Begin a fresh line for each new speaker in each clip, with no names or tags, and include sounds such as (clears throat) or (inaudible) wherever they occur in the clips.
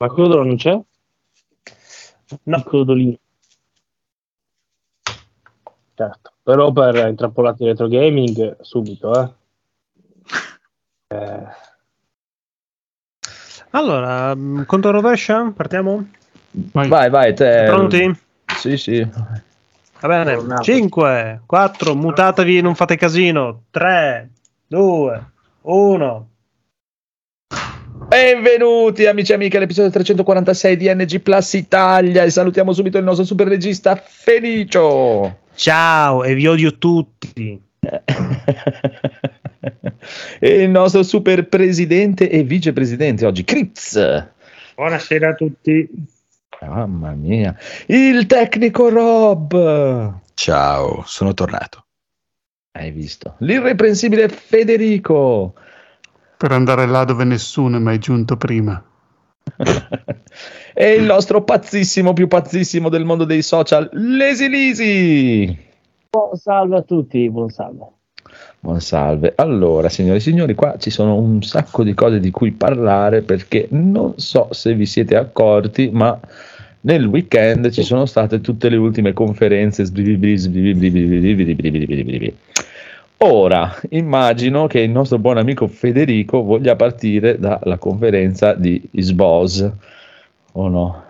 Ma Codolo non c'è?
No.
Codolino. Certo, però per intrappolati retro gaming subito, eh. (laughs) eh
Allora, mm, conto rovescia? Partiamo?
Vai, vai, te.
Pronti?
Sì, sì.
Va bene,
Tornato.
5, 4, mutatevi, non fate casino. 3, 2, 1.
Benvenuti amici e amiche all'episodio 346 di NG Plus Italia e salutiamo subito il nostro super regista Felicio.
Ciao e vi odio tutti. (laughs)
e il nostro super presidente e vicepresidente oggi, Kritz.
Buonasera a tutti.
Mamma mia. Il tecnico Rob.
Ciao, sono tornato.
Hai visto? L'irreprensibile Federico.
Per andare là dove nessuno è mai giunto prima.
e il nostro pazzissimo, più pazzissimo del mondo dei social, Lesi Lisi.
buon salve a tutti, buon salve.
Buon salve. Allora, signore e signori, qua ci sono un sacco di cose di cui parlare perché non so se vi siete accorti, ma nel weekend ci sono state tutte le ultime conferenze. Ora, immagino che il nostro buon amico Federico voglia partire dalla conferenza di Isbos, o no?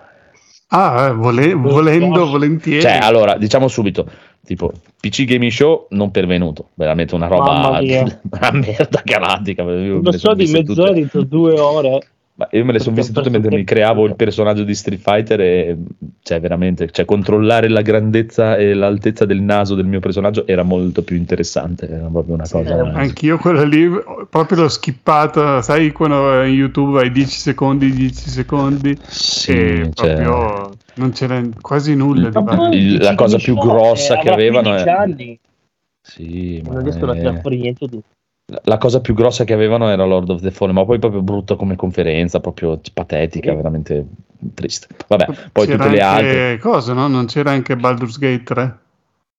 Ah, eh, vole- volendo, volentieri.
Cioè, allora, diciamo subito, tipo, PC Gaming Show non pervenuto, veramente una roba, (laughs) una merda galattica. Le
so di mezz'ora,
tutte.
due ore.
Ma io me le sono viste tutte mentre mi creavo il personaggio di Street Fighter e cioè veramente, cioè controllare la grandezza e l'altezza del naso del mio personaggio era molto più interessante, era proprio una cosa.
eh,
Anch'io quella lì, proprio l'ho skippata, sai quando in YouTube hai 10 secondi, 10 secondi,
Sì,
e
cioè,
proprio non c'era quasi nulla di
Ma
Il- la cosa più grossa
eh,
che avevano
15
è-
anni,
sì, ma
non riescono a
è-
tirare fuori niente di
La- cosa più grossa che avevano era Lord of the Fallen, ma poi proprio brutta come conferenza, proprio patetica,
Sì.
veramente triste. Vabbè, poi
c'era
tutte le altre.
Cosa, no? Non c'era anche Baldur's Gate 3?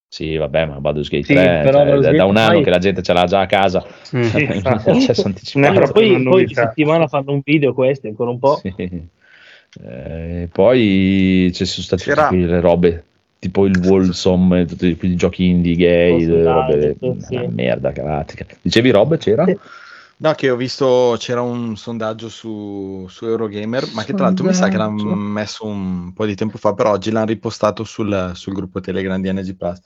Sì, vabbè, ma Baldur's Gate
Sì,
3,
però
cioè,
Baldur's
da
Gate
un anno
poi-
che la gente ce l'ha già a casa.
Sì. (laughs)
Sì, infatti.
Accesso
Non è
anticipato.
Allora,
proprio
poi, poi di settimana fanno un video questi ancora un po'.
Sì. Eh, poi ci sono state tutte quelle robe tipo il Wolsom, tutti quei giochi indie gay, robe,
sì.
una merda galattica. Dicevi Rob, c'era?
Sì.
No, che ho visto c'era un sondaggio su, su Eurogamer, ma che tra l'altro mi sa che l'hanno messo un po' di tempo fa, però oggi l'hanno ripostato sul, sul gruppo Telegram di NG Plus.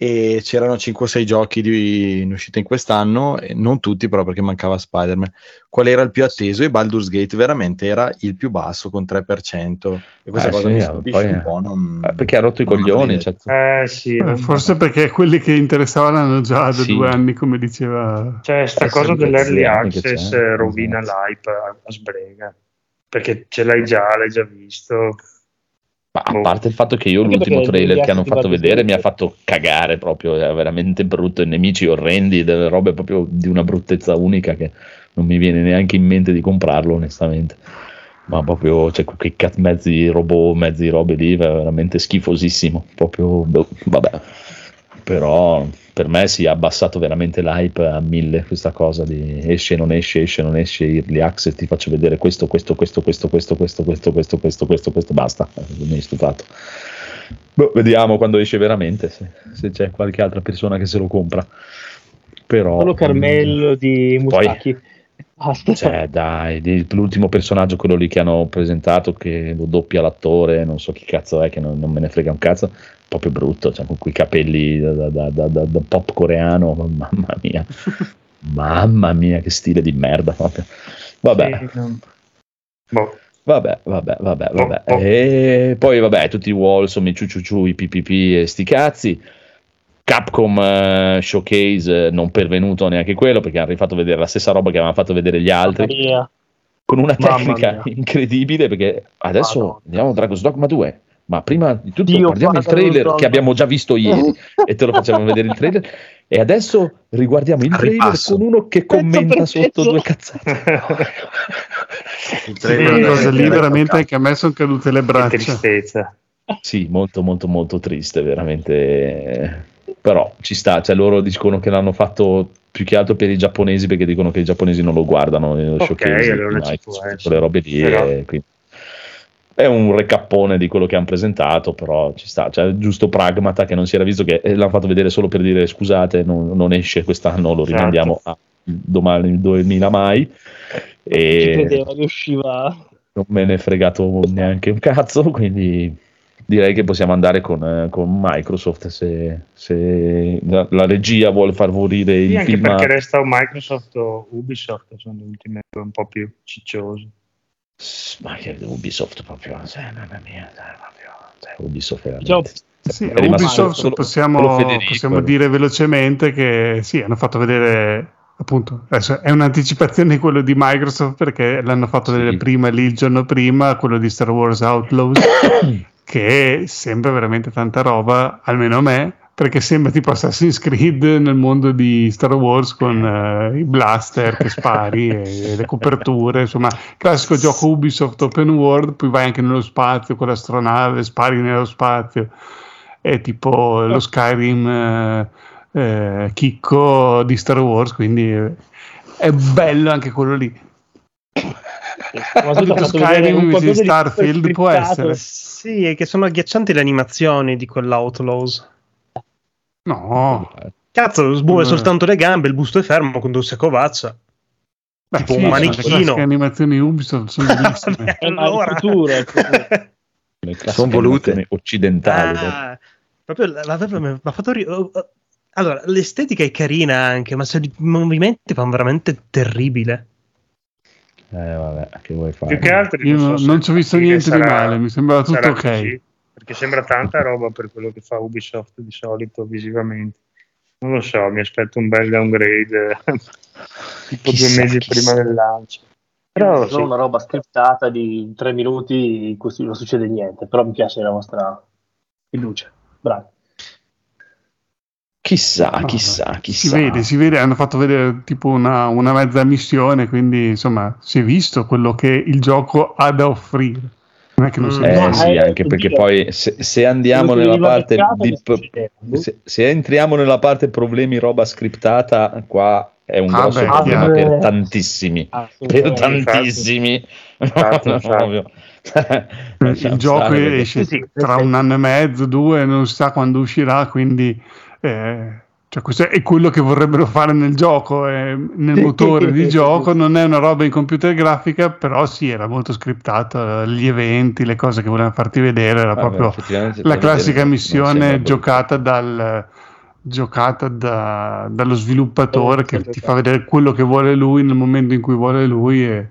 E c'erano 5 o 6 giochi di, in uscita in quest'anno, e non tutti però perché mancava Spider-Man. Qual era il più atteso? E Baldur's Gate veramente era il più basso con 3%. E questa
Eh,
cosa
sì,
mi
eh,
stupisce
poi,
un po'. Non,
Eh, Perché ha rotto i coglioni. cioè,
Eh sì,
Eh, Forse perché quelli che interessavano hanno già da
Sì.
due anni, come diceva.
cioè sta
Eh,
cosa dell'early access rovina
esatto.
l'hype a, a sbrega. Perché ce l'hai già, l'hai già visto.
Ma a
Boh.
parte il fatto che io
Anche
l'ultimo trailer che hanno fatto vedere mi ha fatto cagare proprio, era veramente brutto, nemici orrendi, delle robe proprio di una bruttezza unica che non mi viene neanche in mente di comprarlo onestamente. Ma proprio, cioè, quei cat- mezzi robot, mezzi robe lì, veramente schifosissimo. Proprio, boh, vabbè. Però per me si è abbassato veramente l'hype a mille questa cosa di esce, non esce, esce, non esce, early access, ti faccio vedere questo, questo, questo, questo, questo, questo, questo, questo, questo, questo, questo, basta, mi hai stufato. Boh, vediamo quando esce veramente, se, se c'è qualche altra persona che se lo compra. Però...
Solo Carmello di
Poi-
Mustaki. Basta.
Cioè, dai, l'ultimo personaggio, quello lì che hanno presentato, che lo doppia l'attore, non so chi cazzo è, che non, non me ne frega un cazzo, proprio brutto, cioè, con quei capelli da, da- da- da- da- da pop coreano, mamma mia, (laughs) mamma mia, che stile di merda proprio. Vabbè,
Sì, no. Boh.
vabbè, vabbè, vabbè, vabbè.
Oh, oh.
E poi, vabbè, tutti i Walsom, i ciuciuciu, i PPP e sti cazzi. Capcom eh, Showcase eh, non pervenuto neanche quello perché hanno rifatto vedere la stessa roba che avevano fatto vedere gli altri
Maria.
con una
Mamma
tecnica
mia.
incredibile perché adesso
Madonna.
andiamo a Dragon's Dogma 2 ma prima di tutto
Dio,
guardiamo il trailer che abbiamo già visto ieri (laughs) e te lo facciamo vedere il trailer e adesso riguardiamo il trailer
Ripasso.
con uno che commenta sotto due cazzate
Il
Sì,
trailer deve
cosa lì veramente anche a me sono cadute le
Che
braccia.
tristezza.
sì molto molto molto triste veramente però ci sta cioè loro dicono che l'hanno fatto più che altro per i giapponesi perché dicono che i giapponesi non lo guardano nello
Ok,
showcase
allora ci
Nike,
essere.
quelle robe lì
Però-
e quindi è un recappone di quello che hanno presentato, però ci sta, cioè giusto pragmata che non si era visto che eh, l'hanno fatto vedere solo per dire scusate, non, non esce quest'anno, lo
Certo.
rimandiamo a domani, il 2000 mai. E
credeva che usciva
non me ne è fregato neanche un cazzo, quindi direi che possiamo andare con, eh, con Microsoft se, se la, la regia vuole far favorire
Sì,
il
anche
film.
perché resta o Microsoft o Ubisoft, sono le ultime due un po' più cicciose.
Ma che Ubisoft proprio, cioè, mamma mia, cioè, proprio, cioè, Ubisoft è
Diciamo,
veramente-
Sì, Ubisoft
solo-
possiamo,
solo Federico,
possiamo dire velocemente che sì, hanno fatto vedere appunto, adesso è un'anticipazione di quello di Microsoft perché l'hanno fatto
Sì.
vedere prima lì il giorno prima, quello di Star Wars Outlaws, (coughs) che sembra veramente tanta roba, almeno a me, perché sembra tipo Assassin's Creed nel mondo di Star Wars con eh, i blaster che spari e (laughs) le coperture, insomma, classico gioco Ubisoft open world, poi vai anche nello spazio con l'astronave, spari nello spazio, è tipo lo Skyrim eh, eh, chicco di Star Wars, quindi eh, è bello anche quello lì.
Vedere
Skyrim
un
di Starfield può essere.
Sì, è che sono agghiaccianti le animazioni di quell'Outlaws.
No,
Cazzo, smuove
Eh.
soltanto le gambe, il busto è fermo con due secovaccia.
Beh,
Tipo
sì,
un
le
manichino.
classiche animazioni Ubisoft sono (laughs) bellissime.
Eh,
allora.
futuro,
le (laughs)
Sono volute.
occidentali.
Ah, proprio, la- la- proprio mi ha fatto ri- oh, oh. Allora, l'estetica è carina anche, ma se i movimenti fanno veramente terribile.
Eh, vabbè, che vuoi fare?
Più che altro
Io non, non ci ho visto niente di
sarà-
male, mi sembrava tutto ok.
così, perché sembra tanta roba per quello che fa Ubisoft di solito visivamente. Non lo so, mi aspetto un bel downgrade (laughs) tipo
Chissà,
due mesi
chissà.
prima del lancio.
Però è solo
sì,
una roba scriptata di tre minuti in cui non succede niente, però mi piace la vostra fiducia. Bravi.
Chissà,
No,
chissà,
Si
chissà.
vede, si vede, hanno fatto vedere tipo una, una mezza missione, quindi insomma si è visto quello che il gioco ha da offrire. Non è che non si
Mm.
Eh
No,
sì,
eh,
anche perché
oddio.
poi se, se andiamo nella parte di
succedeva.
se, se entriamo nella parte problemi roba scriptata, qua è un
Ah,
grosso
beh,
problema
chiaro.
per tantissimi.
Ah, sì,
Per
eh,
tantissimi.
Infatti, (laughs) infatti.
il gioco esce
Sì, sì,
tra
sì.
un anno e mezzo, due, non si sa quando uscirà, quindi eh, cioè, questo è quello che vorrebbero fare nel gioco, eh, nel motore di gioco, non è una roba in computer grafica, però sì, era molto scriptato, gli eventi, le cose che volevano farti vedere, era
Vabbè,
proprio la classica missione giocata dal giocata da- dallo sviluppatore che ti fa vedere quello che vuole lui nel momento in cui vuole lui e...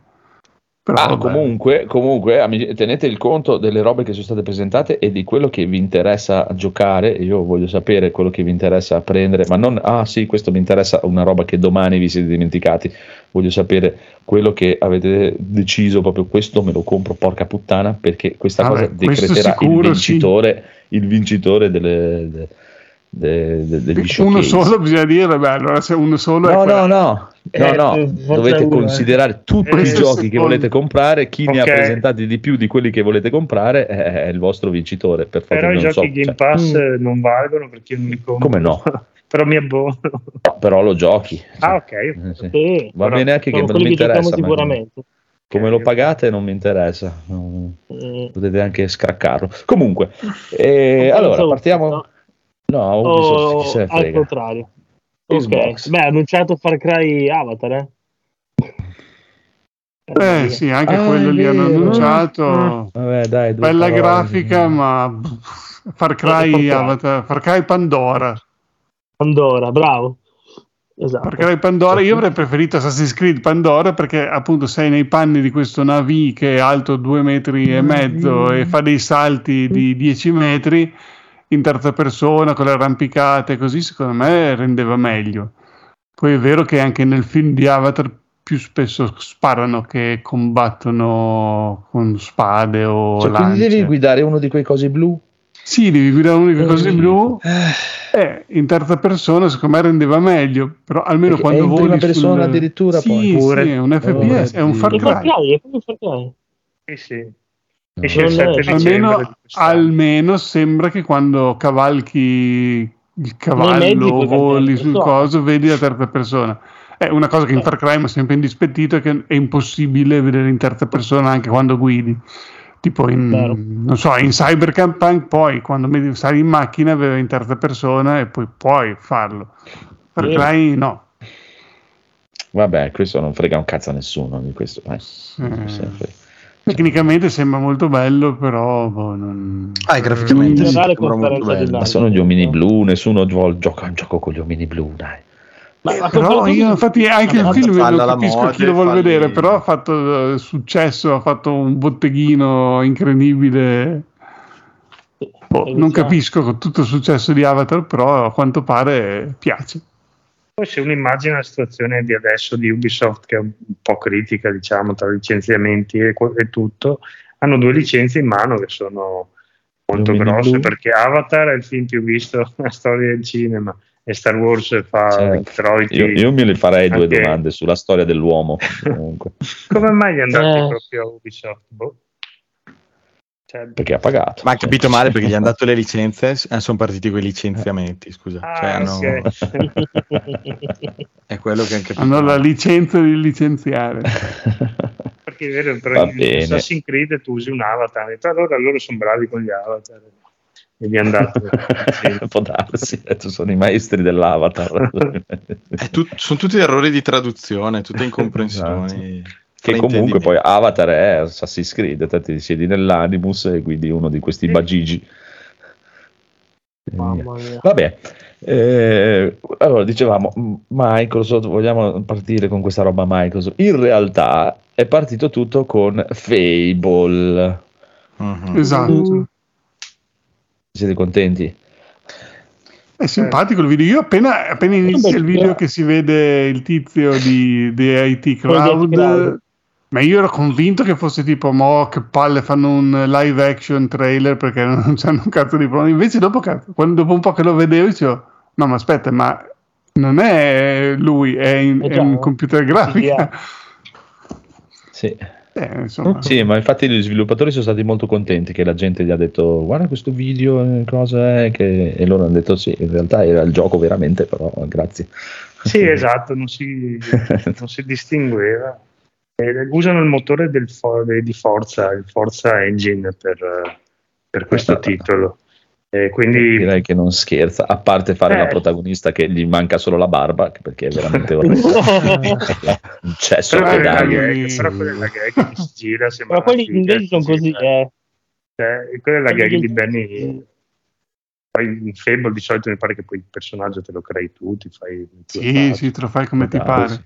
però
Ah, comunque, comunque tenete il conto delle robe che sono state presentate e di quello che vi interessa giocare. Io voglio sapere quello che vi interessa prendere, ma non, ah sì, questo mi interessa, una roba che domani vi siete dimenticati. Voglio sapere quello che avete deciso, proprio questo me lo compro, porca puttana, perché questa
Vabbè,
cosa
questo
decreterà il
sicuro, sì.
vincitore, il vincitore delle, de- de- de- degli
uno
showcase.
solo bisogna dire beh allora se uno solo è
No,
quello-
no, no,
Eh,
no, no,
eh,
dovete
uno, eh.
considerare tutti
Eh,
i giochi che volete comprare, chi ne ha presentati di più di quelli che volete comprare è, il vostro vincitore. Per
però i
non
giochi
so,
Game
cioè,
Pass eh, non valgono perché io non li compro.
Come no? (laughs)
però mi abbono.
no, però lo giochi.
ah, ok.
Eh, sì.
Sì,
Va
però
bene anche che non mi interessa.
sicuramente.
Come lo pagate non mi interessa.
Mm.
Potete anche scraccarlo. Comunque, eh, allora partiamo.
no?
No, Ubisoft, chi se
O
ne
al contrario. Ok,
Xbox.
beh, ha annunciato Far Cry Avatar, eh?
eh sì anche
Ah,
quello lì hanno annunciato
Vabbè, dai,
bella
parole.
grafica ma Far Cry,
Far Cry.
Avatar, Far Cry Pandora
Pandora, bravo. Esatto.
Far Cry Pandora io avrei preferito Assassin's Creed Pandora perché appunto sei nei panni di questo Navi che è alto due metri e mezzo e fa dei salti di 10 metri in terza persona con le arrampicate così secondo me rendeva meglio poi è vero che anche nel film di Avatar più spesso sparano che combattono con spade o
Cioè, quindi
lance.
devi guidare uno di quei cosi blu?
Sì, devi guidare uno di quei cosi
Eh,
blu. Eh, in terza persona, secondo me rendeva meglio. Però almeno
Perché
quando
è in
voli.
prima persona
sul-
addirittura,
sì,
poi.
Sì,
Pure.
è un FPS, è un Far Cry.
È proprio Far Cry.
Sì, sì.
Almeno, almeno sembra che quando cavalchi il cavallo voli sul coso, vedi la terza persona. È una cosa che in Far Cry mi ha sempre indispettito è che è impossibile vedere in terza persona anche quando guidi. Tipo in, so, in Cyberpunk poi quando mi- sali in macchina aveva in terza persona e poi puoi farlo. Per
Sì.
Cry no.
Vabbè, questo non frega un cazzo a nessuno di questo. eh.
Mm. Tecnicamente sembra molto bello, però boh, non...
Ah, graficamente sì, sembra molto bello.
Ma sono gli omini blu, nessuno vuol- gioca un gioco con gli omini blu, dai.
Ma,
Eh,
ma
però io infatti anche il film non capisco
moda
chi lo vuole
falli-
vedere però ha fatto eh, successo ha fatto un botteghino incredibile Boh, non capisco con tutto il successo di Avatar però a quanto pare piace
Poi se uno immagina la situazione di adesso di Ubisoft, che è un po' critica, diciamo, tra licenziamenti e, e tutto, hanno due licenze in mano che sono molto
Lumini
grosse,
Blu.
perché Avatar è il film più visto (laughs) nella storia del cinema e Star Wars fa
Certo.
introiti.
Io, io me le farei due domande sulla storia dell'uomo. comunque. (laughs)
Come mai gli andati
Eh.
proprio a Ubisoft? Boh. Cioè,
Perché ha pagato.
Ma ha capito male perché gli hanno dato le licenze e sono partiti quei licenziamenti, scusa.
Ah,
Cioè, hanno-
ok. (laughs)
È quello che hanno capito.
hanno la licenza di licenziare (laughs)
perché è vero, però
Va
in
bene.
Assassin's Creed tu usi un avatar, ho detto, allora loro sono bravi con gli avatar e gli è andato. sì.
Può darsi, eh, sono i maestri dell'avatar.
È tut- sono tutti errori di traduzione, tutte (laughs) incomprensioni.
Che comunque poi Avatar è Assassin's Creed, te ti siedi nell'animus e guidi uno di questi bagigi. Vabbè, eh, allora dicevamo Microsoft, vogliamo partire con questa roba Microsoft. In realtà è partito tutto con Fable.
Mhm.
esatto
Siete contenti?
È simpatico il video. Io appena, appena inizia il video che si vede il tizio di, di IT Crowd,
Cloud.
Ma io ero convinto che fosse tipo, mo che palle fanno un live action trailer perché non (laughs) c'hanno un cazzo di problemi. Invece dopo, cazzo, quando, dopo un po' che lo vedevo dicevo, no ma aspetta, ma non è lui, è in,
Eh
è in
no?
computer grafica.
Sì.
Eh,
Sì, ma infatti gli sviluppatori sono stati molto contenti che la gente gli ha detto guarda questo video, eh, cosa è? Che... E loro hanno detto sì, in realtà era il gioco veramente, però grazie.
Sì, esatto, non si, (laughs) non si distingueva. Eh, usano il motore del fo- de- di Forza, il Forza Engine per, eh, per questo titolo. E quindi
Direi che non scherza, a parte fare
Eh.
la protagonista che gli manca solo la barba, perché è veramente (laughs) orrendo. (laughs) un cesso
però la gag, però quella è la gag che si gira.
Ma quelli inglesi sono così, eh.
Cioè, quella è la gag di Benny. Poi in Fable di solito mi pare che poi il personaggio te lo crei tu, ti fai
sì, sì, te lo fai come ti pare.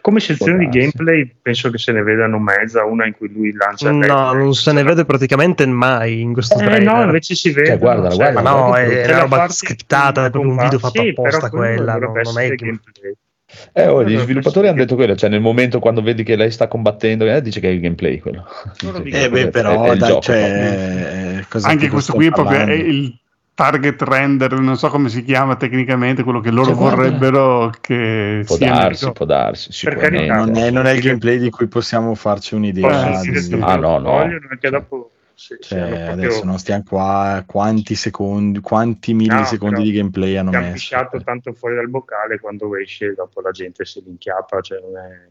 Come sezione di gameplay penso che se ne vedano mezza, una in cui lui lancia
No,
le-
non se ne vede praticamente mai in questo
Eh,
trailer.
no, invece si vede.
Cioè, guarda, guarda,
Ma no,
guarda
è
la
roba scriptata, è proprio un video fatto
sì,
apposta quella, non- non è che-
gameplay.
Eh, oh, gli sviluppatori hanno detto quello, cioè nel momento quando vedi che lei sta combattendo, eh, dice che è il gameplay quello. (laughs)
Eh beh, però,
è- è il
dai,
gioco
cioè, eh,
Anche
che
questo
sto
qui è proprio è il target render, non so come si chiama tecnicamente, quello che loro
Cioè,
vorrebbero che
Può
sia
darsi, può darsi,
Per carità.
non, è, non è il gameplay di cui possiamo farci un'idea.
Sì.
Ah, no, no.
vogliono, anche dopo sì,
Cioè,
proprio-
adesso non stiamo qua quanti secondi, quanti millisecondi
però
di gameplay hanno messo.
pisciato tanto fuori dal boccale quando esce dopo la gente se l'inchiappa cioè non è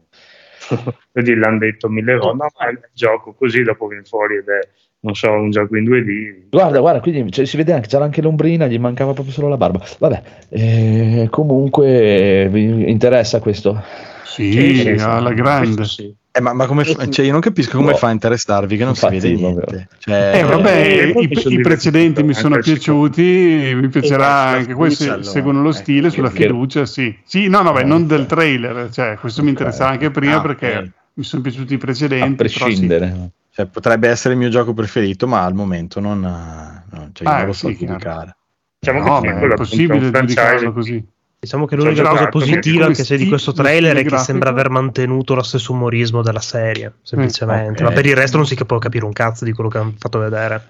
(laughs) quindi l'hanno detto mille volte no ma è il gioco così dopo viene fuori ed è non so un gioco in 2D
Guarda, guarda, quindi cioè, si vede anche, c'era anche l'ombrina, gli mancava proprio solo la barba. Vabbè, eh, comunque eh, vi interessa questo?
Sì,
Sì, sì, sì.
alla grande.
Questo sì.
Eh, ma, ma come fa- cioè, io non capisco come
Boh.
fa a interessarvi che non
Infatti,
si vede niente. Cioè,
Eh, vabbè,
Eh,
i,
sono
i precedenti mi sono piaciuti, mi piacerà
Esatto,
anche questi,
allora.
seguono lo
Eh,
stile sulla fiducia, sì. Sì, no, no, beh,
Eh,
non del trailer, cioè, questo mi interessava anche prima
Ah,
perché mi sono piaciuti i
A
precedenti. però sì.
prescindere.
Cioè, potrebbe essere il mio gioco preferito, ma al momento non, non- cioè, io
Ah,
non lo so
sì,
giudicare.
diciamo
No,
che
è
franchise
giudicarlo così.
Diciamo che
Ci ho
l'unica cosa
giocato,
positiva
come
che c'è di questo trailer è che sembra aver mantenuto lo stesso umorismo della serie, semplicemente.
ok.
Ma per il resto non si può capire un cazzo di quello che hanno fatto vedere.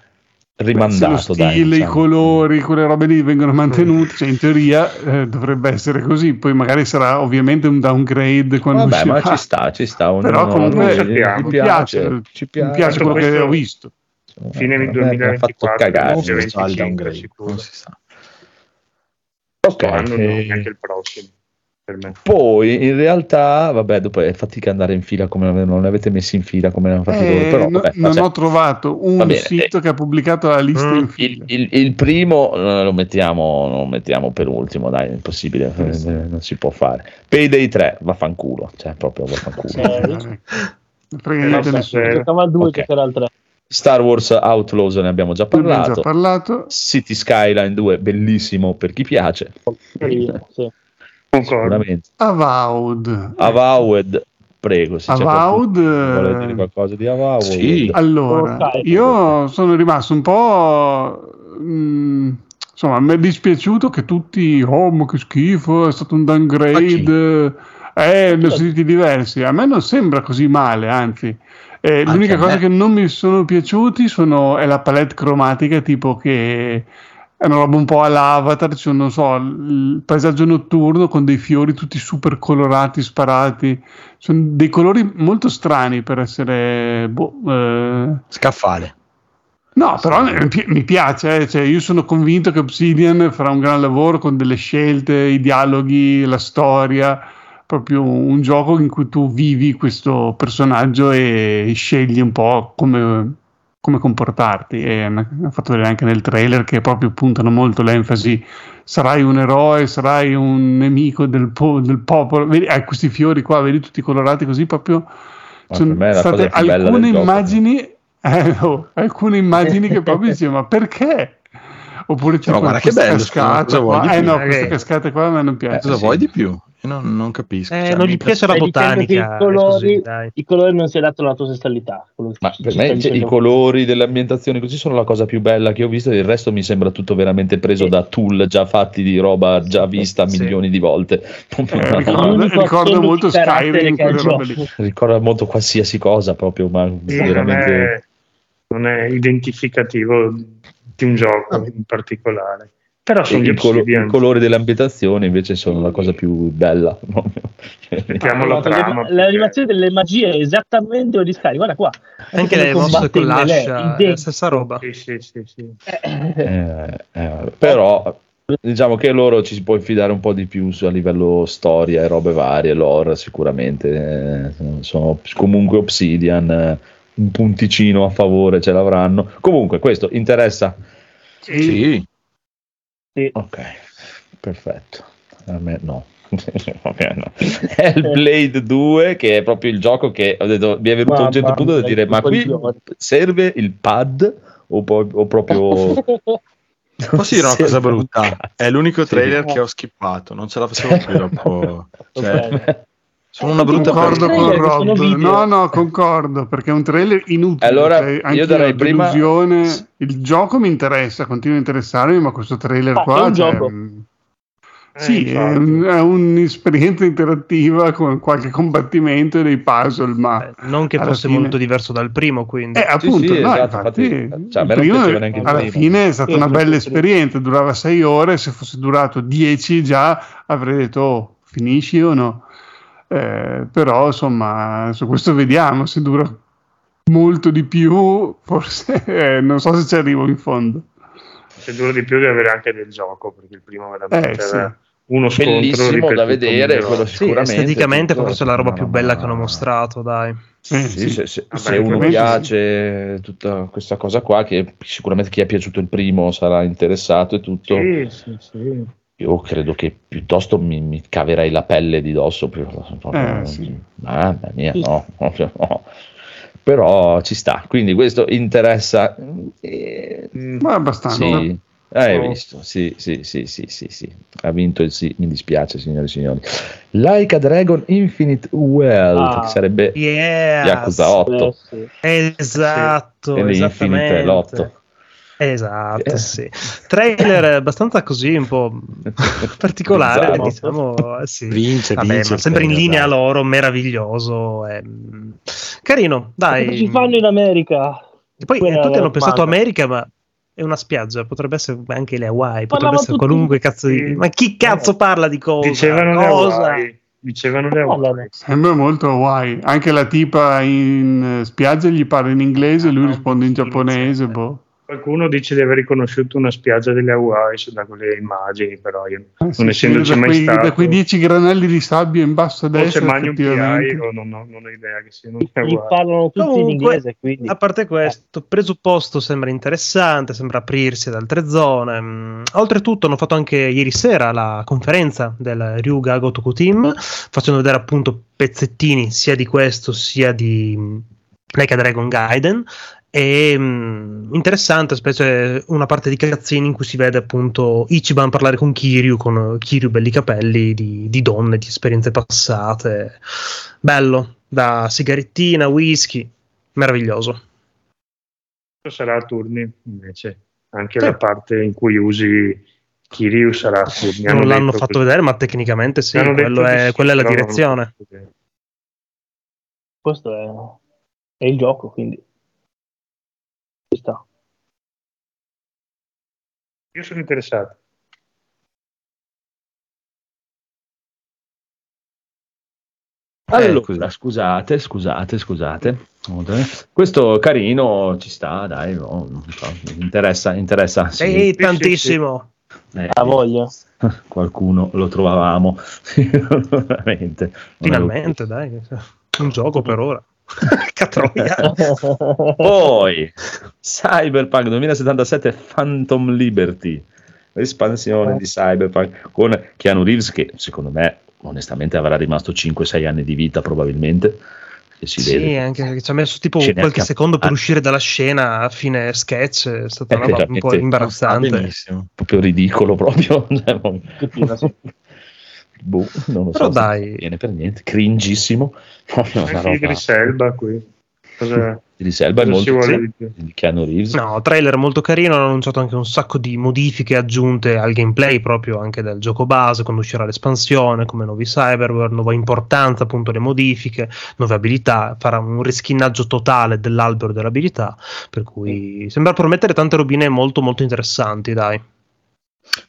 Se lo
Rimandato,
stile,
dai.
i
diciamo.
colori, quelle robe lì vengono mantenuti, cioè in teoria eh, dovrebbe essere così, poi magari sarà ovviamente un downgrade quando
Vabbè, ma ci sta, ci sta. ognuno-
Però comunque
ci
sappiamo.
mi piace,
ci
mi
piace.
piace quello che ho visto.
fine
ha
2024,
fatto cagare.
non si
Non
vede.
si sa il
25
downgrade, non si sa.
Ok,
anno no,
eh,
neanche il prossimo.
Poi in realtà, vabbè, dopo è fatica andare in fila come non li avete messi in fila come l'hanno fatti
Eh,
loro, però
no-
vabbè,
non
cioè,
ho trovato un
bene,
sito
eh.
che ha pubblicato la lista
Mm,
in
il,
fila.
il- il primo eh, lo mettiamo, lo mettiamo per ultimo, dai, è impossibile,
Sì,
eh,
sì.
non si può fare. Payday 3, vaffanculo, cioè proprio vaffanculo.
Sì.
Eh,
Eh,
niente
no,
nessuno.
eh,
Giocava al 2,
ok.
giocherà al 3.
Star Wars Outlaws ne abbiamo già parlato.
già parlato.
City Skyline 2, bellissimo per chi piace,
Carino, sì.
Concordo.
sicuramente.
Avowed.
Avowed, prego. Se c'è
Avowed,
vuole dire qualcosa di Avowed.
Sì.
Allora,
Ok.
io sono rimasto un po'. mm, insomma, mi è dispiaciuto che tutti. Oh, ma che schifo, è stato un downgrade. Eh, ne ho sentiti diversi. A me non sembra così male, anzi. Eh, l'unica cosa che non mi sono piaciuti sono, è la palette cromatica, tipo che è una roba un po' all'avatar, c'è, non so, il paesaggio notturno con dei fiori tutti super colorati, sparati. Sono dei colori molto strani per essere. boh, eh,
Scaffale.
No, però mi piace, eh, cioè, io sono convinto che Obsidian farà un gran lavoro con delle scelte, i dialoghi, la storia, proprio un gioco in cui tu vivi questo personaggio e scegli un po' come, come comportarti. E hanno fatto vedere anche nel trailer che proprio puntano molto l'enfasi, sarai un eroe, sarai un nemico del, po- del popolo, vedi, hai questi fiori qua, vedi tutti colorati così proprio... Sono state alcune immagini (laughs) eh, oh, alcune immagini che proprio dicevo ma perché oppure
Cioè,
tipo
guarda che
questa
bello, scusa, vuoi
qua. eh no
Eh,
queste cascate qua a me non
Eh,
piacciono
Cosa
sì.
vuoi di più? Io non, non capisco.
Eh,
Cioè,
non gli piace la botanica.
i colori,
così,
i colori non si adattano alla tua sessualità.
Ma per me cioè, i colori delle ambientazioni così sono la cosa più bella che ho visto, il resto mi sembra tutto veramente preso
Sì.
da tool già fatti di roba già vista
Sì.
milioni di volte. (laughs)
Eh,
È
ricordo- molto Skyrim.
Ricorda molto qualsiasi cosa proprio, ma
Sì, non,
veramente...
è, non è identificativo di un gioco in particolare. Però sono gli
i, colo-
Obsidian.
i colori delle ambientazioni invece sono la cosa più bella. (laughs)
Mettiamo la trama.
perché L'animazione delle magie è esattamente di Sky, guarda qua.
Anche le mosse
combatte
con l'ascia, è la stessa roba.
Sì, sì, sì, sì.
Eh, eh, però diciamo che loro ci si può infidare un po' di più su- a livello storia e robe varie, lore sicuramente eh, sono comunque Obsidian, eh, un punticino a favore ce l'avranno. Comunque questo interessa.
Sì,
Ok, perfetto. A me no. (laughs) Ok, no. Hellblade 2 che è proprio il gioco che ho detto, mi è venuto a un certo
Mamma
punto da dire ma qui
coglione."
serve il pad o, poi- o proprio
posso dire una (laughs) cosa brutta? È l'unico
Sì.
trailer che ho skippato, non ce la facevo più dopo. (laughs) Cioè. Sono una brutta
concordo con Rob no no concordo perché è un trailer inutile
Allora,
cioè,
io darei prima-
delusione- il gioco mi interessa continua a interessarmi ma questo trailer
Ah, è
qua
un
cioè,
gioco.
mm,
Eh,
Sì, è, un- è un'esperienza interattiva con qualche combattimento e dei puzzle, ma
Eh, non che fosse
fine-
molto diverso dal primo, quindi.
Eh, appunto,
sì,
no,
esatto,
infatti,
infatti, cioè,
primo, alla
primo.
fine è stata
Sì,
una
sì,
bella
sì.
esperienza, durava sei ore, se fosse durato dieci già avrei detto oh, finisci o no. Eh, però insomma, su questo vediamo, se dura molto di più, forse (laughs) eh, non so se ci arrivo in fondo.
Se dura di più di avere anche del gioco, perché il primo veramente
Eh, sì.
era uno scontro
Bellissimo da vedere, quello
Sì,
sicuramente.
esteticamente
tutto-
forse è la roba più bella che hanno mostrato, dai.
Eh,
Sì,
sì.
se, se-
Vabbè,
se uno
ovviamente
piace tutta questa cosa qua, che sicuramente chi è piaciuto il primo sarà interessato e tutto,
Sì, sì, sì.
Io credo che piuttosto mi, mi caverei la pelle di dosso. più-
Eh, sì.
Mamma mia, no, (laughs) no. Però ci sta, quindi questo interessa. eh.
Ma abbastanza.
sì, hai
Oh.
visto, sì, sì, sì, sì, sì, sì. Ha vinto il sì, mi dispiace signore e signori. Like a Dragon Infinite Wealth,
Ah.
che sarebbe
Yes.
Yakuza 8.
Eh, sì.
Esatto,
e l'Infinite è l'8.
Esatto,
Eh.
sì. Trailer abbastanza così, un po' (laughs) particolare, diciamo, eh, sì.
Vince,
Vabbè,
vince
sempre in linea
dai.
loro, meraviglioso. ehm, Carino,
Cosa
dai.
ci fanno in America?
E poi
Quella
eh, tutti
era
hanno pensato. America, ma è una spiaggia, potrebbe essere anche le Hawaii, potrebbe essere
tutti-
qualunque cazzo di... Ma chi cazzo parla di cosa?
Dicevano le
cosa?
Hawaii. Dicevano le. Hawaii.
Sembra molto Hawaii. Anche la tipa in eh, spiaggia gli parla in inglese, lui
Ah,
risponde in giapponese. Boh.
Qualcuno dice di aver riconosciuto una spiaggia delle Hawaii da quelle immagini, però io
Ah,
non
sì,
essendoci mai
quei,
stato.
da quei 10 granelli di sabbia in basso a
Forse
destra,
Magnum PI
effettivamente.
o non, ho- non ho idea che siano le Hawaii. (laughs)
parlano tutti in
Comunque,
inglese, quindi
A parte questo, presupposto sembra interessante, sembra aprirsi ad altre zone. Mm, Oltretutto hanno fatto anche ieri sera la conferenza del Ryuga Gotoku Team, facendo vedere appunto pezzettini sia di questo sia di mm, Like a Dragon Gaiden. E mm, interessante, specie una parte di cazzini in cui si vede appunto Ichiban parlare con Kiryu, con Kiryu belli capelli di, di donne, di esperienze passate. Bello, da sigarettina, whisky, meraviglioso.
sarà a turni invece anche
Sì.
la parte in cui usi Kiryu sarà a turni
non l'hanno fatto
così.
vedere, ma tecnicamente sì, è-
sì,
quella è la direzione.
questo è, è il gioco, quindi sta.
io sono interessato
Allora,
così.
scusate, scusate, scusate. Questo carino ci sta, dai, no, so, mi interessa, interessa. sì.
Ehi,
sì,
tantissimo.
Eh,
Ha voglia. (laughs)
qualcuno lo trovavamo. (laughs)
Finalmente, dai, un gioco per ora. (laughs) Catroia. (laughs)
Poi, Cyberpunk 2077 Phantom Liberty, l'espansione di Cyberpunk con Keanu Reeves che secondo me onestamente avrà rimasto 5-6 anni di vita probabilmente. Si
Sì,
vede.
anche perché ci ha messo tipo
Ce n'è
qualche secondo per
ah.
uscire dalla scena a fine sketch, è stata una roba un po' imbarazzante.
benissimo.
proprio ridicolo proprio. (laughs) boh, non lo
Però
so
dai.
viene per niente, cringissimo. (laughs)
Idris Elba qui cosa,
Idris Elba è molto
di
Keanu Reeves.
No, trailer molto carino, hanno annunciato anche un sacco di modifiche aggiunte al gameplay proprio anche del gioco base, quando uscirà l'espansione, come nuovi cyberware, nuova importanza, appunto le modifiche, nuove abilità, farà un riskinnaggio totale dell'albero delle abilità, per cui sembra promettere tante robine molto molto interessanti, dai.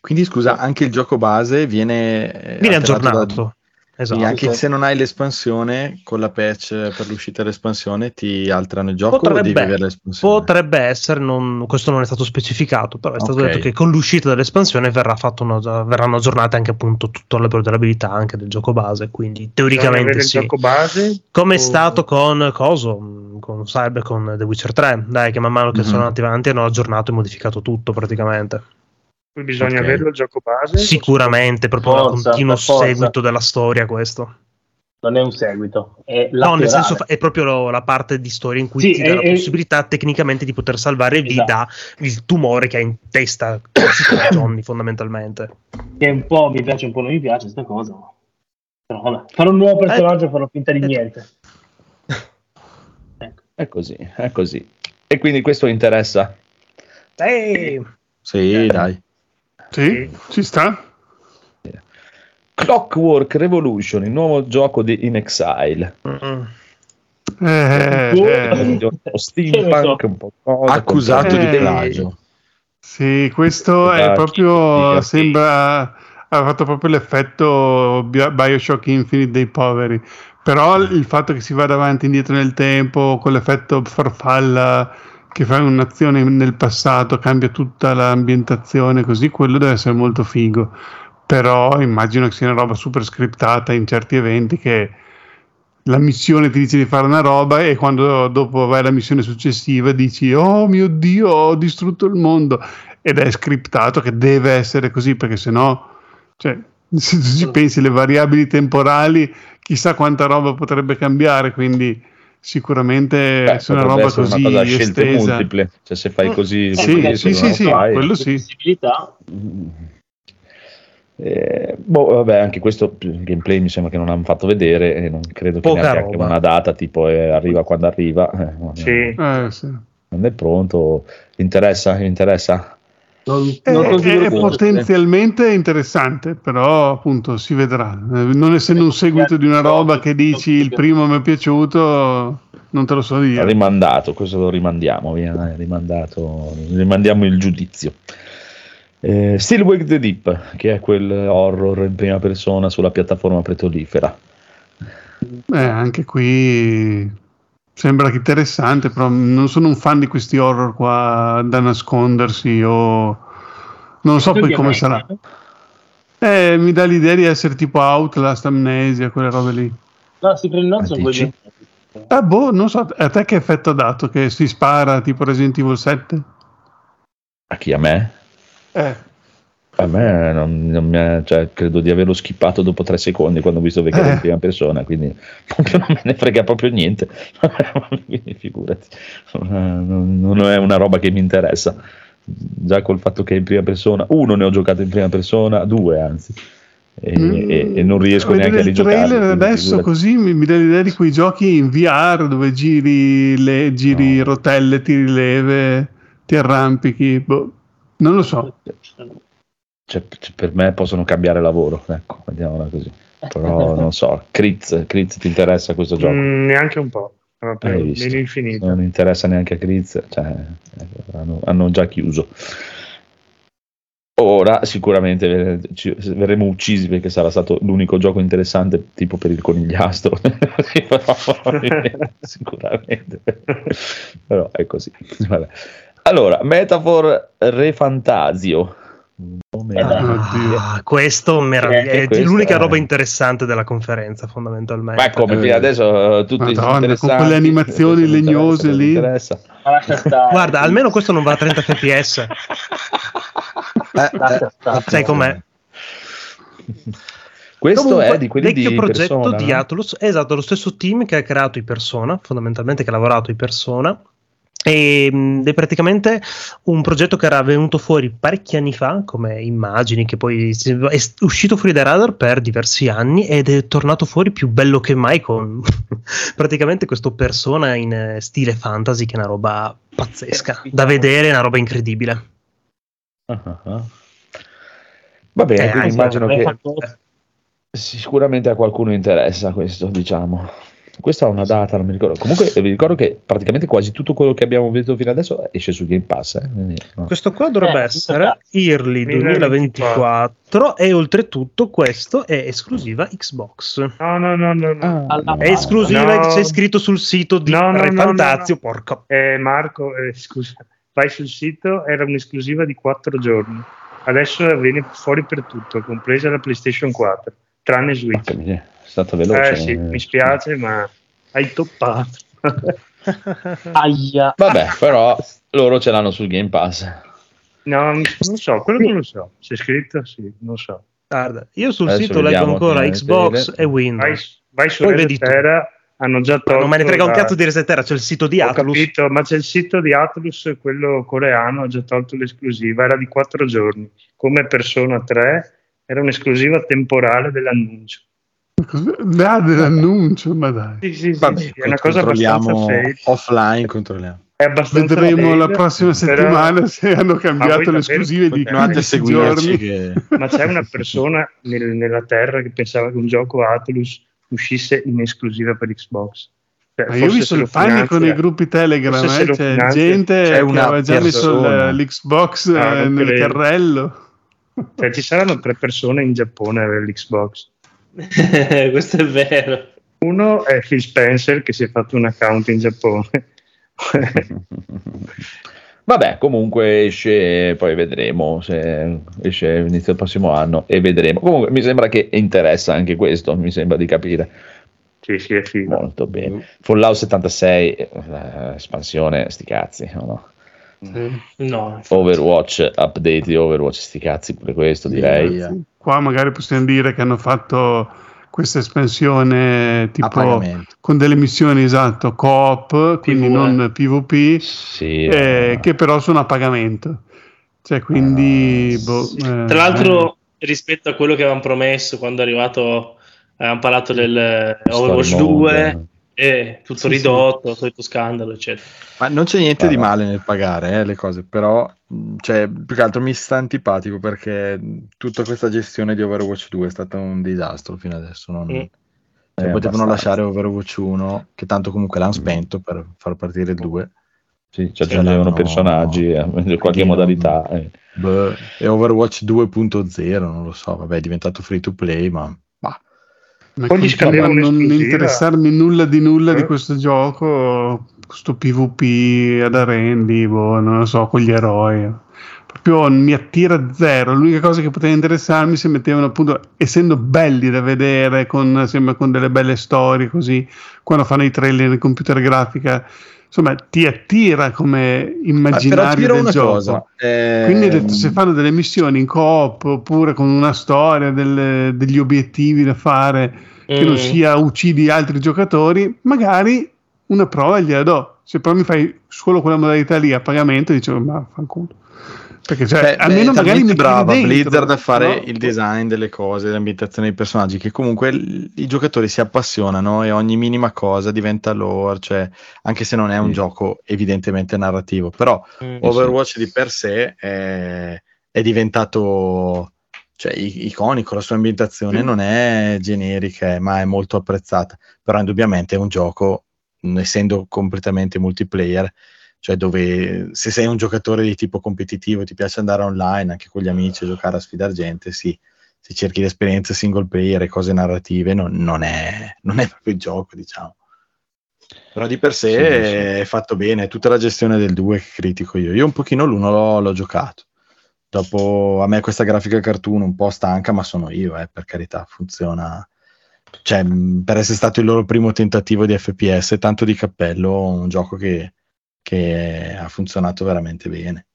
Quindi scusa, anche il gioco base viene, eh,
Viene
alterato da-
aggiornato. Esatto.
Quindi anche
sì.
se non hai l'espansione, con la patch per l'uscita dell'espansione ti alterano il gioco o
Potrebbe-
devi avere l'espansione?
Potrebbe essere, non- questo non è stato specificato, però è stato
Ok.
detto che con l'uscita dell'espansione verrà fatto una- verranno aggiornate anche appunto tutto l'albero dell'abilità anche del gioco base, quindi
Bisogna
teoricamente sì.
gioco base
Come è
o-
stato con Coso, con Cyber, con The Witcher 3, dai, che man mano che
Mhm.
sono andati avanti hanno aggiornato e modificato tutto praticamente.
Qui bisogna
Ok.
averlo il gioco base
Sicuramente, proprio un
Forza,
continuo
per forza.
seguito della storia questo.
Non è un seguito, è
No, nel senso è proprio lo- la parte di storia in cui
Sì,
ti dà
è-
la
è-
possibilità tecnicamente di poter salvare vita il tumore che ha in testa (coughs) Johnny fondamentalmente.
che un po' mi piace, un po' non mi piace sta cosa. ma- Però vabbè, fare un nuovo personaggio e farò finta di
Eh.
niente. (laughs) Ecco.
È così, è così. E quindi questo interessa.
Ehi!
Sì, dai.
Sì, ci sta.
Clockwork Revolution, il nuovo gioco di In Exile.
Mm.
Eh, eh,
Un po' steampunk, un po' cosa,
Accusato di
Eh.
plagio.
sì, questo è proprio, sembra, ha fatto proprio l'effetto Bio- Bioshock Infinite dei poveri. Però il fatto che si vada avanti e indietro nel tempo, con l'effetto farfalla che fa un'azione nel passato, cambia tutta l'ambientazione, così quello deve essere molto figo. Però immagino che sia una roba super scriptata in certi eventi che la missione ti dice di fare una roba e quando dopo vai alla missione successiva dici oh mio dio ho distrutto il mondo ed è scriptato che deve essere così perché sennò cioè, se tu ci pensi le variabili temporali chissà quanta roba potrebbe cambiare quindi sicuramente
Beh,
se una roba così
una cosa scelte
estesa
multiple. Cioè, se fai così,
Eh,
sì,
così,
sì, sì, sì,
fai-
quello sì.
Possibilità.
Eh, boh, vabbè, anche questo gameplay mi sembra che non hanno fatto vedere e non credo che
Poca
neanche anche
roba.
una data tipo eh, arriva quando arriva. eh,
sì
Eh, sì.
Non è pronto. Interessa? Interessa?
Non,
È,
non
è- è potenzialmente interessante, però appunto si vedrà. Eh, Non essendo un seguito di una roba che dici il primo mi è piaciuto, non te lo so dire.
Rimandato, questo lo rimandiamo, via, dai, rimandato, rimandiamo il giudizio. Eh, Still Wake the Deep, che è quel horror in prima persona sulla piattaforma petrolifera.
Eh, anche qui Sembra che interessante, però non sono un fan di questi horror qua da nascondersi o non so poi come sarà. Eh, mi dà l'idea di essere tipo Outlast, Amnesia, quelle robe lì.
No, si prende non sono quelli.
Eh, boh, non so, a te che effetto ha dato? Che si spara tipo Resident Evil 7?
A chi? A me?
Eh.
A me non, non mi è, cioè, credo di averlo skippato dopo tre secondi quando ho visto era
Eh.
in prima persona, quindi (laughs) proprio non me ne frega proprio niente. (laughs) quindi figurati, non, non è una roba che mi interessa. Già col fatto che è in prima persona, uno ne ho giocato in prima persona, due anzi, e,
Mm.
e- e non riesco neanche a
il
rigiocare.
trailer adesso così mi, mi dà l'idea di quei giochi in VR dove giri, le, giri
No.
rotelle, tiri leve, ti arrampichi. Boh, non lo so.
Cioè, c- per me possono cambiare lavoro, ecco, vediamola così. Però (laughs) non so, Critz, Critz ti interessa questo gioco?
Mm, neanche un po'. Ma per
Hai visto?
meno infinito.
non interessa neanche a Grizz, cioè, eh, hanno, hanno già chiuso. Ora sicuramente verremo uccisi perché sarà stato l'unico gioco interessante tipo per il conigliastro. (laughs) Sicuramente. Però è così. Vabbè. Allora, Metafor Re Fantasio. Un nome-
Eh.
Ah, questo meraviglia-
Eh,
è l'unica
è-
roba interessante della conferenza, fondamentalmente.
Ma come fino adesso eh, tutti
Madonna,
interessanti,
con quelle animazioni legnose lì.
Guarda, almeno questo non va a 30 fps. (laughs)
Eh.
Sai com'è?
Questo
Comunque,
è di quelli
vecchio
di
progetto
Persona,
di? Atlus, è esatto, lo stesso team che ha creato i Persona, fondamentalmente che ha lavorato i Persona. Ed è praticamente un progetto che era venuto fuori parecchi anni fa come immagini che poi è uscito fuori dai radar per diversi anni ed è tornato fuori più bello che mai con (laughs) praticamente questo persona in eh, stile fantasy che è una roba pazzesca da vedere, è una roba incredibile
ah. Va bene,
Eh,
immagino che
Fantasio.
sicuramente a qualcuno interessa questo, diciamo. Questa ha una data, non mi ricordo. Comunque vi ricordo che praticamente quasi tutto quello che abbiamo visto fino adesso esce su Game Pass. eh, quindi, no.
Questo qua dovrebbe
Eh,
essere Early 2024 e oltretutto questo è esclusiva Xbox.
No, no, no, no. no.
Alla-
È esclusiva,
No.
c'è scritto sul sito di
No, no,
Re
no,
Fantazio,
no, no.
porco.
Eh, Marco, eh, scusa, vai sul sito, era un'esclusiva di 4 giorni. Adesso viene fuori per tutto, compresa la PlayStation 4, tranne Switch.
È stata veloce.
Eh sì, mi spiace, ma hai toppato. (laughs)
Aia.
Vabbè, però loro ce l'hanno sul Game Pass.
no, non so, quello non lo so. C'è scritto? Sì, non so.
Guarda, io sul
Adesso
sito leggo ancora Xbox e
Vai,
Windows.
vai su
vedi tu.
Terra, hanno già tolto.
Non me ne frega un cazzo di Resetera, c'è il sito di
Ho
Atlus.
capito, ma c'è il sito di Atlus, quello coreano, ha già tolto l'esclusiva, era di 4 giorni. Come Persona 3 era un'esclusiva temporale dell'annuncio.
Ah, dell'annuncio, ma dai.
Sì, sì, sì,
Vabbè,
sì, è una cosa abbastanza fake.
offline, controlliamo.
È abbastanza
Vedremo
fake,
la prossima
però-
settimana se hanno cambiato le esclusive di
Continuate a
15
seguirci che... (laughs)
Ma c'è una persona nel- nella terra che pensava che un gioco Atlus uscisse in esclusiva per Xbox. Cioè,
Ma io ho visto il panico nei gruppi Telegram, eh, c'è
finanzia-
gente
c'è
che aveva già messo
persona.
l'Xbox eh,
Ah, non
nel
credo.
carrello.
Cioè, ci saranno tre persone in Giappone a avere l'Xbox. (laughs)
Questo è vero.
Uno è Phil Spencer che si è fatto un account in Giappone. (laughs)
Vabbè, comunque esce, poi vedremo se esce inizio del prossimo anno e vedremo. Comunque mi sembra che interessa anche questo, mi sembra di capire.
sì, sì, è figo.
Molto bene. Fallout 76, eh, espansione, sti cazzi, no, no. Overwatch, update di Overwatch, sti cazzi, pure questo direi.
Via.
Qua magari possiamo dire che hanno fatto questa espansione tipo con delle missioni esatto coop, quindi
PvE.
non PvP,
Sì,
eh,
eh,
che però sono a pagamento. Cioè, quindi,
Ah,
boh,
Sì.
eh,
Tra l'altro, rispetto a quello che avevamo promesso quando è arrivato, avevamo parlato del eh, Overwatch
Story mode,
2, e tutto
Sì,
ridotto, solito scandalo, eccetera.
Ma non c'è niente
Ah,
di
no.
male nel pagare eh, le cose, però cioè, più che altro mi sta antipatico perché tutta questa gestione di Overwatch 2 è stata un disastro fino adesso. Non...
Mm.
cioè,
Eh,
potevano
abbastanza.
lasciare Overwatch 1, che tanto comunque l'hanno spento per far partire il 2.
Sì, ci aggiungevano
l'hanno-
personaggi, eh, (laughs) in qualche
Sì,
modalità. eh.
Beh, e Overwatch 2.0, non lo so, vabbè, è diventato free to play, ma.
Ma
Poi gli
a non interessarmi nulla di nulla di
Eh.
questo gioco, questo PvP ad arendi, boh, non lo so, con gli eroi. Proprio mi attira zero. L'unica cosa che poteva interessarmi se mettevano appunto, essendo belli da vedere, con, sembra con delle belle storie così, quando fanno i trailer in computer grafica, insomma, ti attira come immaginario
dire
del
una
gioco.
cosa, eh,
Quindi ho detto, se fanno delle missioni in coop oppure con una storia, delle- degli obiettivi da fare, che non
Mm.
sia uccidi altri giocatori, magari una prova gliela do. Se però mi fai solo quella modalità lì a pagamento, dicevo, ma fanculo. Perché cioè,
Beh,
almeno
beh,
magari mi
brava
dentro,
Blizzard a fare
no?
il design delle cose, l'ambientazione dei personaggi, che comunque l- i giocatori si appassionano e ogni minima cosa diventa lore, cioè anche se non è un
Sì.
gioco evidentemente narrativo, però
Mm.
Overwatch di per sé è, è diventato cioè, i- iconico, la sua ambientazione non è generica, eh, ma è molto apprezzata, però indubbiamente è un gioco, essendo completamente multiplayer, cioè dove se sei un giocatore di tipo competitivo e ti piace andare online anche con gli amici a giocare a sfidar gente, sì, se cerchi l'esperienza single player e cose narrative non, non è, non è proprio il gioco, diciamo. Però di per sé
Sì, sì.
è fatto bene, è tutta la gestione del 2 che critico io. Io un pochino l'uno l'ho, l'ho giocato. Dopo a me questa grafica cartoon un po' stanca, ma sono io, eh, per carità, funziona. Cioè, per essere stato il loro primo tentativo di FPS, tanto di cappello, un gioco che, che ha funzionato veramente bene.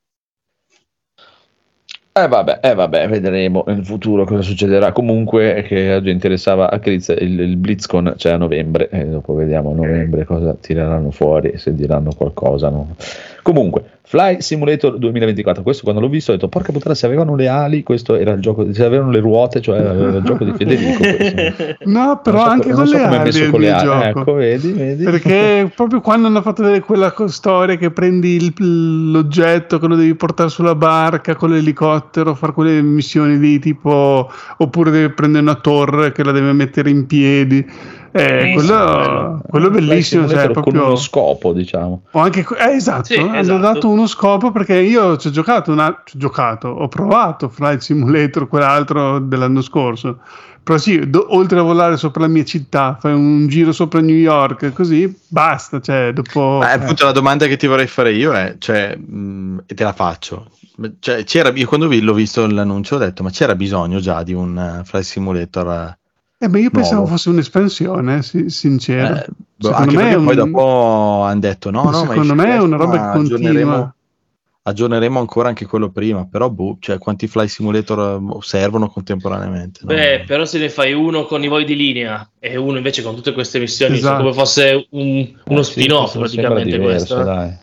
Eh vabbè, eh vabbè, vedremo nel futuro cosa succederà. Comunque, che oggi interessava a Chris, il, il BlizzCon c'è a novembre, e dopo vediamo a novembre cosa tireranno fuori, se diranno qualcosa. no? Comunque, Fly Simulator 2024, questo quando l'ho visto ho detto, porca puttana, se avevano le ali, questo era il gioco, se avevano le ruote, cioè era il (laughs) gioco di Federico. questo.
No, però
so-
anche con
so
le ali
messo con le ali.
gioco.
Ecco, vedi, vedi.
Perché proprio quando hanno fatto vedere quella storia che prendi il- l'oggetto che lo devi portare sulla barca con l'elicottero, fare quelle missioni di tipo, oppure devi prendere una torre che la deve mettere in piedi. Eh,
Sì,
quello, quello è bellissimo, cioè,
con
proprio...
uno scopo, diciamo.
O anche, eh, esatto,
Sì,
hanno
esatto.
dato uno scopo perché io ci ho giocato, una, ci ho giocato, ho provato Flight Simulator, quell'altro dell'anno scorso. Però sì, do- oltre a volare sopra la mia città, fai un giro sopra New York, così basta. Cioè, dopo.
Ma appunto la domanda che ti vorrei fare io è, cioè, mh, e te la faccio. Cioè, c'era, io quando vi- l'ho visto l'annuncio ho detto, ma c'era bisogno già di un uh, Flight Simulator?
Eh, beh, io pensavo
nuovo.
fosse un'espansione, sì, sincero.
Eh, boh,
Secondo
anche
me
perché
è
poi
un-
dopo hanno detto, no, no, ma
Secondo me è una roba
ma
che continua.
aggiorneremo, aggiorneremo ancora anche quello prima, però boh, cioè, quanti Flight Simulator uh, servono contemporaneamente? no?
Beh, però se ne fai uno con i voli di linea e uno invece con tutte queste missioni,
Esatto.
come fosse un- uno
Eh, sì,
spin-off
sembra
praticamente
diverso,
questo. eh.
dai.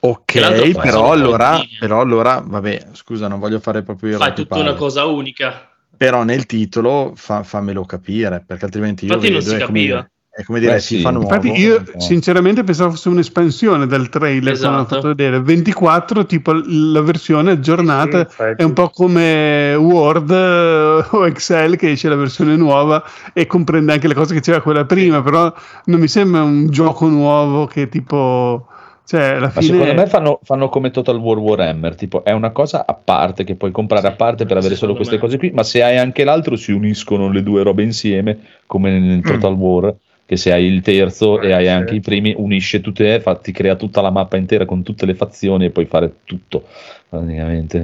Ok, però allora, però allora, vabbè, scusa, non voglio fare proprio il
Fai tutta una cosa unica.
Però nel titolo fa- fammelo capire, perché altrimenti io
Infatti non
vedo,
si
è come
capiva.
dire, è come dire
Beh,
FIFA
sì.
nuovo.
Infatti, io
no.
sinceramente pensavo fosse un'espansione del trailer quando hanno
Esatto.
fatto vedere 24, tipo la versione aggiornata.
Sì, infatti.
È un po' come Word eh, o Excel che esce la versione nuova e comprende anche le cose che c'era quella prima, però non mi sembra un gioco nuovo che tipo... Cioè, alla
Ma
fine...
secondo me fanno, fanno come Total War Warhammer, tipo è una cosa a parte che puoi comprare a parte per avere solo queste
me.
cose qui, ma se hai anche l'altro si uniscono le due robe insieme, come nel Total War, che se hai il terzo e
Eh,
hai
sì.
anche i primi, unisce tutte, fa- ti crea tutta la mappa intera con tutte le fazioni e puoi fare tutto, praticamente.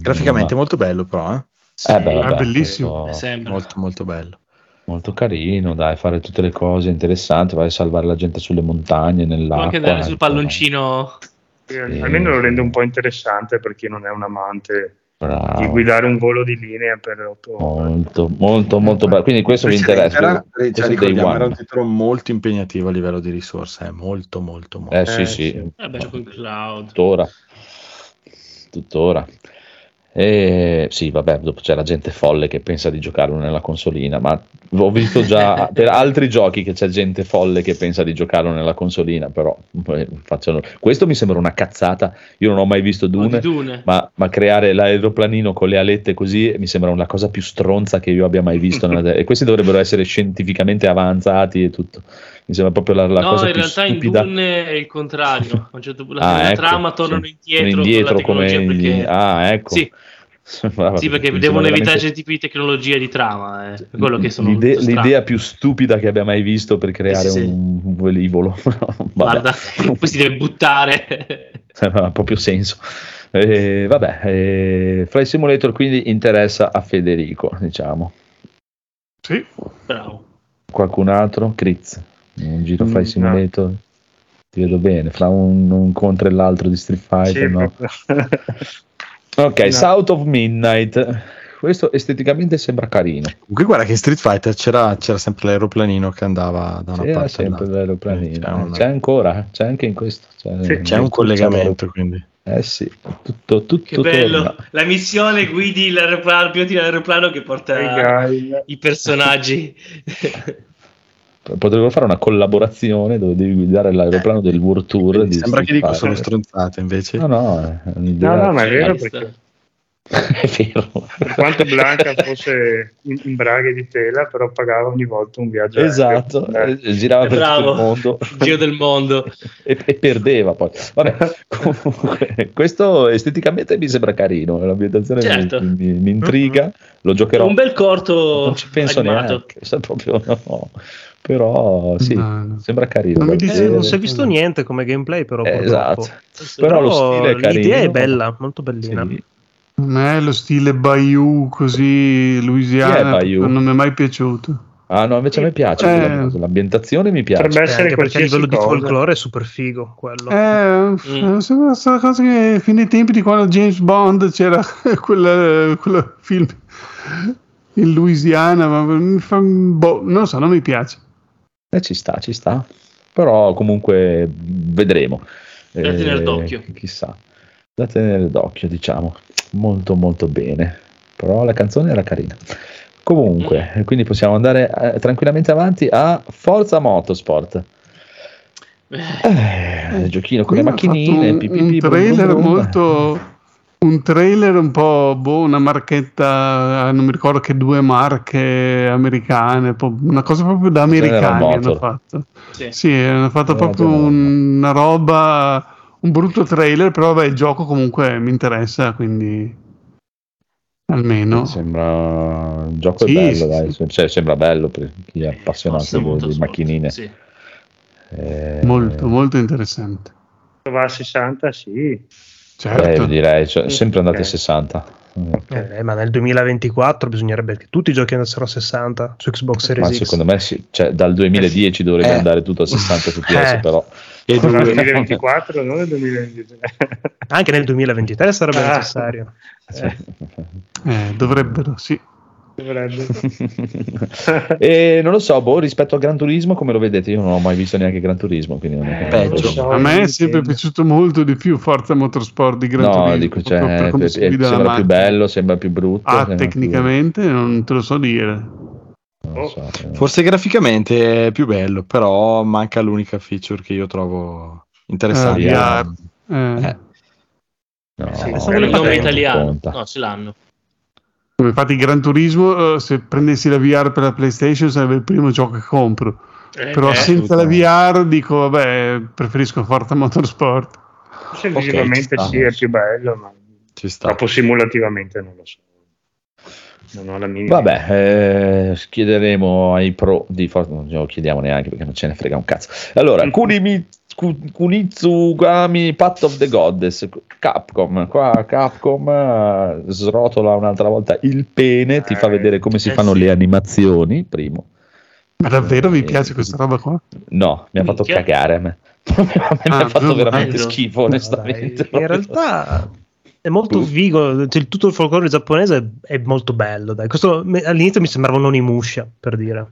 Graficamente
Ma-
molto bello, però, eh?
Sì,
eh beh, vabbè,
è bellissimo.
questo-
sembra.
molto, molto bello.
Molto carino, dai, fare tutte le cose interessanti, vai a salvare la gente sulle montagne, nell'acqua.
anche andare sul
ecco.
palloncino.
Sì, Almeno lo rende un po' interessante per chi non è un amante di
Bravo.
guidare un volo di linea per otto ore.
Molto, molto, molto bello. Quindi questo mi interessa.
Era,
questo-
cioè, ricordiamo, era un titolo molto impegnativo a livello di risorse, eh, molto, molto, molto.
Eh sì,
Eh,
sì,
sì.
Eh beh, gioco in cloud.
tuttora. Tuttora. E sì, vabbè, dopo c'è la gente folle che pensa di giocarlo nella consolina, ma ho visto già (laughs) per altri giochi che c'è gente folle che pensa di giocarlo nella consolina, però eh, facciano... questo mi sembra una cazzata. Io non ho mai visto Dune,
Dune.
ma, ma creare l'aeroplanino con le alette così mi sembra una cosa più stronza che io abbia mai visto. nella- e questi dovrebbero essere scientificamente avanzati e tutto. Mi sembra proprio la, la
no,
cosa
in
più
realtà
stupida.
in Dune è il contrario. A un certo punto la,
Ah, ecco,
trama tornano
sì.
indietro,
indietro come
perché...
ah ecco
Sì, (laughs)
Sì, perché devono
veramente
evitare certi tipi di tecnologia di trama. Eh. Per quello che sono
l'ide- l'idea più stupida che abbia mai visto per creare
Sì, sì, sì.
un, velivolo. (laughs)
Guarda, (laughs) poi si deve buttare.
non ha proprio senso. Eh, vabbè, eh, Flight Simulator quindi interessa a Federico, diciamo.
Sì.
Bravo.
Qualcun altro? Critz, un giro
Mm,
Flight
no.
Simulator? Ti vedo bene, fra un, un contro e l'altro di Street Fighter,
Sì,
no? Ok,
No.
South of Midnight. Questo esteticamente sembra carino.
Comunque guarda che in Street Fighter c'era, c'era sempre l'aeroplanino che andava da una
C'era
parte
sempre
all'altra.
l'aeroplanino.
C'è un-
C'è ancora, c'è anche in questo. C'è,
Sì,
C'è un collegamento, quindi.
Eh sì, tutto, tutto
Che bello.
torna.
La missione guidi l'aeroplano, piloti l'aeroplano che porta i personaggi. (laughs)
Potremmo fare una collaborazione dove devi guidare l'aeroplano del World Tour. Di
Sembra che dico solo
Fighter.
stronzate invece.
No, no, è
No,
un'idea-
no, ma è vero perché (laughs)
è vero.
per quanto Blanca fosse in, in braghe di tela, però pagava ogni volta un viaggio.
Esatto,
aereo.
eh, girava per tutto
Bravo.
il mondo (laughs)
giro del mondo.
e, e perdeva poi. Vabbè, (laughs) comunque, questo esteticamente mi sembra carino, l'ambientazione mi-
Certo.
mi, mi intriga, lo giocherò.
Un bel corto
non ci penso
animato.
neanche, proprio no. però sì,
No,
sembra carino.
Non mi dice-
Eh, non si è visto niente come gameplay, però.
Eh, esatto. Però lo stile è carino.
l'idea è bella, molto bellina.
Sì.
A me lo stile Bayou così
è
Louisiana
Bayou?
non mi è mai piaciuto.
Ah no, invece a me piace,
Eh.
cosa, l'ambientazione mi piace.
Potrebbe
Eh,
essere
anche perché a livello di
cosa.
folklore è super figo quello.
Eh,
Mm.
eh, sono sono cose che fino ai tempi di quando James Bond c'era (laughs) quel, quel film in Louisiana, ma mi fa, boh, non lo so, non mi piace.
Eh, ci sta, ci sta. Però comunque vedremo.
Da tenere d'occhio.
Chissà. Da tenere d'occhio, diciamo. Molto molto bene. Però la canzone era carina. Comunque,
Mm.
quindi possiamo andare eh, tranquillamente avanti a Forza Motorsport. Eh, giochino con le macchinine,
un,
pi, pi,
un trailer
brum, brum.
molto un trailer un po' boh, una marchetta eh, non mi ricordo che due marche americane una cosa proprio da americani hanno fatto
Sì.
sì hanno fatto proprio una roba un brutto trailer però vabbè il gioco comunque mi interessa quindi almeno
Sembra un gioco
Sì,
bello,
sì,
dai.
sì.
Cioè, sembra bello per chi è appassionato di, macchinine.
Sì.
Eh,
molto molto interessante
Va a 60, sì.
certo
eh, direi, cioè, sempre andati a
Ok.
60. Eh,
Eh, ma nel 2024 bisognerebbe che tutti i giochi andassero a 60 su Xbox Series
Ma
X.
secondo me sì, cioè, dal 2010 dovrebbe
Eh.
andare tutto a 60 fps, (laughs)
Eh.
però
E
Nel
due-
2024, non nel 2023. (laughs)
Anche nel 2023 sarebbe
Ah.
necessario. (laughs)
Cioè,
Eh, dovrebbero sì
Dovrebbe. (laughs)
e non lo so, boh, rispetto a Gran Turismo, come lo vedete? Io non ho mai visto neanche Gran Turismo, quindi non è che
Peggio.
So,
a me è sempre piaciuto molto di più Forza Motorsport di Gran
No,
Turismo
dico, cioè,
per
eh,
la
sembra più
macchina.
bello, sembra più brutto.
Ah,
sembra più-
tecnicamente non te lo so dire.
So, eh.
Forse graficamente è più bello, però manca l'unica feature che io trovo interessante.
Ah,
VR. Eh,
Eh.
No,
Sì,
il nome
che
italiano. No, ce l'hanno.
Infatti Gran Turismo, eh, se prendessi la VR per la PlayStation sarebbe il primo gioco che compro.
Eh,
Però
eh,
senza la. VR dico, vabbè, preferisco Forza Motorsport.
Forse
Ok,
visivamente sì, è più bello, ma
Ci sta.
troppo simulativamente non lo so. Non ho la minima.
Vabbè, eh, chiederemo ai pro di Forza, non glielo chiediamo neanche perché non ce ne frega un cazzo. Allora, Kunimi, Ku- Kunitsugami Path of the Goddess, Capcom, qua Capcom eh, srotola un'altra volta il pene, ti fa
Eh,
vedere come si
eh
fanno
sì.
le animazioni, primo.
Ma davvero vi
Eh,
piace questa roba qua?
No, mi ha fatto
Minchia.
cagare a me. (laughs) mi
Ah,
ha fatto
no,
veramente
bello.
schifo, onestamente.
Dai, in realtà è molto figo. cioè, tutto il folklore giapponese è, è molto bello. Dai. Questo me- all'inizio mi sembrava un Onimusha per dire. Ho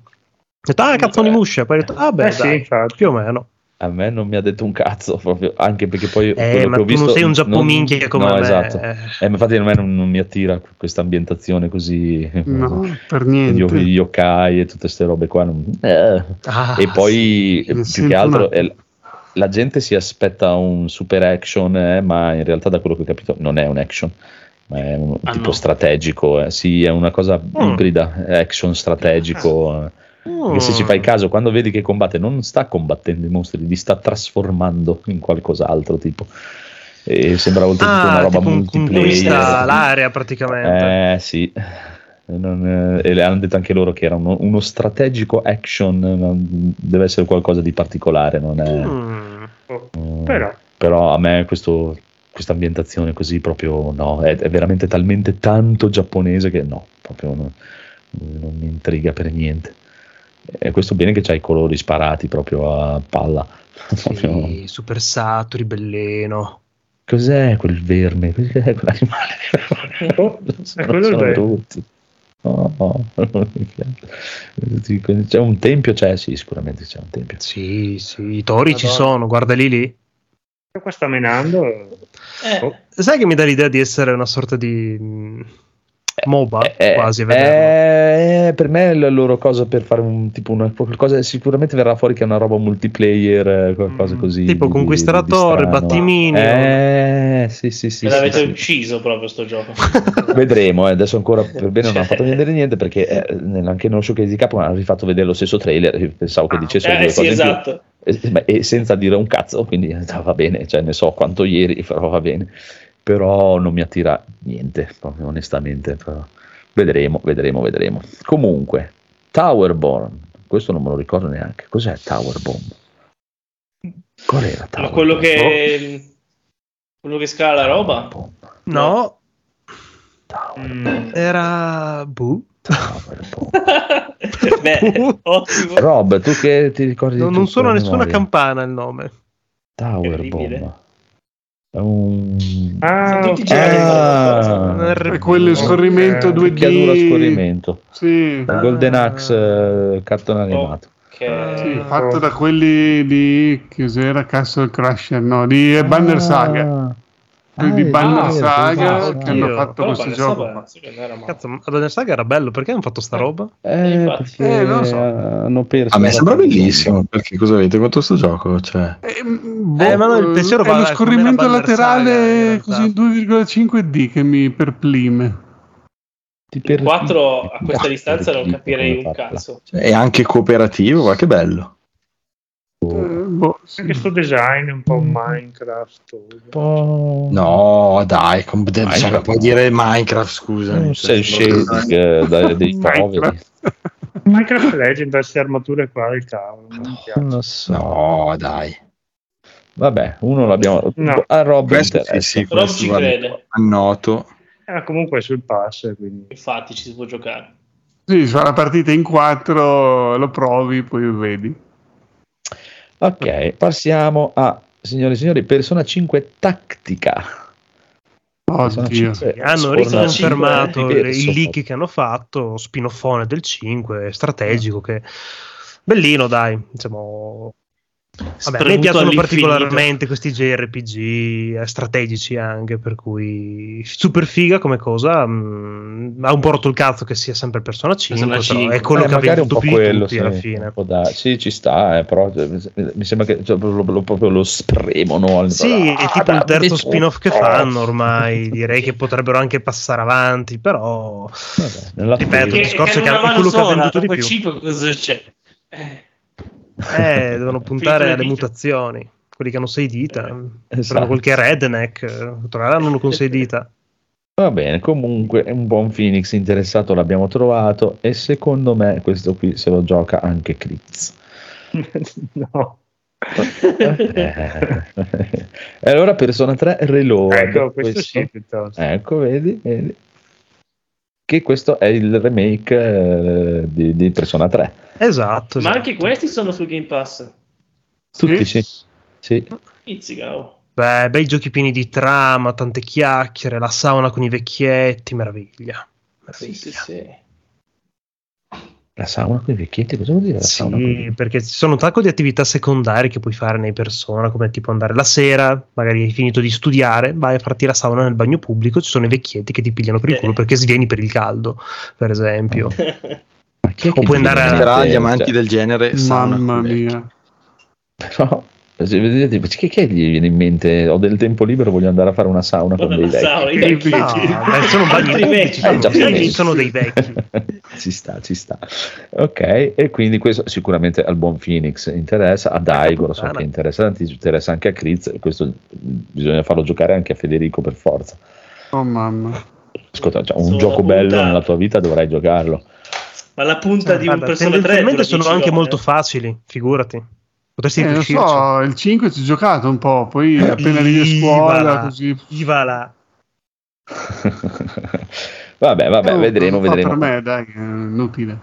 detto, ah, cazzo, Onimusha. Poi ho detto, ah, beh,
Eh sì,
dai,
infatti.
più o meno.
A me non mi ha detto un cazzo, proprio, anche perché poi
Eh,
quello
ma
che ho
tu non
visto
sei un giappominchia come
no,
me.
esatto.
Eh.
Eh, ma infatti a me non, non mi attira questa ambientazione così
No, per
gli,
niente.
gli yokai e tutte queste robe qua non- eh.
Ah,
e poi
sì,
eh, più che altro
un
è- la gente si aspetta un super action eh, ma in realtà da quello che ho capito non è un action ma è un
Ah,
tipo
no?
strategico eh. sì è una cosa
Mm.
ibrida action strategico eh. Perché se ci fai caso, quando vedi che combatte, non sta combattendo i mostri, li sta trasformando in qualcos'altro. Tipo. e sembrava oltretutto
Ah,
una roba
tipo un
multiplayer.
conquista l'area praticamente.
Eh sì, Non, eh, e le hanno detto anche loro che era uno, uno strategico action, non- deve essere qualcosa di particolare, non è...
Mm.
Mm,
Però,
però a me questo, questa ambientazione così proprio no, è, è veramente talmente tanto giapponese che no, proprio no, non mi intriga per niente. E questo bene che c'ha i colori sparati proprio a palla. (laughs) Proprio-
Sì, Super Satori, belleno.
Cos'è quel verme? Cos'è quell'animale? (laughs)
Oh,
sono,
è quello
sono brutti. No, no, (laughs) non mi piace. C'è un tempio? C'è, sì, sicuramente c'è un tempio.
Sì, sì, i tori ci
Madonna.
sono, guarda lì lì.
qua sta menando.
Eh,
Oh.
Sai che mi dà l'idea di essere una sorta di mm, (laughs) MOBA,
Eh,
quasi
eh,
vederlo.
eh, per me è la loro cosa per fare un tipo una qualcosa sicuramente verrà fuori che è una roba multiplayer eh, qualcosa
Mm,
così
tipo
di-
conquistare
di-
battiminio.
eh sì sì sì, sì,
l'avete
sì.
ucciso proprio sto gioco. (laughs)
vedremo eh, adesso ancora per bene non
Cioè.
ha fatto vedere niente perché eh, anche nello showcase di capo hanno rifatto vedere lo stesso trailer pensavo che dicessero
Eh
due
sì,
cose
esatto.
E senza dire un cazzo, quindi va bene, cioè ne so quanto ieri, (laughs) però va bene. Però non mi attira niente, proprio onestamente. però Vedremo, vedremo, vedremo. Comunque, Towerborn, questo non me lo ricordo neanche. Cos'è Towerborn? Qual era
Ma
Towerborn?
quello che quello che scala la roba?
No,
Towerborn,
Mm,
era... Boh. (laughs)
Beh, ottimo.
Rob, tu che ti ricordi di
No, non suona
a
nessuna
memoria?
campana il nome.
Towerbomb.
Incredibile.
È un...
Ah,
Ah.
quello scorrimento
Eh,
2D.
Picchiaduro a scorrimento.
Sì,
Il Golden Axe eh, cartone animato.
Ok.
sì, fatto da quelli di cos'era Castle Crusher, no, di eh, Banner Saga. Quelli di
Ah, è
Banner
vero,
Saga
esatto.
che hanno fatto
Però
questo gioco.
Saga.
Cazzo, ma Banner Saga era bello, perché hanno fatto sta roba?
Eh, perché
Eh, non lo so.
hanno perso.
A me sembra bellissimo, perché cosa avete contro sto gioco? Cioè,
Eh, boh,
Eh, ma no, il pensiero
è lo scorrimento
era Banner Saga, in
laterale
realtà.
così in 2,5D che mi perplime.
Ti per-
4 a questa
Ah,
distanza non capirei un cazzo.
cioè, è anche cooperativo, guarda che bello.
Eh, boh, sì.
Anche sto design è un po' Minecraft.
Un po'...
No, dai, com- cioè,
Minecraft.
puoi dire Minecraft, scusa.
Non sei shading dai- dei poveri.
Minecraft.
Legend, queste armature qua del cavolo. Non mi piace.
Non lo so.
No, dai.
Vabbè, uno l'abbiamo.
No.
A Rob
Questo sì, sì,
Rob
questo
ci crede.
annoto.
Eh, comunque è sul pass, quindi.
Infatti ci si può giocare.
Sì, si fa la partita in 4, lo provi, poi vedi.
Ok, passiamo a signori e signori, Persona 5 Tattica.
Oddio.
5
Hanno riconfermato il
diverso.
leak che hanno fatto, spinoffone del 5, strategico, che bellino dai, diciamo... Vabbè, a me piacciono
all'infinito.
particolarmente questi JRPG eh, strategici anche, per cui super figa come cosa. mm, ha un po' rotto il cazzo che sia sempre Persona 5,
Persona
però
5.
è quello
Eh,
che ha venduto più
quello,
tutti
sì,
alla fine.
un po' da- sì, ci sta, eh, però eh, mi sembra che cioè, proprio, lo, proprio lo spremono. al-
Sì, è
Ah,
tipo il terzo
tutto.
spin-off che fanno ormai. Direi che potrebbero anche passare avanti, però
Vabbè,
Ripeto, il discorso
che
è che è quello che ha venduto di
sola,
più.
dopo il 5 cosa c'è? Eh,
eh, (laughs) devono puntare alle
dita.
mutazioni. Quelli che hanno sei dita, prendono
esatto.
qualche redneck, eh, troveranno uno con sei dita.
Va bene, comunque è un buon Phoenix interessato l'abbiamo trovato e secondo me questo qui se lo gioca anche Kritz. (laughs)
no.
Eh, (laughs) e allora Persona 3 Reload.
Ecco, questo sì, piuttosto.
Ecco, vedi, vedi. Che questo è il remake eh, di, di Persona 3.
Esatto.
Ma
esatto.
anche questi sono sul Game Pass.
Tutti sì. Sì.
Pizzica, oh.
Beh, bei giochi pieni di trama, tante chiacchiere, la sauna con i vecchietti, meraviglia.
Sì, sì, sì.
La sauna con i vecchietti, cosa vuol dire la con
Sì,
vecchietti?
perché ci sono un sacco di attività secondarie che puoi fare nei persona, come tipo andare la sera, magari hai finito di studiare, vai a farti la sauna nel bagno pubblico, ci sono i vecchietti che ti pigliano per il culo
Eh.
perché svieni per il caldo, per esempio. (laughs)
Ma chi è
O
che
puoi
ti
andare a-
mente?
gli amanti
Cioè,
del genere.
Mamma
con
mia.
Però, se vedete, che, che gli viene in mente? Ho del tempo libero, voglio andare a fare una sauna con dei vecchi.
sauna, i
Che
vecchi.
No, beh, sono bagni
Altri
pubblici,
vecchi.
sono,
Eh, già,
sì,
sì.
ci sono dei vecchi. (laughs)
ci sta, ci sta. Ok, e quindi questo sicuramente al buon Phoenix interessa, a Daigo lo so che interessa, tantissimo, interessa anche a Kriz, e questo bisogna farlo giocare anche a Federico per forza.
Oh mamma.
Ascolta, cioè, un
Sono
gioco bello nella tua vita dovrai giocarlo.
Ma la punta di un
Guarda,
Persona 3
tendenzialmente
dura
sono
10
anche molto facili, figurati. Potresti
Eh, so, (clears throat) il 5 ci ho giocato un po', poi appena arrivi a scuola così...
Ivala. (laughs)
vabbè, vabbè,
Oh,
vedremo,
non fa
vedremo.
Per me, dai, è inutile.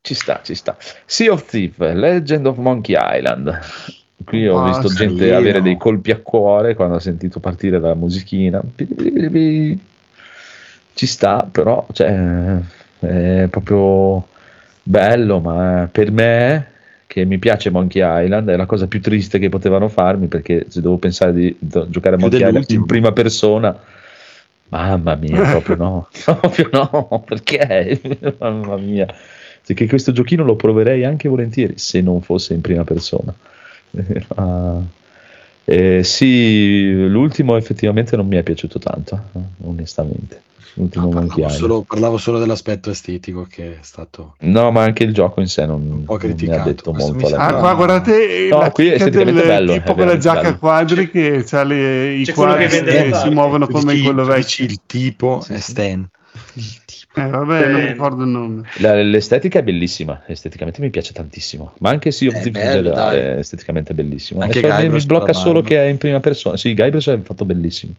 Ci sta, ci sta. Sea of Thief, Legend of Monkey Island. Qui ho
Ah,
visto
sì,
gente
no.
avere dei colpi a cuore quando ha sentito partire la musichina. Ci sta, però cioè, è proprio bello, ma per me che mi piace Monkey Island è la cosa più triste che potevano farmi perché se devo pensare di giocare a Monkey Island in prima persona mamma mia (laughs) proprio no proprio no perché? (laughs) Mamma mia. Che questo giochino lo proverei anche volentieri se non fosse in prima persona. (laughs) Ah. Eh, sì l'ultimo effettivamente non mi è piaciuto tanto eh, onestamente l'ultimo
No, parlavo, solo, parlavo solo dell'aspetto estetico che è stato
no ma anche il gioco in sé non,
po'
non mi ha
criticato.
detto
Questo
molto alla
Ah, qua guardate
No,
la
qui esteticamente
del
è bello,
tipo
è
con la
veramente
giacca
bello.
a quadri che ha le, i quadri
che
che si muovono come
Dici-
quello vecchio.
il tipo è Stan
Eh, vabbè, non
Eh.
ricordo il nome.
La- l'estetica è bellissima, esteticamente mi piace tantissimo, ma anche Sea of
È
Thieves in
bello,
generale è esteticamente bellissimo.
Anche
E cioè, mi- mi
Guybrush
blocca
Threepwood.
solo che è in prima persona. Sì, Guybrush è fatto bellissimo,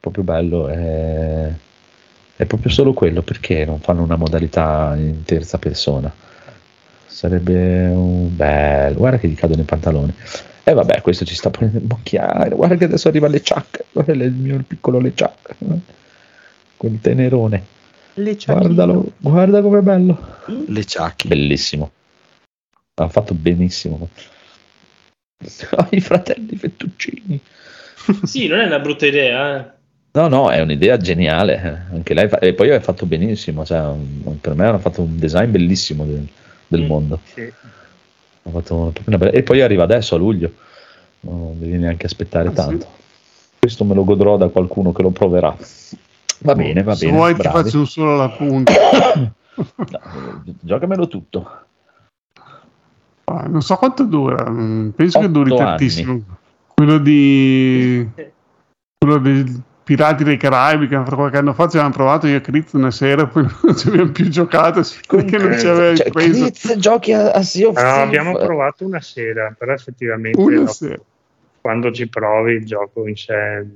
proprio bello. È, è proprio solo quello, perché non fanno una modalità in terza persona? Sarebbe un bello, guarda che gli cadono i pantaloni. E vabbè, questo ci sta prendendo bocchiare. Guarda che adesso arriva le ciacche. Guarda il mio piccolo le ciacche. Quel tenerone. Guardalo, guarda com'è bello.
le ciacche
Bellissimo. Ha fatto benissimo. (laughs) I fratelli Fettuccini.
Sì, non è una brutta idea. eh.
No, no, è un'idea geniale. eh. Anche lei fa- e poi ha fatto benissimo. Cioè, un- per me hanno fatto un design bellissimo del, del
Mm.
mondo.
Sì.
Ha fatto proprio una bella- E poi arriva adesso a luglio. Non devi neanche aspettare
Ah, sì?
tanto. Questo me lo godrò da qualcuno che lo proverà. Va bene, va
Se
bene.
vuoi ti
bravi.
faccio un solo la punta. (coughs)
No, giocamelo tutto.
Ah, non so quanto dura, mm, penso che duri
anni.
tantissimo. Quello di quello dei Pirati dei Caraibi che qualche anno fa ci avevamo provato io e Critz una sera, poi (laughs) non ci abbiamo più giocato perché non ci aveva
Cioè,
preso
Chris, giochi a, a Sea of
No, abbiamo provato una sera, però effettivamente
una
no,
sera.
quando ci provi il gioco in sé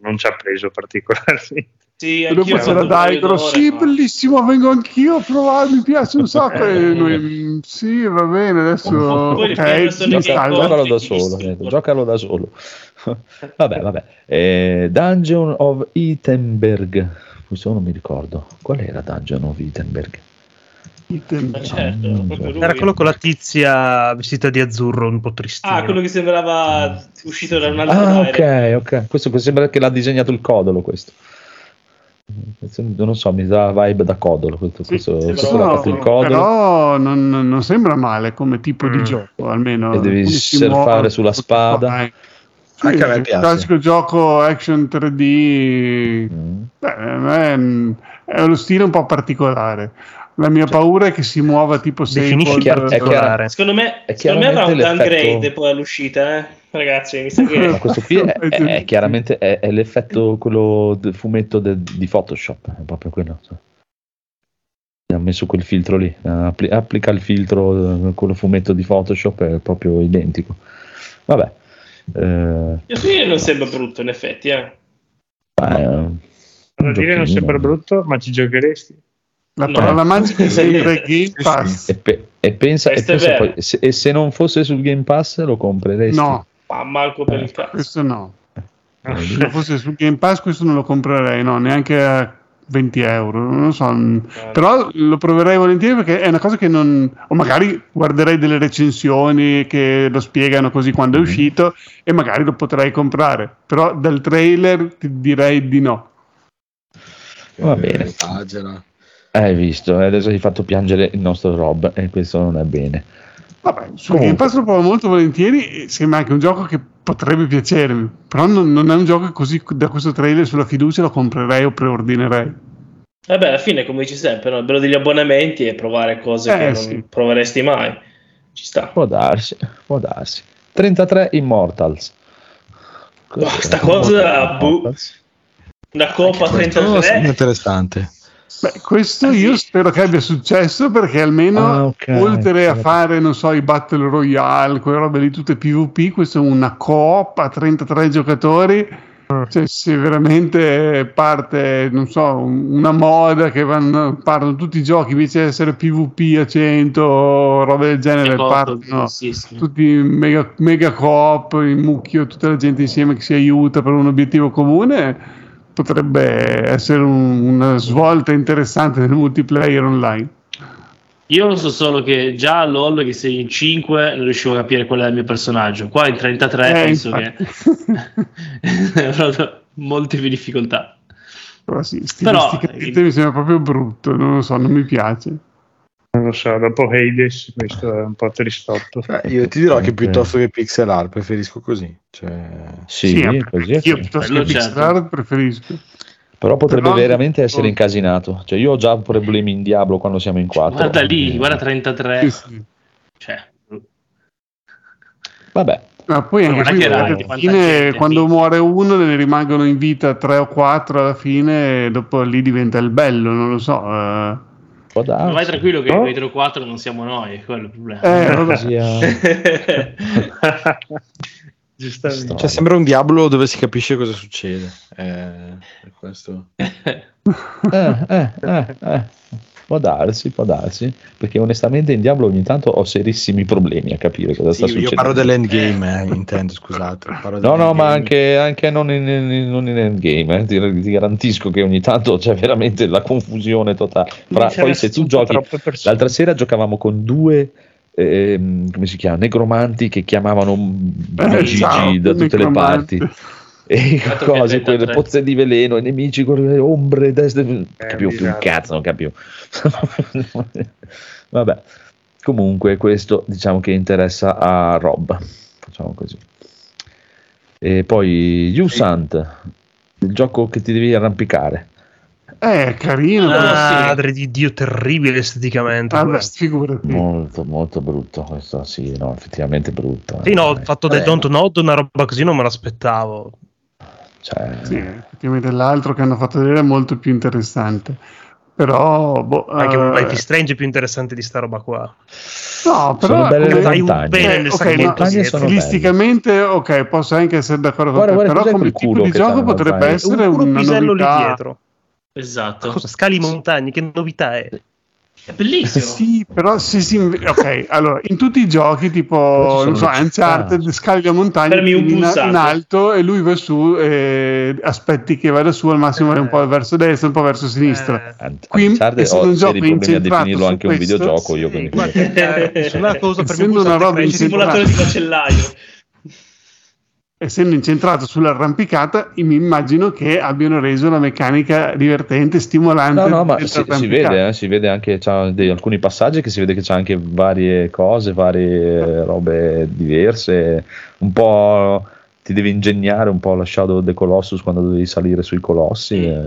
non ci ha preso particolarmente.
Sì,
dopo c'era
d'ore,
sì,
ma-
bellissimo, vengo anch'io a provare, mi piace un sacco. E noi, mm, sì, va bene, adesso
Poi
giocalo da solo, giocalo da solo. vabbè, vabbè. Eh, Dungeon of Ittenberg. Questo non mi ricordo. Qual era Dungeon of Ittenberg?
Certo.
Era quello con la tizia vestita di azzurro, un po' tristino.
Ah, quello che sembrava uscito da un altro
Ah, ok, ok. Questo sembra che l'ha disegnato il codolo. Questo. Non so, mi dà vibe da codolo. Questo, questo,
sembra
questo fatto il
no?
codolo.
Però non, non sembra male come tipo di
Mm.
gioco, almeno.
E devi surfare sulla spada.
Sì,
Anche a me
il
piace.
classico gioco action 3D.
Mm.
Beh, me è uno stile un po' particolare. La mia paura è che si muova tipo
Definisci
Sable,
È
particolare.
Secondo me,
È
secondo me avrà un downgrade poi all'uscita, eh? Ragazzi, mi sa che... (laughs)
questo qui è, è- è chiaramente è, è l'effetto quello del fumetto de- di Photoshop, è proprio quello. cioè. Ha messo quel filtro lì, appli- applica il filtro, eh, quello fumetto di Photoshop è proprio identico. Vabbè, eh,
film non sembra brutto, in effetti, eh.
Da dire non sembra brutto, ma ci giocheresti?
La
No.
parola magica è sempre Game Pass.
E, pe- e pensa, e, pensa poi, se, e se non fosse sul Game Pass lo compreresti?
No,
Ma manco per il cazzo.
questo no.
Eh,
Se fosse su Game Pass, questo non lo comprerei, no, neanche a 20 euro. Non lo so. mm. Però lo proverei volentieri perché è una cosa che non. O magari guarderei delle recensioni che lo spiegano così quando è
Mhm.
uscito e magari lo potrei comprare. Però dal trailer ti direi di no.
Va bene.
Esagera.
Hai visto, eh, adesso hai fatto piangere il nostro Rob e questo non è bene.
Vabbè, su
Comunque.
Game Pass lo provo molto volentieri e sembra anche un gioco che potrebbe piacermi. Però non, non è un gioco che così da questo trailer sulla fiducia lo comprerei o preordinerei.
Vabbè, alla fine, come dici sempre, no? il bello degli abbonamenti è provare cose
Eh,
che non
sì.
proveresti mai. Ci sta.
Può darsi, può darsi. 33 Immortals.
Boh, sta cosa, boh. Una coppa
Questo sembra
33.
interessante.
Beh, questo
Ah, sì.
io spero che abbia successo perché almeno
Ah, ok.
oltre a
Sì.
fare, non so, i Battle Royale, quelle robe lì tutte PvP, questo è una coop a 33 giocatori. Cioè, se veramente parte, non so, un- una moda che vanno, partono tutti i giochi invece di essere PvP a 100, robe del genere, partono
Sì, sì.
tutti mega, mega coop, in mucchio, tutta la gente insieme che si aiuta per un obiettivo comune, potrebbe essere un- una svolta interessante nel multiplayer online.
Io so solo che già a LOL che sei in 5 non riuscivo a capire qual è il mio personaggio. Qua in 33
Eh,
penso
infatti.
che avrò molte più difficoltà.
Però sì,
Però-
mi sembra proprio brutto, non lo so, non mi piace.
Lo so, dopo Hades questo è un po' tristotto.
Cioè, io ti dirò che piuttosto che pixel art preferisco così. Cioè,
Sì,
Sì,
così è
Io
sì.
piuttosto che pixel
certo.
art preferisco.
Però potrebbe
Però-
veramente essere incasinato. Cioè, io ho già problemi in Diablo quando siamo in quattro.
Guarda lì,
Eh,
guarda 33.
Sì, sì.
Cioè,
Vabbè,
Ma poi anche qui, alla fine, quando muore uno, ne rimangono in vita tre o quattro alla fine, e dopo lì diventa il bello, non lo so. Eh.
può
ma vai
darsi.
tranquillo che
No?
i 3 4 non siamo noi, è quello il problema.
Eh, vabbè.
Sia- (laughs)
Giustamente.
cioè, sembra un diavolo dove si capisce cosa succede. Eh, per questo.
Eh, eh, eh, eh. Può darsi, può darsi. Perché onestamente in Diablo ogni tanto ho serissimi problemi a capire cosa
Sì,
sta
io
succedendo.
parlo dell'endgame, eh, intendo, scusate. parlo
No, no, ma anche, anche non in, in- non in endgame, eh. ti, ti garantisco che ogni tanto c'è veramente la confusione totale. Fra- poi se tu giochi, l'altra sera giocavamo con due, ehm, come si chiama, negromanti che chiamavano
Eh,
Gigi
ciao,
da tutte le parti. E (laughs) cose, quelle
33.
pozze di veleno, i nemici con le ombre, destre, non
Eh,
capivo più un
bizzarro.
cazzo, non capivo. (laughs) Vabbè, comunque questo diciamo che interessa a Rob, facciamo così. E poi Usant, il gioco che ti devi arrampicare.
Eh, carino.
Ah,
però.
sì.
Madre di Dio, terribile esteticamente.
Vabbè, figurati.
Molto, molto brutto questo, sì, no, effettivamente brutto.
Sì, no,
Eh,
il fatto del
eh.
Don't Node, una roba così non me l'aspettavo.
Cioè,
Sì, effettivamente l'altro che hanno fatto vedere è molto più interessante. Però, boh,
Anche
eh,
Life is Strange è più interessante di sta roba qua.
no, però
Sono belle
come-
le
Dai un
montagne.
bene
Eh,
nel
ok,
sacco
no, stilisticamente, ok, posso anche essere d'accordo con
Guarda,
te,
guarda,
però come tipo di gioco potrebbe essere
un
una
pisello lì dietro.
Esatto.
Cosa? Scali montagne, che novità è?
È bellissimo.
Sì, però se si ok, allora in tutti i giochi tipo non so. Uncharted scali la montagna
un
in, in alto e lui va su e aspetti che vada su al massimo vai un po' verso destra un po' verso sinistra
Eh,
Qui,
Uncharted
essendo un gioco incentrato
definirlo
su
anche un
questo,
videogioco. io
sì,
quindi-
guarda, eh, nessuna cosa per
Essendo una roba
Il
in
simulatore di macellaio.
Essendo incentrato sull'arrampicata mi immagino che abbiano reso la meccanica divertente stimolante
No, no, ma si, si vede, eh, si vede anche dei- alcuni passaggi che si vede che c'è anche varie cose, varie robe diverse, un po' ti devi ingegnare un po' la Shadow of the Colossus quando devi salire sui colossi. eh.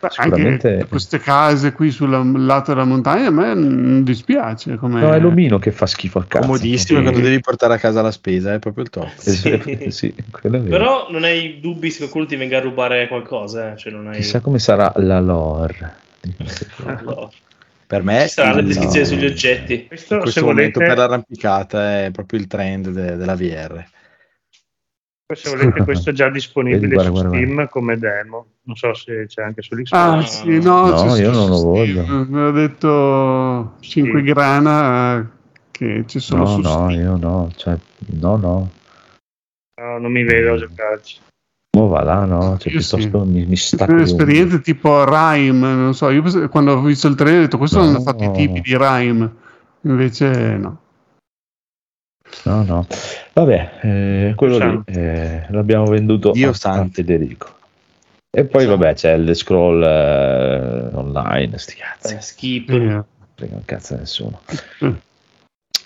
Beh,
sicuramente-
anche queste case qui sul lato della montagna a me non dispiace come
No, è l'omino che fa schifo al cazzo.
Comodissimo
Sì.
quando devi portare a casa la spesa, è proprio il top.
Sì, sì, (laughs) quello è vero.
Però non hai dubbi se qualcuno ti venga a rubare qualcosa, eh? Cioè non hai...
Chissà come sarà la lore. cose.
Allora,
Per me
Ci sarà la descrizione
no.
sugli oggetti.
Questo,
in
se
questo momento
volete,
per l'arrampicata è proprio il trend de- della VR.
Se volete, (laughs) questo è già disponibile
Vedi, guarda,
su
guarda,
Steam come demo. Non so se c'è anche sull'Xbox.
Ah, sì, no,
No,
c'è
io
su
non lo voglio.
Me l'ha detto 5
Sì.
grana eh, che ci sono
No,
su
no,
Steam.
io no, cioè, no, no.
No, non mi vedo a giocarci.
Mo va là, no, cioè,
Io
piuttosto mi, mi
Ci
stacco
esperienze tipo Rime, non so, io quando ho visto il trailer ho detto questo
No.
hanno fatto i tipi di Rime, invece no.
No, no. Vabbè, eh, quello lì
Santo.
eh, l'abbiamo venduto
Dio
a,
santo.
Federico. E poi vabbè c'è il scroll eh, online, sti cazzi,
Eh, skip.
Eh,
frega un cazzo a nessuno.
Mm.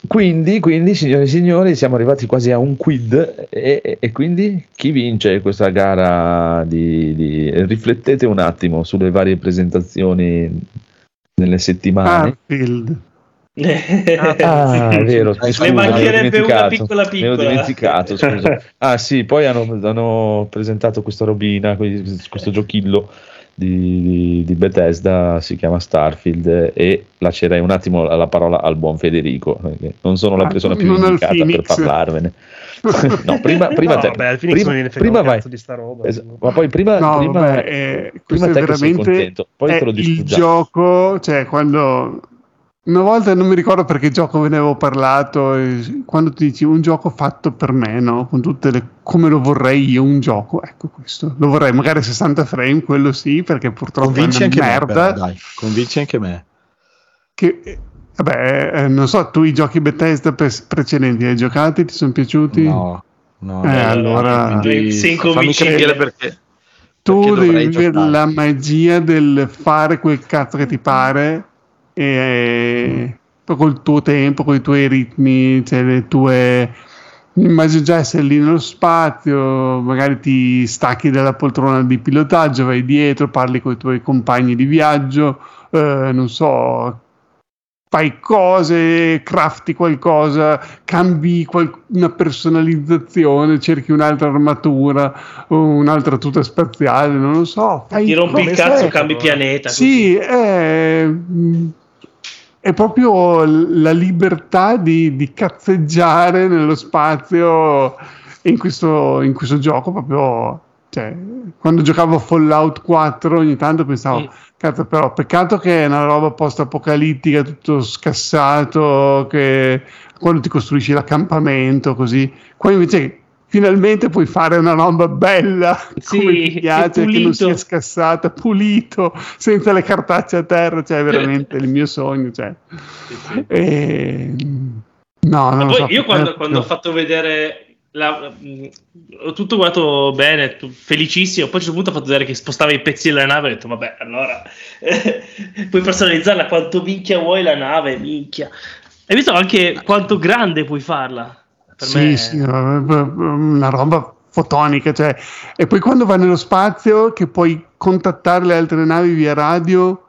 Quindi, quindi, signore e signori, siamo arrivati quasi a un quid e, e quindi chi vince questa gara di, di, Riflettete un attimo sulle varie presentazioni nelle settimane.
Starfield.
Ah, (laughs) è vero, mi scusa,
Ne mancherebbe una piccola
Mi ero
piccola.
dimenticato, scusa. (laughs) Ah sì, poi hanno, hanno presentato questa robina, questo giochillo di, di- di Bethesda, si chiama Starfield e lascerei un attimo la, la parola al buon Federico, perché non sono la
Ah,
persona più
non al
indicata per parlarvene. (laughs) no, prima, prima
no,
te.
vabbè,
prima, prima vai.
di sta roba.
Es- ma poi prima,
No,
prima,
vabbè, eh,
prima
questo è
te che sei
veramente
contento, poi
è
te lo
il
distruggiamo.
gioco, cioè quando una volta non mi ricordo perché gioco ve ne avevo parlato, quando ti dici un gioco fatto per me, no? Con tutte le come lo vorrei io un gioco, ecco questo. Lo vorrei magari 60 frame, quello sì, perché purtroppo
Convinci
è
anche
una
me,
merda.
però, dai, convinci anche me.
che eh, vabbè, eh, non so, tu i giochi Bethesda pre- precedenti hai giocati, ti sono piaciuti?
No, no.
Eh, allora-
quindi
Sei
fammi
inconvincibile.
perché.
tu
perché
devi avere la magia del fare quel cazzo che ti pare e poi col tuo tempo, con i tuoi ritmi, cioè le tue immagino già essere lì nello spazio, magari ti stacchi dalla poltrona di pilotaggio, vai dietro, parli con i tuoi compagni di viaggio, eh, non so, fai cose, crafti qualcosa, cambi qual- una personalizzazione, cerchi un'altra armatura, un'altra tuta spaziale, non lo so. Fai
Ti rompi il cazzo, cambi pianeta.
Sì, è, è proprio la libertà di, di cazzeggiare nello spazio in questo, in questo gioco proprio... Cioè, quando giocavo Fallout 4 ogni tanto pensavo,
Mm.
cazzo però peccato che è una roba post-apocalittica, tutto scassato, che quando ti costruisci l'accampamento così, qua invece finalmente puoi fare una roba bella
Sì,
come ti piace, che non sia scassata, pulito, senza le cartacce a terra, cioè veramente il mio sogno. Cioè. E... No, non so,
io quando,
eh,
quando ho fatto vedere la- mh, ho tutto guardato bene, felicissimo. Poi a un certo punto ho fatto vedere che spostava i pezzi della nave. Ho detto, vabbè, allora (laughs) puoi personalizzarla quanto minchia vuoi la nave, minchia. Hai visto anche quanto grande puoi farla? Per
sì,
me,
sì, una roba fotonica, cioè. e poi quando vai nello spazio che puoi contattare le altre navi via radio,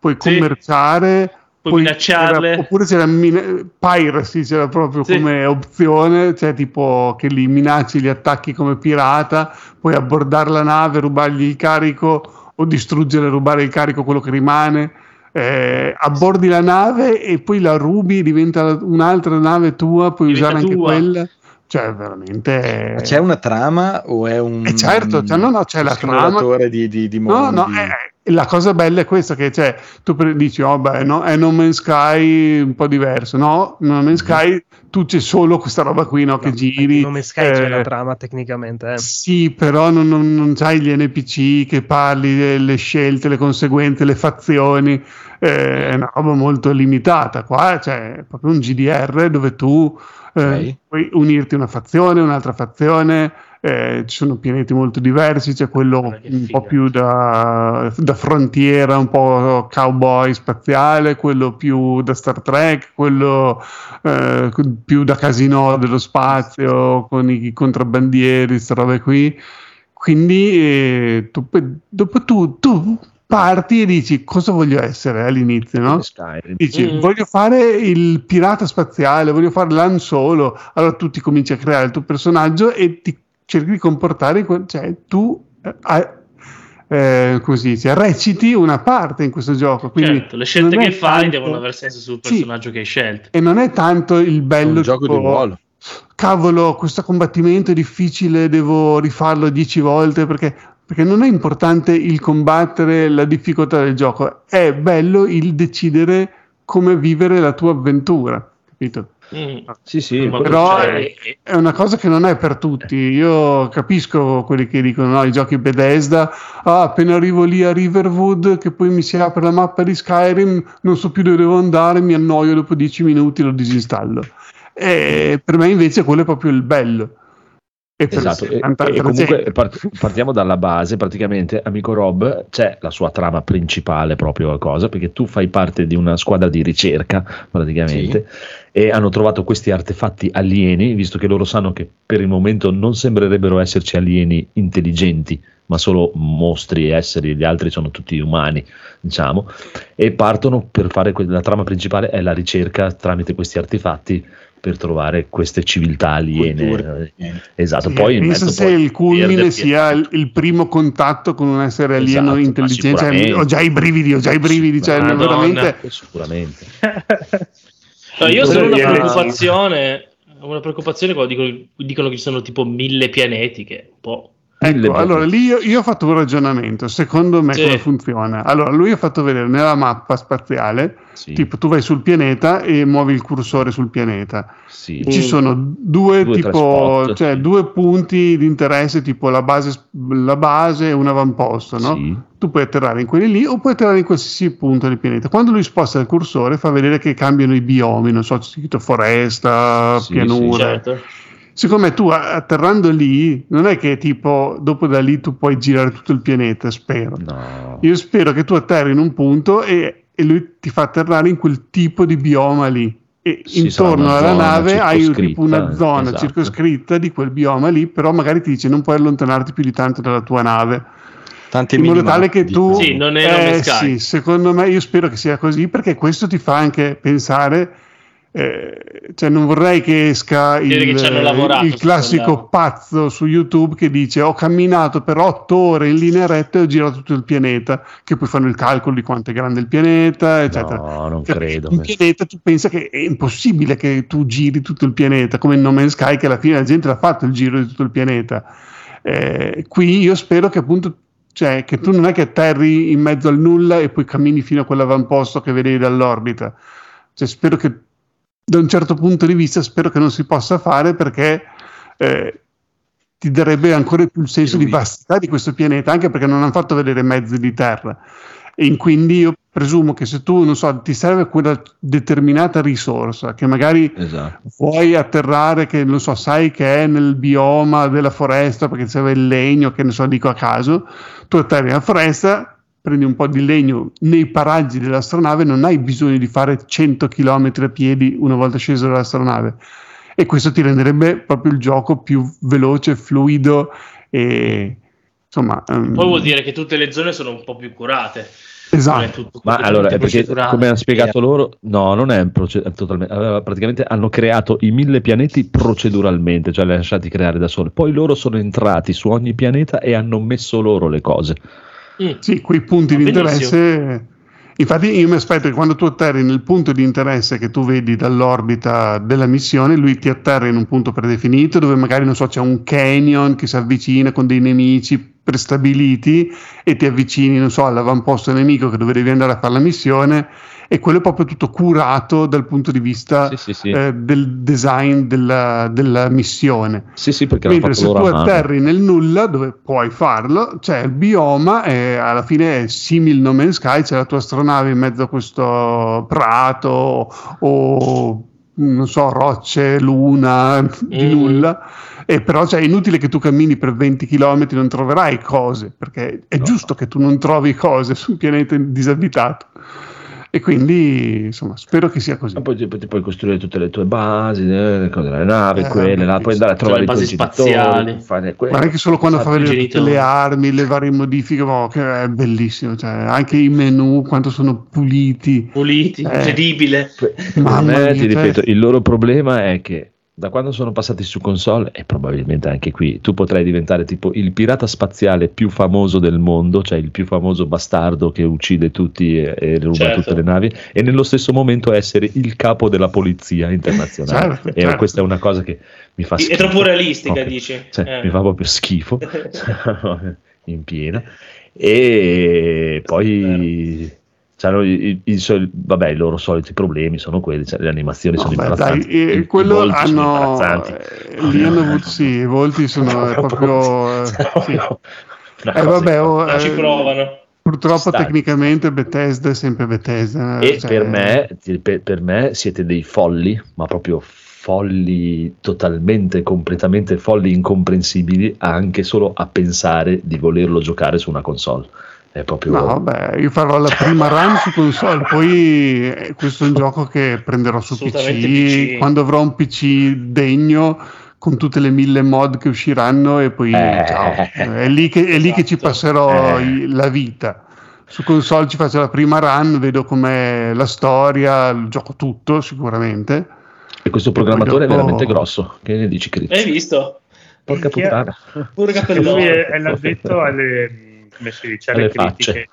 puoi
Sì.
commerciare,
Puoi minacciarle.
c'era- oppure c'era mina- piracy, c'era proprio
Sì.
come opzione, cioè tipo che li minacci, li attacchi come pirata, puoi abbordare la nave, rubargli il carico o distruggere, rubare il carico quello che rimane. Eh, abbordi la nave e poi la rubi, diventa un'altra nave tua, puoi
Diventa
usare anche
tua.
quella. Cioè, veramente.
Ma c'è una trama o è un
Eh, certo, cioè, no, no, c'è la trama.
di, di, di
No,
mondi?
no, eh, la cosa bella è questa: che cioè, tu dici, oh, beh, no, è No Man's Sky un po' diverso. No, No Man's Sky tu c'è solo questa roba qui, no, che
No,
giri.
Nome Sky c'è
eh,
la trama tecnicamente. Eh.
Sì, però non, non, non c'hai gli NPC che parli delle scelte, le conseguenze, le fazioni. eh, è una roba molto limitata. Qua cioè, è proprio un GDR dove tu eh,
Ok.
puoi unirti a una fazione, un'altra fazione. eh, ci sono pianeti molto diversi, c'è quello un
figa.
po' più da, da frontiera, un po' cowboy spaziale, quello più da Star Trek, quello eh, più da casino dello spazio con i contrabbandieri, queste robe qui. Quindi eh, tu, dopo tu, tu parti e dici cosa voglio essere all'inizio, no? Dici,
Mm.
voglio fare il pirata spaziale, voglio fare l'Han Solo. Allora tu ti cominci a creare il tuo personaggio e ti cerchi di comportare, cioè tu eh, hai- eh, si dice, reciti una parte in questo gioco. Quindi
certo, le scelte che fai
tanto-
devono avere senso sul
Sì.
personaggio che hai scelto.
E non è tanto il
È
bello
un gioco
tipo,
di ruolo.
cavolo, questo combattimento è difficile, devo rifarlo dieci volte perché, perché non è importante il combattere la difficoltà del gioco, è bello il decidere come vivere la tua avventura, capito?
Mm.
Sì, sì,
Ma-
Però
cioè,
è, è una cosa che non è per tutti. Io capisco quelli che dicono: no, i giochi Bethesda, ah, appena arrivo lì a Riverwood, che poi mi si apre la mappa di Skyrim, non so più dove devo andare, mi annoio dopo dieci minuti, lo disinstallo. E per me invece quello è proprio il bello. E
Esatto, e, e comunque part- partiamo dalla base, praticamente Amico Rob c'è la sua trama principale proprio cosa, perché tu fai parte di una squadra di ricerca praticamente e hanno trovato questi artefatti alieni, visto che loro sanno che per il momento non sembrerebbero esserci alieni intelligenti, ma solo mostri, esseri, gli altri sono tutti umani, diciamo, e partono per fare que- la trama principale è la ricerca tramite questi artefatti per trovare queste civiltà aliene.
Culture.
Esatto,
Sì,
poi
penso se
poi
il culmine sia il, il primo contatto con un essere alieno
Esatto,
intelligente. Cioè, ho già i brividi, ho già i brividi. Cioè,
Madonna.
veramente.
Sicuramente. (laughs)
No, io ho solo una
è-
preoccupazione. Una preoccupazione quando dicono, dicono che ci sono tipo mille pianeti, che è un po'.
Ecco, allora lì io, io ho fatto un ragionamento. Secondo me,
Sì.
come funziona? Allora, lui ha fatto vedere nella mappa spaziale,
Sì,
tipo tu vai sul pianeta e muovi il cursore sul pianeta.
sì.
Ci sono due,
Due,
tipo,
spot,
cioè,
sì.
due punti di interesse, tipo la base, la base e un avamposto, no?
Sì.
Tu puoi atterrare in quelli lì o puoi atterrare in qualsiasi punto del pianeta. Quando lui sposta il cursore fa vedere che cambiano i biomi, non so, c'è scritto foresta,
Sì,
pianure.
Certo.
Secondo me tu atterrando lì, non è che tipo dopo da lì tu puoi girare tutto il pianeta, spero.
No.
Io spero che tu atterri in un punto e, e lui ti fa atterrare in quel tipo di bioma lì. E
Sì,
intorno alla nave hai tipo una zona
esatto.
circoscritta di quel bioma lì, però magari ti dice non puoi allontanarti più di tanto dalla tua nave.
Tanti
in modo tale che tu.
Sì, non è
eh, sì, secondo me io spero che sia così perché questo ti fa anche pensare eh, cioè non vorrei che esca il,
che lavorato
il classico pazzo su YouTube che dice ho camminato per otto ore in linea retta e ho girato tutto il pianeta. Che poi fanno il calcolo di quanto è grande il pianeta eccetera.
No, non
Cioè,
credo.
un pianeta tu pensa che è impossibile che tu giri tutto il pianeta come in No Man's Sky che alla fine la gente l'ha fatto il giro di tutto il pianeta. Eh, qui io spero che appunto cioè che tu non è che atterri in mezzo al nulla e poi cammini fino a quell'avamposto che vedevi dall'orbita. Cioè spero che da un certo punto di vista spero che non si possa fare perché eh, ti darebbe ancora più il senso di vastità di questo pianeta anche perché non hanno fatto vedere mezzi di terra e in- quindi io presumo che se tu non so ti serve quella determinata risorsa che magari
Esatto.
vuoi atterrare che non so sai che è nel bioma della foresta perché serve il legno che ne so dico a caso tu atterri nella foresta prendi un po' di legno nei paraggi dell'astronave non hai bisogno di fare 100 km a piedi una volta sceso dall'astronave e questo ti renderebbe proprio il gioco più veloce fluido e insomma ehm,
Poi vuol dire che tutte le zone sono un po' più curate.
esatto
è tutto
Ma allora, è perché come hanno spiegato loro, no, non è proce- totalmente. allora, praticamente hanno creato i mille pianeti proceduralmente, cioè li hanno lasciati creare da soli. Poi loro sono entrati su ogni pianeta e hanno messo loro le cose.
Mm.
Sì, quei punti di interesse. Infatti, io mi aspetto che quando tu atterri nel punto di interesse che tu vedi dall'orbita della missione, lui ti atterra in un punto predefinito dove magari non so, c'è un canyon che si avvicina con dei nemici prestabiliti e ti avvicini, non so, all'avamposto nemico che dove devi andare a fare la missione e quello è proprio tutto curato dal punto di vista
Sì, sì, sì.
eh, del design della, della missione.
Sì, sì, perché
Mentre se tu
mano.
atterri nel nulla, dove puoi farlo, c'è il bioma e alla fine è simile No Man's Sky, c'è la tua astronave in mezzo a questo prato o non so, rocce, luna, di
Mm.
nulla. E però cioè, è inutile che tu cammini per 20 km, non troverai cose, perché è
No.
giusto che tu non trovi cose su un pianeta disabitato. E quindi, insomma, spero che sia così.
Ma poi ti, puoi costruire tutte le tue basi, eh, le, cose, le navi,
Eh,
quelle, là, puoi andare a trovare
le basi spaziali.
fare quello.
Ma anche solo quando fa
i
vedere tutte
genitori.
le armi, le varie modifiche, boh, che è bellissimo. Cioè, anche i menu, quanto sono puliti.
Puliti,
Eh.
incredibile.
Per
Mamma
me,
mia,
ti
cioè-
ripeto, il loro problema è che da quando sono passati su console, e probabilmente anche qui, tu potrai diventare tipo il pirata spaziale più famoso del mondo, cioè il più famoso bastardo che uccide tutti e, e ruba
Certo.
tutte le navi, e nello stesso momento essere il capo della polizia internazionale.
Certo,
e
certo.
questa è una cosa che mi fa
È
schifo.
troppo realistica,
Proprio.
dici.
Cioè,
Eh.
mi fa proprio schifo (laughs) (laughs) in piena e poi c'hanno i, i- i soli- vabbè, i loro soliti problemi sono quelli cioè, le animazioni
No,
sono
beh,
imbarazzanti
dai, eh,
i- i
quello
volti sono
hanno.
imbarazzanti.
eh, lì hanno avuto, sì, i volti sono (laughs) eh, proprio. eh, sì. Eh, vabbè, oh,
Ma ci
eh,
provano.
Purtroppo
Sta.
tecnicamente Bethesda è sempre Bethesda.
e
cioè-
per, me, per, per me siete dei folli ma proprio folli, totalmente, completamente folli, incomprensibili, anche solo a pensare di volerlo giocare su una console. È proprio...
No, vabbè, io farò la prima (laughs) run su console, poi eh, questo è un gioco che prenderò su PC,
PC.
quando avrò un PC degno con tutte le mille mod che usciranno e poi
Eh.
ciao. È lì che, è lì che ci
Esatto.
passerò
Eh.
la vita. Su console ci faccio la prima run, vedo com'è la storia, il gioco tutto sicuramente.
E questo programmatore
dopo-
è veramente grosso. Che ne dici, Chris?
Hai visto?
Porca puttana.
Pure
Lui
cappellone.
è, è l'addetto alle, come si dice, alle,
Alle
critiche.
facce.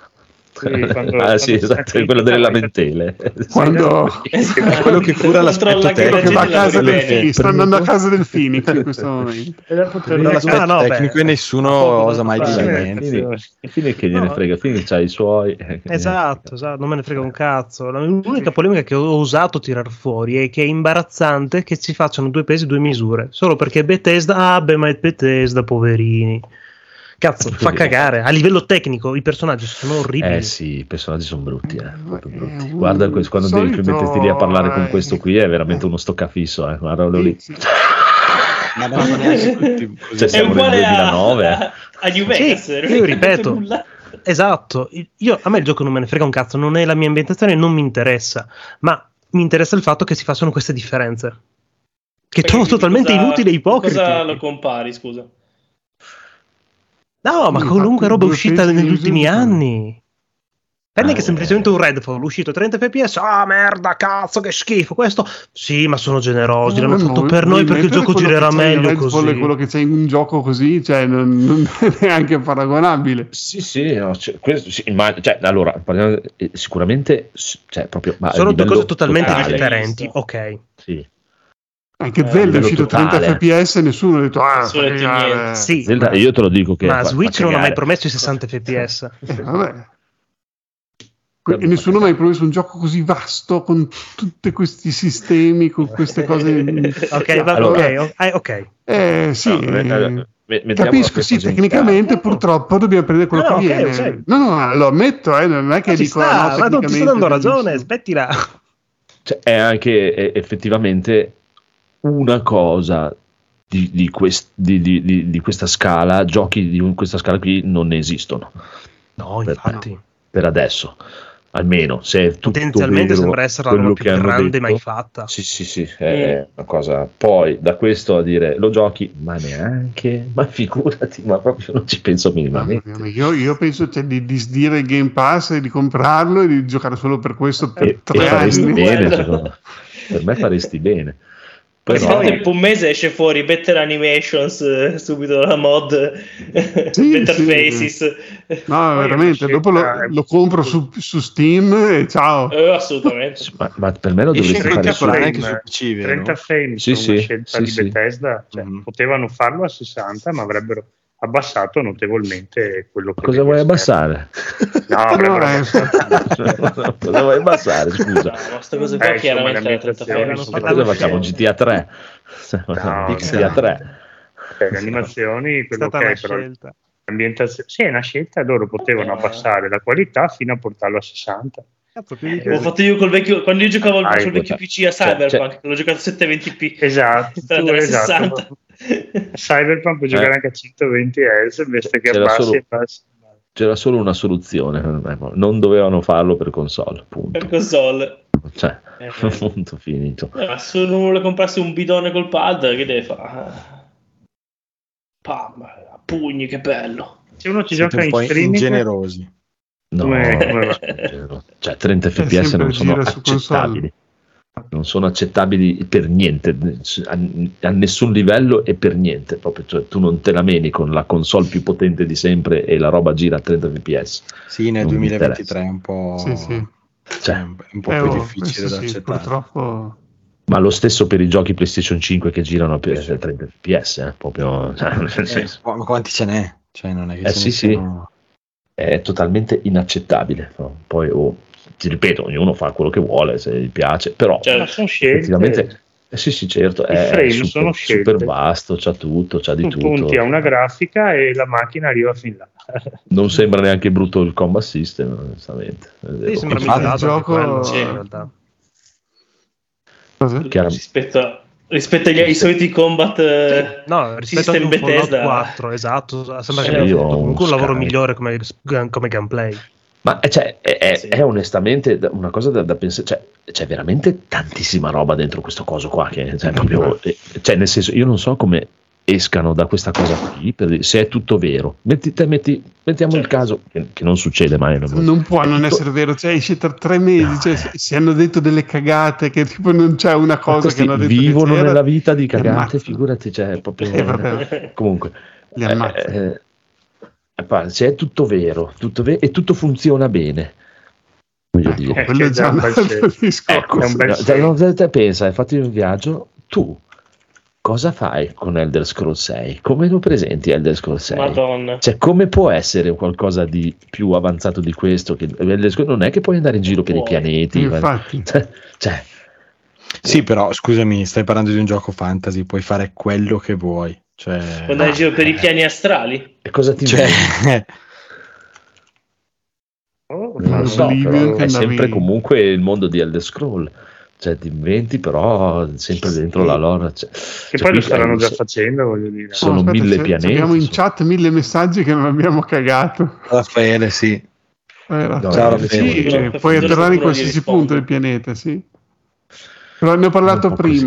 Sì, (laughs) quando-
ah, sì, esatto, quello delle lamentele. (laughs)
Quando- (laughs)
quello che cura l'aspetto tecnico
la
Quello che va a
gente
casa del sta andando a casa del Phoenix in questo momento.
E
Ah, no, beh.
tecnico e nessuno osa mai dire niente.
Fini, fini che gliene
No.
frega, fini c'ha i suoi. eh,
Esatto, esatto, non me ne frega un cazzo. L'unica polemica che ho osato tirar fuori è che è imbarazzante che ci facciano due pesi e due misure. Solo perché Bethesda, ah beh, ma è Bethesda, poverini. Cazzo, fa cagare. A livello tecnico i personaggi sono orribili.
Eh sì, i personaggi sono brutti. Eh, proprio brutti.
Eh, un
Guarda questo, quando devi
solito-
metterti lì a parlare con
eh.
questo qui è veramente uno stoccafisso. Eh. Guardalo lì.
Sì, sì.
Ma non.
Cioè,
È
siamo nel
uguale a,
2009.
a, a New Vegas.
Sì, io ripeto.
nulla.
Esatto, io, a me il gioco non me ne frega un cazzo, non è la mia ambientazione, non mi interessa, ma mi interessa il fatto che si facciano queste differenze. Che trovo
Quindi
totalmente
cosa-
inutili e ipocriti.
Cosa lo compari, scusa?
No, ma qualunque roba uscita negli ultimi anni. Prendi
Ah,
che
eh.
semplicemente un Redfall uscito 30 fps, ah merda, cazzo, che schifo questo. Sì, ma sono generosi, l'hanno
Eh,
fatto
ma
per noi perché il gioco girerà meglio
Redfall
così.
e quello che c'è in un gioco così, cioè non, (laughs) non è neanche paragonabile.
Sì, sì, no, cioè, questo, sì, ma, cioè, allora, parliamo- eh, sicuramente, cioè, proprio, ma a
Sono due cose totalmente
totale,
differenti, ok.
Sì.
Anche
Eh,
Zelda è uscito 30
totale.
fps e nessuno ha detto ah,
detto
eh,
niente.
Sì,
Zelda, io te lo dico che
ma Switch non ha mai
cagare.
promesso i 60 fps.
eh, vabbè. Que- E nessuno ha mai promesso un gioco così vasto con tutti questi sistemi, con queste cose. (laughs)
Ok, va,
Allora-
ok, ok, ok.
Eh, sì,
No, eh,
eh,
eh,
capisco, sì, tecnicamente
chiaro.
purtroppo dobbiamo prendere quello
No,
che
ok,
viene.
ok.
No, no, lo ammetto, eh, non è che dico
sta,
ah, no,
ma non ti sto dando
è
ragione, aspettila.
Cioè, è anche eh, effettivamente una cosa di, di quest- di- di- di- di questa scala, giochi di questa scala qui non ne esistono
No,
Per-
infatti.
per adesso. Almeno se
Potenzialmente
vero
sembra essere la roba più grande
detto.
mai fatta.
Sì, sì, sì, è una cosa. Poi da questo a dire lo giochi, ma neanche, ma figurati, ma proprio non ci penso minimamente.
Io, io penso cioè, di disdire il Game Pass e di comprarlo e di giocare solo per questo per
E, e
tre
faresti
anni.
bene. (laughs) Per me faresti bene.
Poi
Però,
tempo un mese esce fuori Better Animations, eh, subito la mod
Sì, (laughs)
Better
sì.
Faces.
No, veramente, dopo lo, lo compro su, su Steam e ciao.
Eh, assolutamente.
ma, ma per me lo dovresti fare
30
su.
frame. anche su PC, vero?
30 frame
Sì, sì,
scelta
sì,
di
sì.
Bethesda, cioè,
Mhm.
potevano farlo a 60 ma avrebbero abbassato notevolmente quello che
Cosa vuoi abbassare?
No, (laughs) avrebbero
No, eh. (laughs)
Cosa vuoi abbassare? Scusa.
No, queste cose
Eh,
qua
insomma,
chiaramente
le
la 30
ambientazioni
frame
sono
Ma
sono
cosa facciamo? GTA 3?
No, (laughs)
GTA 3.
Cioè, le animazioni,
È
quello
stata
che
una
è, però
scelta.
l'ambientazione, sì, è una scelta, loro potevano
Eh.
abbassare la qualità fino a portarlo a 60.
L'ho fatto io col vecchio quando io giocavo
Ah,
sul vecchio. PC a
Cioè,
Cyberpunk, l'ho giocato a 720p.
Esatto, (laughs)
Per
tu-
a
esatto.
60. (laughs)
Cyberpunk puoi
Eh.
giocare anche a 120 Hz invece che
C'era
abbassi
solo-
e abbassi.
C'era solo una soluzione, non dovevano farlo per console, punto.
per console.
Cioè,
Eh, (laughs)
punto finito.
eh, ma se uno vuole comprarsi un bidone col pad, che deve fare? Pam, a pugni, che bello.
Se uno ci
Siete
gioca
un
in
po'
streaming,
ingenerosi.
No, cioè 30 fps non sono accettabili. Non sono accettabili per niente, a, a nessun livello e per niente. Proprio, cioè, tu non te la meni con la console più potente di sempre e la roba gira a 30 fps.
Sì, nel
Non mi
2023 è un po',
Sì, sì.
cioè, è un po'
Eh,
più
oh,
difficile da
sì,
accettare.
purtroppo.
Ma lo stesso per i giochi PlayStation 5 che girano a 30 fps, eh, proprio, (laughs) cioè,
Ma quanti ce n'è? Cioè, non è che
Eh,
ce
sì,
ne
sì.
siano-
è totalmente inaccettabile. no? Poi, oh, ti ripeto, ognuno fa quello che vuole, se gli piace, però
Cioè,
sono scelte.
effettivamente eh, sì, sì, certo,
I
è
frame
super,
sono scelte.
super vasto, c'ha tutto, c'ha di
tu
tutto.
punti a una grafica e la macchina arriva fin là. (laughs)
Non sembra neanche brutto il combat system, onestamente.
Sì, sembra migliorato
il gioco-
quello,
Sì.
in realtà.
Cosa?
Chiaro-
rispetto, Rispetto agli ai soliti combat eh,
No, rispetto
System
a
Bethesda.
4, esatto, sembra
Sì,
che abbia fatto comunque un
un
lavoro migliore come, come gameplay.
Ma eh, cioè, è, è-
Sì.
è onestamente una cosa da, da pensare, cioè, c'è veramente tantissima roba dentro questo coso qua, che, cioè, proprio, eh, cioè, nel senso, io non so come escano da questa cosa qui, per se è tutto vero. Metti, te metti- mettiamo il
Certo.
caso, che, che non succede mai. non-
Non può non
tutto-
essere vero, cioè esce tra tre mesi, cioè, se- si hanno detto delle cagate che tipo non c'è una cosa che hanno detto
vivono nella vita di cagate, figurati, cioè, è proprio...
Eh,
Comunque,
li
eh, eh, se è tutto vero, tutto ve- e tutto funziona bene, voglio
Ecco,
dire.
quello è
che
già
è un bel scelta.
discorso.
Ecco,
È un bel
no, no, te pensa, hai fatto un viaggio, tu cosa fai con Elder Scrolls 6? Come lo presenti Elder Scrolls 6?
Madonna.
Cioè, come può essere qualcosa di più avanzato di questo? Che Elder Scrolls non è che puoi andare in giro per i pianeti. ma-
Infatti, (laughs)
Cioè, cioè,
Sì, però scusami, stai parlando di un gioco fantasy, puoi fare quello che vuoi. Cioè,
Puoi andare in giro per i piani astrali.
e cosa ti
cioè,
Oh,
Non lo so, però è sempre comunque il mondo di Elder Scroll. Cioè, ti inventi, però sempre dentro la lore. Cioè,
Che
cioè,
poi lo staranno già facendo, voglio dire.
Sono
No, aspetta,
mille
c'è-
pianeti,
Abbiamo in chat mille messaggi che non abbiamo cagato.
Raffaele, sì.
Eh, Raffaele,
Ciao,
sì,
Raffaele.
eh,
Per
puoi atterrare in qualsiasi punto del pianeta, sì. Però ne ho parlato
po' così.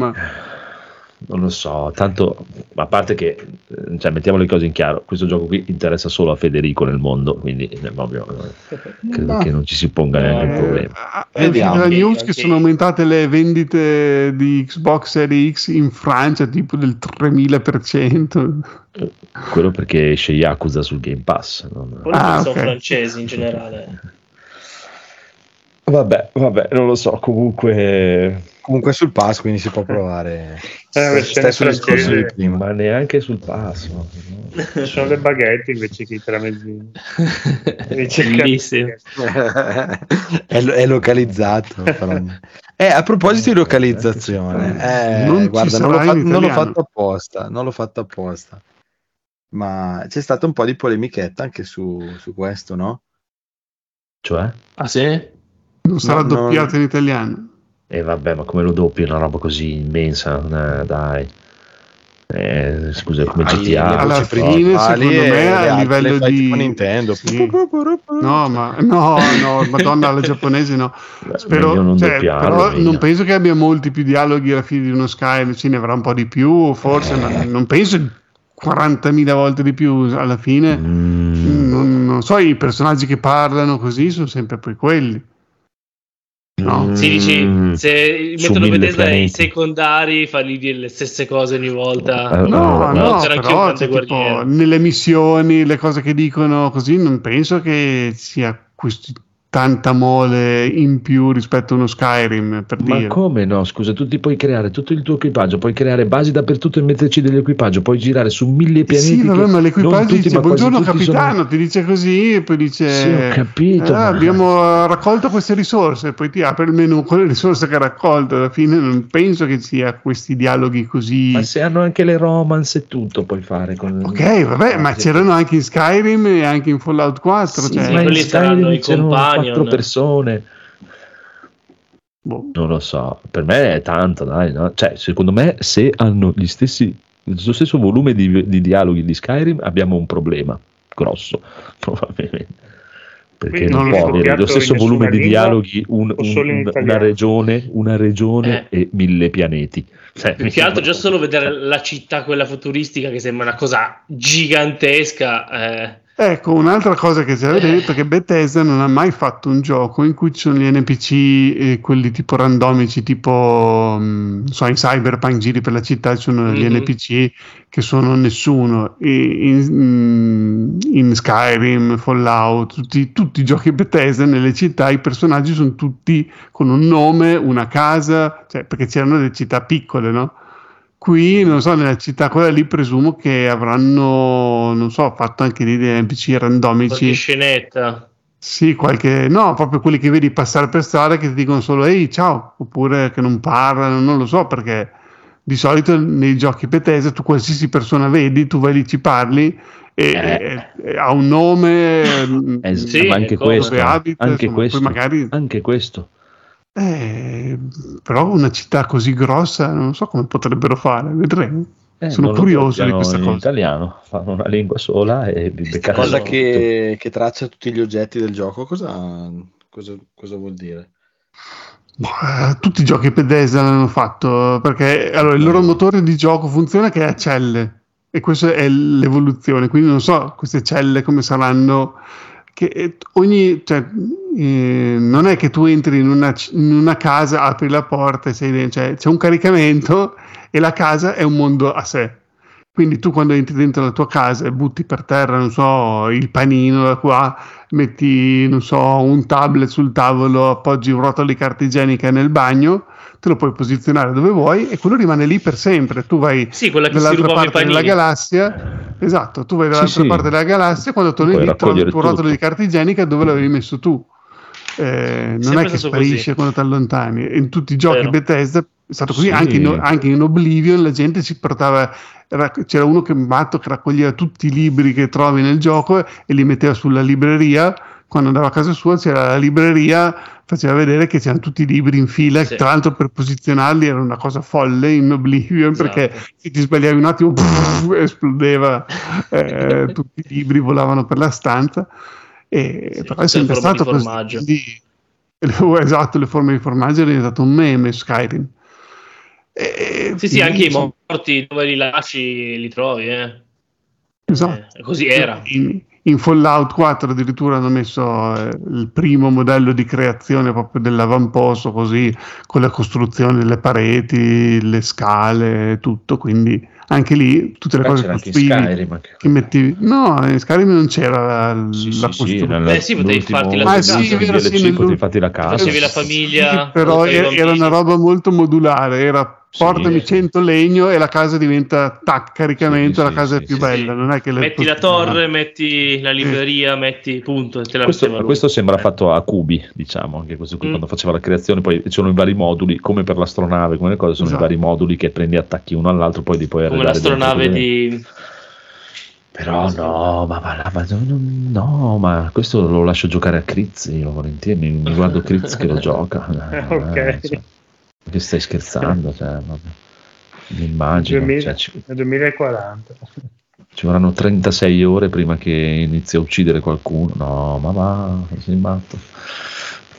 Non lo so, tanto a parte che, eh, cioè, mettiamo le cose in chiaro, questo gioco qui interessa solo a Federico nel mondo, quindi eh, proprio, eh, credo
Ma-
che non ci si ponga neanche il
Eh,
problema.
ah,
Vediamo.
la news
Ok,
che sono aumentate le vendite di Xbox Series X in Francia tipo del 3000%.
Eh, Quello perché esce Yakuza sul Game Pass. non-
Quello
Ah,
che sono
ok.
francesi in generale.
Vabbè, vabbè, non lo so, comunque...
Comunque sul pass, quindi si può provare.
Eh,
Stesso
versione
discorso di prima.
Ma neanche sul passo. no? (laughs)
Sono le baguette invece che i tramezzini. (laughs)
Bellissimo. (laughs)
è, lo- è localizzato. Eh, a proposito di localizzazione, eh,
Non ci
guarda, non l'ho, fatto, non l'ho fatto apposta, non l'ho fatto apposta. Ma c'è stata un po' di polemichetta anche su, su questo, no?
Cioè?
Ah sì?
Non sarà
No,
doppiato in italiano.
E vabbè, ma come lo doppi una roba così immensa? Eh, dai. Eh, scusa, come GTA.
le
Alla fine,
principali
secondo me, a livello di-
Nintendo.
Sì. No, ma no, no, madonna, alla giapponese no. Spero,
non
cioè, però non penso che abbia molti più dialoghi alla fine di uno Skyrim, sì, ne avrà un po' di più, forse, ma non penso 40.000 volte di più alla fine.
Mm,
Non, non so, i personaggi che parlano così sono sempre poi quelli. No.
Si dici,
mm,
se mettono
mille
Bethesda i
pianeti.
secondari, fargli dire le stesse cose ogni volta.
Eh,
No,
Eh,
no,
c'era anche
però
grande
cioè, tipo, nelle missioni, le cose che dicono così, non penso che sia questi- tanta mole in più rispetto a uno Skyrim, per
Ma
dire.
come no? Scusa, tu ti puoi creare tutto il tuo equipaggio, puoi creare basi dappertutto e metterci dell'equipaggio, puoi girare su mille pianeti.
Sì, vabbè, ma l'equipaggio
tutti,
dice buongiorno capitano,
sono-
ti dice così e poi dice
Sì, ho capito,
"Ah,
ma-
abbiamo raccolto queste risorse e poi ti apre il menu con le risorse che ha raccolto. Alla fine non penso che sia questi dialoghi così.
Ma se hanno anche le romance e tutto puoi fare con
Ok, vabbè, ma c'erano anche in Skyrim e anche in Fallout 4.
Sì,
cioè,
ma
quelli saranno i companion.
Quattro persone.
boh.
Non lo so, per me è tanto, dai, no? Cioè, secondo me, se hanno gli stessi, lo stesso volume di, di dialoghi di Skyrim, abbiamo un problema grosso, (laughs) probabilmente. Perché
Quindi
non
non
può avere lo stesso volume di dialoghi un- un- una regione, una regione
Eh.
e mille pianeti. Cioè,
Più che altro già solo vedere la città, quella futuristica, che sembra una cosa gigantesca. eh.
Ecco, un'altra cosa che c'è da vedere è che Bethesda non ha mai fatto un gioco in cui ci sono gli NPC, eh, quelli tipo randomici, tipo, mm, non so, in Cyberpunk giri per la città, ci sono gli
Mhm.
NPC che sono nessuno. In, mm, in Skyrim, Fallout, tutti, tutti i giochi Bethesda, nelle città i personaggi sono tutti con un nome, una casa, cioè, perché c'erano delle città piccole, no? Qui, non so, nella città quella lì presumo che avranno, non so, fatto anche lì dei NPC
Qualche
randomici.
scenetta.
Sì, qualche, no, proprio quelli che vedi passare per strada che ti dicono solo ehi, ciao, oppure che non parlano, non lo so, perché di solito nei giochi Bethesda tu qualsiasi persona vedi, tu vai lì, ci parli e,
Eh.
e- e ha un nome,
Eh,
Sì,
ma anche questo,
abita,
anche
insomma,
questo,
magari
anche questo.
Eh, però una città così grossa non so come potrebbero fare, vedremo.
Eh,
Sono curioso di questa
in
cosa.
italiano, fanno una lingua sola e beccate
Cosa che, che traccia tutti gli oggetti del gioco, cosa, cosa, cosa vuol dire?
Boh, eh, tutti i giochi Bethesda l'hanno fatto perché allora, il loro motore di gioco funziona che è a celle e questa è l'evoluzione. Quindi non so queste celle come saranno. Che eh, ogni, cioè, eh, non è che tu entri in una, in una casa, apri la porta sei cioè, c'è un caricamento e la casa è un mondo a sé. Quindi tu quando entri dentro la tua casa e butti per terra, non so, il panino da qua, metti, non so, un tablet sul tavolo, appoggi un rotolo di carta igienica nel bagno, te lo puoi posizionare dove vuoi e quello rimane lì per sempre. Tu vai
Sì,
dall'altra parte della galassia, esatto, tu vai dall'altra
sì.
parte della galassia, quando torni lì trovi il tuo rotolo
tutto.
di carta igienica dove l'avevi messo tu. Eh, non è che sparisce
così.
quando ti allontani. In tutti i giochi
Vero.
Bethesda è stato così,
Sì.
anche, in, anche in Oblivion la gente si portava, rac- c'era uno che matto che raccoglieva tutti i libri che trovi nel gioco e li metteva sulla libreria. Quando andava a casa sua c'era la libreria, faceva vedere che c'erano tutti i libri in fila,
Sì.
tra l'altro per posizionarli era una cosa folle in Oblivion
Esatto.
perché se ti sbagliavi un attimo esplodeva, eh, (laughs) tutti i libri volavano per la stanza. E,
Sì,
però è sempre stato così. (laughs) esatto, le forme di formaggio è diventato un meme Skyrim. E-
Sì, sì, anche i morti dove li lasci li trovi, eh.
esatto.
Eh, così era.
In, in Fallout 4 addirittura hanno messo eh, il primo modello di creazione proprio dell'avamposto così con la costruzione delle pareti, le scale, tutto, quindi anche lì tutte le
Beh,
cose
c'era anche in
costruivi
Skyrim. Anche.
che mettevi no, in Skyrim non c'era la,
Sì,
la
sì, sì,
costruzione
nella-
Eh, sì, potevi farti la
Ah, sì,
DLC
nel-
potevi farti la casa.
Facevi la famiglia,
Sì, però era, era una roba molto modulare, era
Sì.
portami 100 legno e la casa diventa tac, caricamento,
Sì,
la
sì,
casa
sì,
è più
sì,
bella,
sì.
non è che le
Metti la torre, metti la libreria, metti punto, te la metteva
Questo, questo sembra fatto a cubi, diciamo, anche questo qui
Mm.
quando faceva la creazione, poi ci sono i vari moduli, come per l'astronave, come le cose, sono
Esatto.
i vari moduli che prendi e attacchi uno all'altro, poi li puoi
come l'astronave di...
Però no, ma, ma, ma- no, no, ma questo lo lascio giocare a Critz, io volentieri, mi, guardo Critz che lo gioca. (laughs) Eh,
Ok.
cioè, che stai scherzando? (laughs) Cioè, vabbè. mi immagino.
2000
cioè, ci,
nel 2040. (laughs)
ci vorranno 36 ore prima che inizi a uccidere qualcuno. No, ma va, sei matto.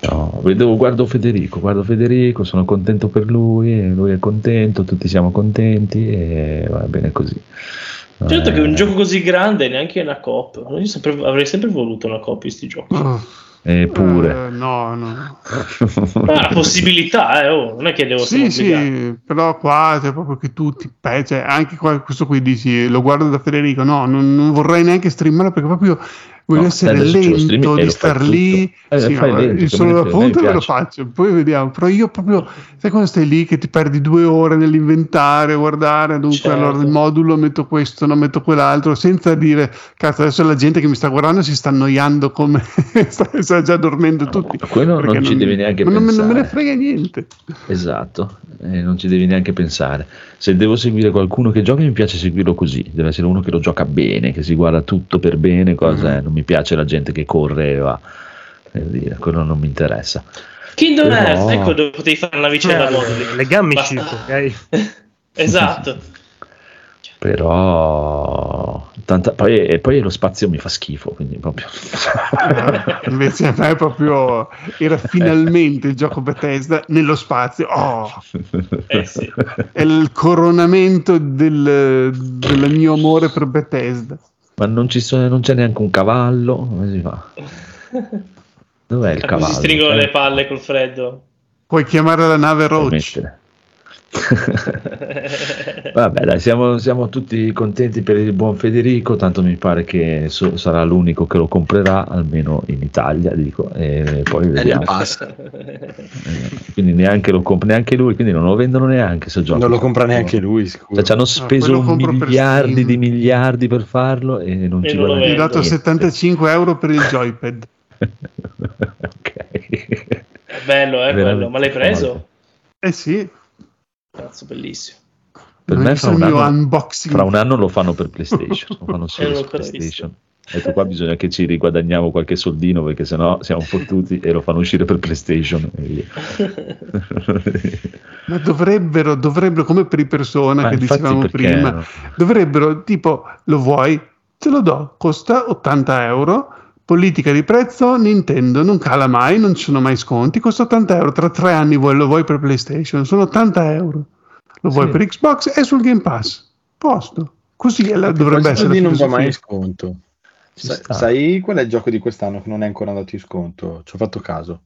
No, vedo, guardo Federico, guardo Federico, sono contento per lui, lui è contento, tutti siamo contenti e va bene così.
Certo che un
Eh,
gioco così grande neanche una coop. Io sempre- avrei sempre voluto una coop in sti giochi. (clears throat)
Eppure.
eh, no, no.
Ma la (laughs) possibilità, eh, oh, non è che devo
Sì, sì, però qua c'è proprio che tutti, cioè, anche qua, questo qui dici, lo guardo da Federico, no, non, non vorrei neanche streamarlo perché proprio voglio
No,
essere lento
e
di star lì,
Eh,
Sì, no,
lento,
il solo da
a me
lo faccio, poi vediamo, però io proprio, sai quando stai lì che ti perdi due ore nell'inventare, guardare, dunque
Certo.
allora il modulo metto questo, non metto quell'altro, senza dire, cazzo adesso la gente che mi sta guardando si sta annoiando come, (laughs) sta, sta già dormendo tutti.
Ma quello non
Perché
ci devi neanche
ma non, me- non me ne
pensare.
frega niente.
Esatto, eh, non ci devi neanche pensare. Se devo seguire qualcuno che gioca, mi piace seguirlo così. Deve essere uno che lo gioca bene, che si guarda tutto per bene. Cosa,
Mhm.
eh, Non mi piace la gente che corre e va. Dire, quello non mi interessa.
Kingdom
Però-
Hearts, ecco dove potevi fare una vicenda a moduli.
le gambe
Basta.
chip, ok? (laughs)
esatto.
Però tanta- poi, e poi lo spazio mi fa schifo, quindi proprio. (laughs)
Invece a me proprio era finalmente il gioco Bethesda nello spazio. Oh,
Eh sì.
è il coronamento del, del mio amore per Bethesda.
Ma non, ci sono, non c'è neanche un cavallo. Come si fa? (laughs) Dov'è il cavallo?
si stringono
Eh,
le palle col freddo.
Puoi chiamare la nave Roach. (laughs)
Vabbè, dai, siamo, siamo tutti contenti per il buon Federico. Tanto mi pare che so- sarà l'unico che lo comprerà, almeno in Italia. Dico, e poi vediamo.
pass.
Eh, Quindi neanche lo compra neanche lui, quindi non lo vendono neanche sto gioco.
Non lo compra neanche lui, sicuro.
Cioè, ci hanno speso
per
miliardi di miliardi per farlo e non
E
ci
Mi ha
guadagniamo
dato
Niente.
75 euro per il (laughs) joypad.
ok.
È bello, eh,
Veramente
quello. Ma l'hai preso?
Eh sì,
Cazzo, bellissimo.
Per
Ho
me fra un, anno,
unboxing.
fra un anno lo fanno per PlayStation, lo fanno (laughs)
Eh,
solo
non
su PlayStation. Detto qua bisogna che ci riguadagniamo qualche soldino perché sennò siamo fottuti e lo fanno uscire per PlayStation. (laughs)
Ma dovrebbero, dovrebbero, come per i persona
Ma
che dicevamo prima,
no?
dovrebbero tipo, lo vuoi? Te lo do, costa 80 euro. Politica di prezzo, Nintendo non cala mai, non ci sono mai sconti, costa 80 euro. Tra tre anni vuoi, lo vuoi per PlayStation, sono 80 euro. Lo vuoi
Sì.
per Xbox è sul Game Pass. Posto. Così è la- dovrebbe essere
non va mai in sconto. Sa- sai qual è il gioco di quest'anno che non è ancora andato in sconto? Ci ho fatto caso.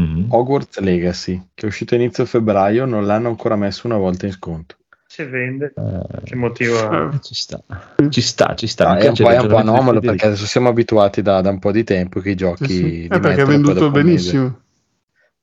Mhm.
Hogwarts Legacy, che è uscito a inizio febbraio, non l'hanno ancora messo una volta in sconto.
Se vende,
Eh,
che motivo ha?
Eh,
ci sta, ci sta, ci sta.
Ah, è un po', è un anomalo perché adesso siamo abituati da, da un po' di tempo che i giochi
sì, sì.
li
Eh, perché ha
poi
venduto
un mese-
benissimo.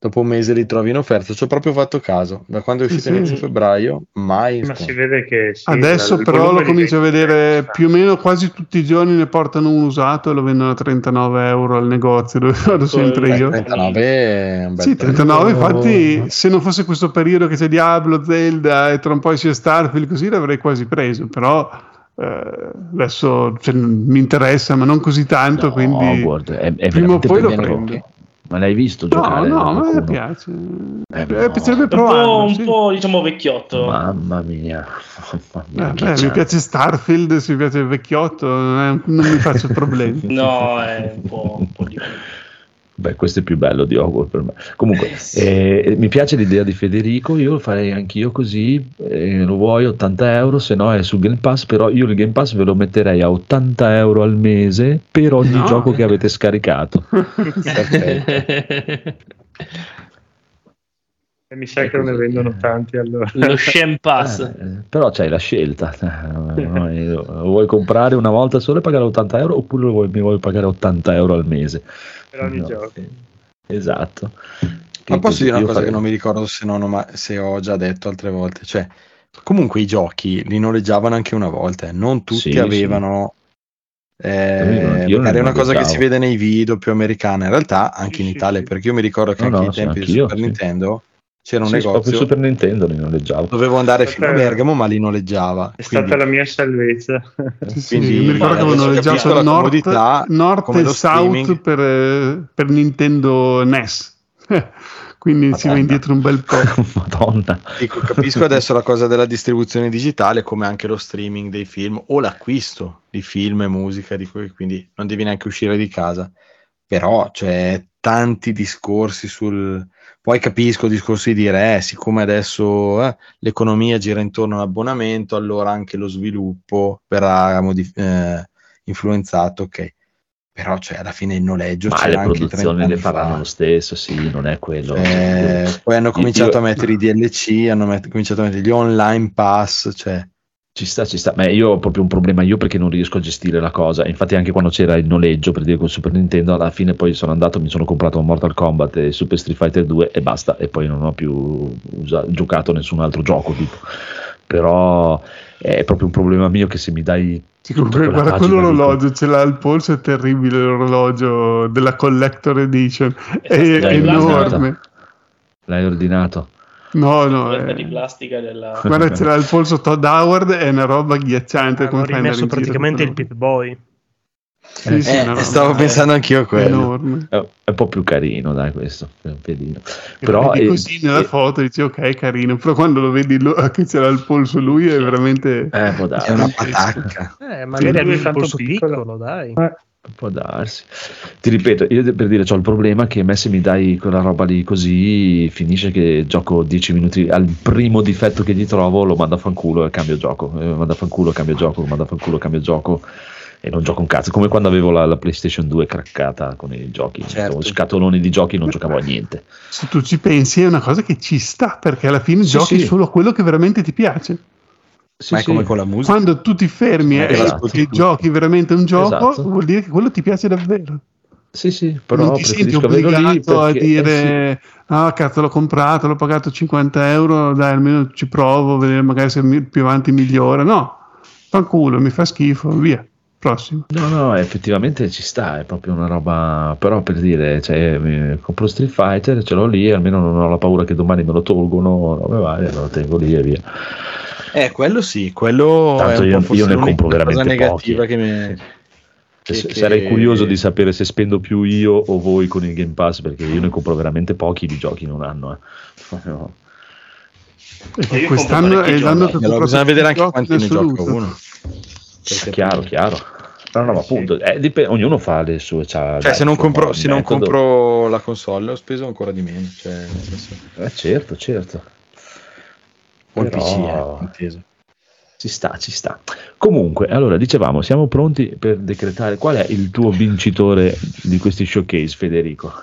Dopo un mese li trovi in offerta. Ci ho proprio fatto caso. Da quando è uscito
sì.
inizio febbraio, mai
Ma si vede che sì,
Adesso però lo comincio a vedere più o meno quasi tutti i giorni ne portano un usato e lo vendono a 39 euro al negozio dove (laughs) vado sempre
Beh,
io.
39 è un bel
Sì,
prezzo.
39, infatti se non fosse questo periodo che c'è Diablo, Zelda e tra un po' c'è Starfield così l'avrei quasi preso, però eh, adesso cioè, mi interessa ma non così tanto,
No,
quindi
guarda, è, è
prima o poi lo prendo.
Ma l'hai visto
No,
giocare?
no, ma mi piace.
Eh,
Eh,
no.
piacerebbe
un po',
provarlo.
un
sì.
po', diciamo vecchiotto.
Mamma mia, (laughs) mamma mia,
Eh, beh, mi piace Starfield, se mi piace il vecchiotto, eh, non mi faccio (laughs) problemi.
No, è un po', un po' di più.
Beh, questo è più bello di Hogwarts per me. Comunque,
Eh, sì.
eh, mi piace l'idea di Federico, io lo farei anch'io così, eh, lo vuoi 80 euro, se no è sul Game Pass, però io il Game Pass ve lo metterei a 80 euro al mese per ogni
No.
gioco che avete scaricato. (laughs) (laughs)
E mi sa che non ne vendono tanti allora.
Lo Shem Pass.
Eh, però c'hai la scelta, Eh, lo vuoi comprare una volta solo e pagare 80 euro oppure lo vuoi, mi vuoi pagare 80 euro al mese?
Per ogni
No,
gioco.
Esatto.
Ma
Che
posso dire una cosa
farei-
che non mi ricordo se, non ho, ma- se ho già detto altre volte? Cioè, comunque i giochi li noleggiavano anche una volta, eh. non tutti
Sì,
avevano. eh,
Avevano, io
magari è una cosa che si vede nei video più americana, in realtà anche
Sì,
in
sì,
Italia,
sì.
perché io mi ricordo che
No,
anche
no,
ai
sì,
tempi di
anch'io,
Super
sì.
Nintendo c'era un
Sì, proprio
negozio,
Super Nintendo li noleggiavo.
dovevo andare fino a Bergamo, ma li noleggiava.
È
Quindi-
stata la mia salvezza. (laughs)
Sì, sì,
Quindi,
mi ricordo che
capisco
noleggiato
la
North
come
e South per, eh, per Nintendo NES. (laughs) Quindi si va
Madonna.
indietro un bel po'. (laughs)
Madonna.
Dico, capisco adesso la cosa della distribuzione digitale come anche lo streaming dei film o l'acquisto di film e musica, di cui quindi non devi neanche uscire di casa. Però c'è tanti discorsi sul... Poi capisco discorsi di dire, eh, siccome adesso eh, l'economia gira intorno all'abbonamento, allora anche lo sviluppo verrà modif- eh, influenzato, ok. Però cioè, alla fine il noleggio
Ma le produzioni
30
le faranno
fa.
lo stesso, sì, non è quello.
Eh, poi hanno cominciato
io-
a mettere i DLC, hanno met- cominciato a mettere gli online pass, cioè
Ci sta, ci sta. Ma io ho proprio un problema io perché non riesco a gestire la cosa. Infatti, anche quando c'era il noleggio per dire con Super Nintendo, alla fine poi sono andato, mi sono comprato Mortal Kombat e Super Street Fighter 2 e basta. E poi non ho più usa- giocato nessun altro gioco. Tipo. Però è proprio un problema mio che se mi dai.
Guarda quell'orologio, ce l'ha al polso, è terribile l'orologio della Collector Edition, è,
Esatto,
è
l'hai
enorme.
L'hai ordinato.
No, no, è-
di plastica della...
guarda ce l'ha al polso Todd Howard, è una roba agghiacciante.
Hanno
andare
rimesso praticamente il Pip Boy.
Sì, sì,
Eh,
roba
stavo pensando anch'io a quello.
enorme.
È è un po' più carino, dai, questo. È un pedino.
E
Però eh,
così nella
eh,
foto dici ok è carino però quando lo vedi lo- (laughs) che ce l'ha al polso lui è veramente
eh,
È una patacca.
Eh, magari
è
il polso
piccolo.
piccolo, dai.
Può darsi. Ti ripeto, io per dire, ho il problema che a me se mi dai quella roba lì così, finisce che gioco 10 minuti, al primo difetto che gli trovo lo mando a fanculo e cambio gioco, eh, lo mando a fanculo, cambio gioco, lo mando a fanculo, cambio gioco e non gioco un cazzo, come quando avevo la, la PlayStation 2 craccata con i giochi,
Certo.
Avevo scatoloni di giochi non giocavo a niente.
se tu ci pensi è una cosa che ci sta perché alla fine
Sì,
giochi
sì.
solo quello che veramente ti piace
Sì,
Ma è
sì.
come con la musica.
quando tu ti fermi e
Esatto.
e giochi veramente un gioco
Esatto.
vuol dire che quello ti piace davvero
Sì, sì, però
non ti senti obbligato a
eh,
dire ah cazzo l'ho comprato l'ho pagato 50 euro dai almeno ci provo vedere magari se più avanti migliora no fanculo mi fa schifo via prossimo
No, no, effettivamente ci sta, è proprio una roba, però per dire, cioè, compro Street Fighter, ce l'ho lì, almeno non ho la paura che domani me lo tolgono, robe varie, lo tengo lì e via.
Eh, quello sì, quello
Tanto
è un
io- io ne compro veramente
cosa negativa
pochi.
che mi...
Cioè,
Che-
se-
che-
Sarei curioso di sapere se spendo più io o voi con il Game Pass, perché io ne compro veramente pochi di giochi in un anno. eh. No.
Io
quest'anno è l'anno che
Allora, bisogna vedere anche quanti ne gioca
assoluto.
uno. Perché
Chiaro, chiaro. No, no, ma appunto, eh, dip- ognuno fa le sue.
Cioè,
dai,
se non, compro, se non compro la console ho speso ancora di meno. Cioè, senso,
Eh, certo, certo.
o il
Però-
PC, eh, inteso.
Ci sta, ci sta. Comunque, allora, dicevamo, siamo pronti per decretare qual è il tuo vincitore di questi showcase, Federico?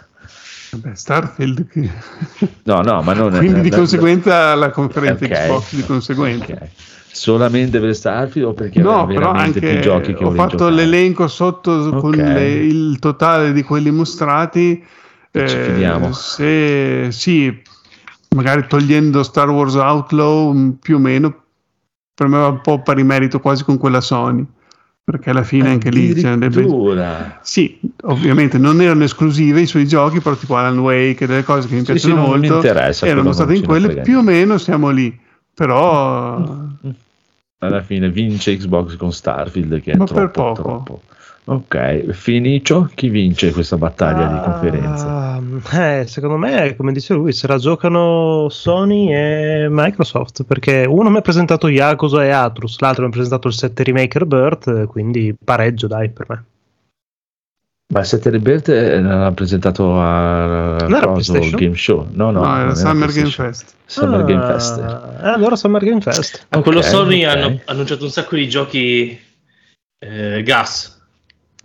Vabbè, Starfield. che-
No, no, ma non
Quindi di
no,
conseguenza la conferenza
Ok.
Xbox di conseguenza.
ok. Solamente per Starfield o perché
No, però anche
più giochi che
ho fatto
giocare?
l'elenco sotto con
Ok.
le- il totale di quelli mostrati.
E ci
Eh,
fidiamo.
se sì, magari togliendo Star Wars Outlaw mh, più o meno per me va un po' pari merito quasi con quella Sony perché alla fine anche lì dei bei-
Addirittura.
sì, ovviamente non erano esclusive i suoi giochi, però tipo Alan Wake delle cose che mi
Sì,
piacciono
sì, mi
molto
quello
erano state in quelle, più o meno siamo lì, però
Alla fine vince Xbox con Starfield che è
Ma
troppo,
per poco.
troppo. Ok, Finicio, chi vince questa battaglia di conferenza?
Ah, eh, secondo me, come dice lui, se la giocano Sony e Microsoft, perché uno mi ha presentato Yakuza e Atrus, l'altro mi ha presentato il 7 Remaker Birth, quindi pareggio dai per me.
Ma il 7 Rebirth eh, l'ha presentato a
Non era
coso,
PlayStation?
Game Show. No, no,
no,
non
era Summer Game. Fest.
Summer Game
Ah,
Fest.
eh, allora Summer Game Fest.
A quello
Ok,
Sony
ok.
hanno annunciato un sacco di giochi eh, gas.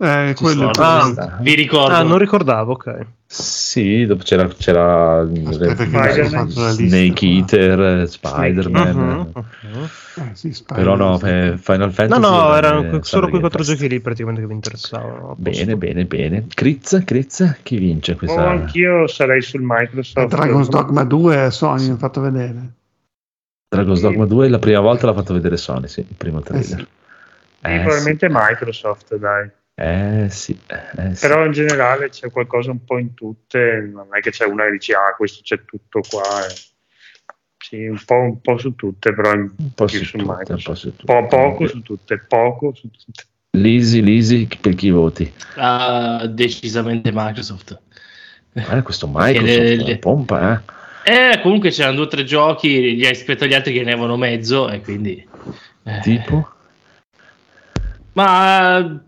Eh, quello
sono,
Ah.
vi- ricordo.
Ah, non ricordavo, ok.
Sì, dopo c'era, c'era
Aspetta lista.
Snake Eater, eh, Spider-Man. Eh.
mhm.
Eh, sì,
Però no, eh, Final
No,
Fantasy.
no,
era
erano solo quei quattro giochi lì praticamente che mi interessavano.
Bene, bene, bene. Critz, Critz, chi vince
Oh,
questa?
anch'io sarei sul Microsoft.
Dragon's Dogma 2 Sony mi ha fatto vedere.
Dragon's Dogma 2 la prima volta l'ha fatto vedere Sony, sì, il primo trailer.
sì.
Sì,
Eh,
probabilmente Microsoft, dai.
Sì. Eh sì, eh, sì.
Però in generale c'è qualcosa un po' in tutte, non è che c'è una che dice ah questo c'è tutto qua. eh. Sì, un po', un po' su tutte, però un
po' su
su
tutte, un
Microsoft.
po' su tutte.
Po- poco su tutte, poco su tutte.
Lisi, Lisi, per chi voti?
Ah, decisamente Microsoft.
Eh, questo Microsoft,
le- le-
pompa, eh.
Eh, comunque c'erano due o tre giochi gli- rispetto agli altri che ne avevano mezzo e quindi... eh.
Tipo?
Ma...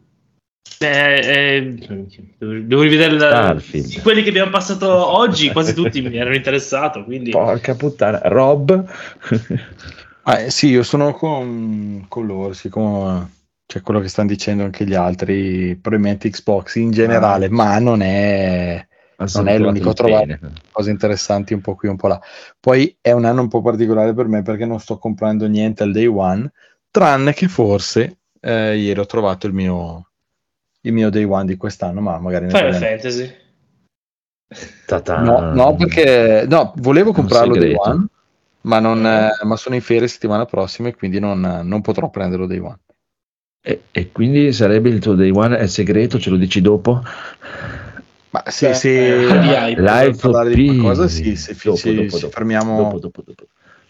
eh, eh, devo rivedere la-
Starfield.
quelli che abbiamo passato oggi, quasi tutti mi erano interessato, quindi...
Porca puttana. Rob? (laughs)
Ah, eh, sì, io sono con, con loro, siccome c'è quello che stanno dicendo anche gli altri, probabilmente Xbox in generale, ma non è non è l'unico, trovato
Bene.
cose interessanti un po' qui, un po' là. Poi è un anno un po' particolare per me perché non sto comprando niente al day one, tranne che forse eh, ieri ho trovato il mio, il mio day one di quest'anno, ma magari
Final. Fantasy.
Ta-ta.
No, no, perché no, volevo comprarlo day one, ma, non, eh, ma sono in ferie settimana prossima e quindi non, non potrò prenderlo day one.
E, e quindi sarebbe il tuo day one è segreto, ce lo dici dopo?
Ma se, se
eh, hype.
Live
parlare di qualcosa, sì, se
Dopo,
ci,
dopo,
ci
dopo.
fermiamo.
Dopo, dopo, dopo.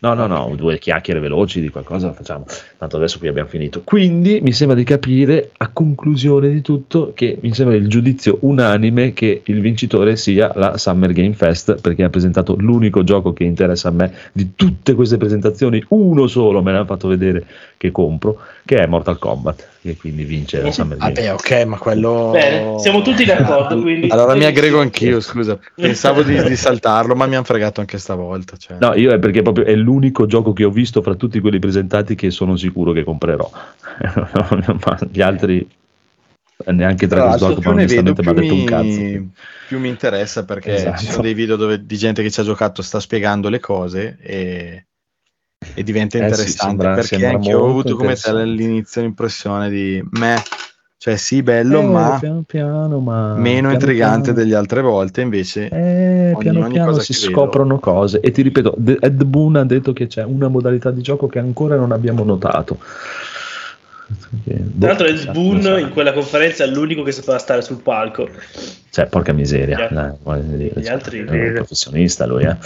No, no, no, due chiacchiere veloci di qualcosa facciamo. Tanto adesso qui abbiamo finito. Quindi mi sembra di capire, a conclusione di tutto, che mi sembra il giudizio unanime che il vincitore sia la Summer Game Fest, perché ha presentato l'unico gioco che interessa a me di tutte queste presentazioni. Uno solo me l'hanno fatto vedere che compro, che è Mortal Kombat, che quindi vince la Summer Game
Vabbè, ok, ma quello.
Bene, siamo tutti d'accordo, quindi-
Allora mi aggrego anch'io, scusa. Pensavo di, di saltarlo, ma mi hanno fregato anche stavolta. Cioè.
No, io è perché proprio è l'unico gioco che ho visto fra tutti quelli presentati che sono sicuro che comprerò. (laughs) Ma gli altri neanche
Tra
Dragon's
l'altro,
Dogma onestamente mi ha detto un cazzo.
più mi interessa perché
Esatto.
ci sono dei video dove, di gente che ci ha giocato, sta spiegando le cose e, e diventa
Eh sì,
interessante.
sembra-
perché
sembra
anche io ho avuto come te
interessante.
all'inizio l'impressione di me, cioè sì, bello,
Eh,
ma
piano piano, ma
meno
piano
intrigante
piano.
delle altre volte. Invece,
Eh,
ogni-
piano
ogni
piano si
che vedo-
scoprono cose e ti ripeto, Ed Boon ha detto che c'è una modalità di gioco che ancora non abbiamo notato.
Tra l'altro
boh,
il
chissà,
Boon
so.
in quella conferenza è l'unico che sapeva stare sul palco.
Cioè, porca miseria,
Gli altri-
voglio dire,
gli
cioè,
altri-
è un professionista lui, eh.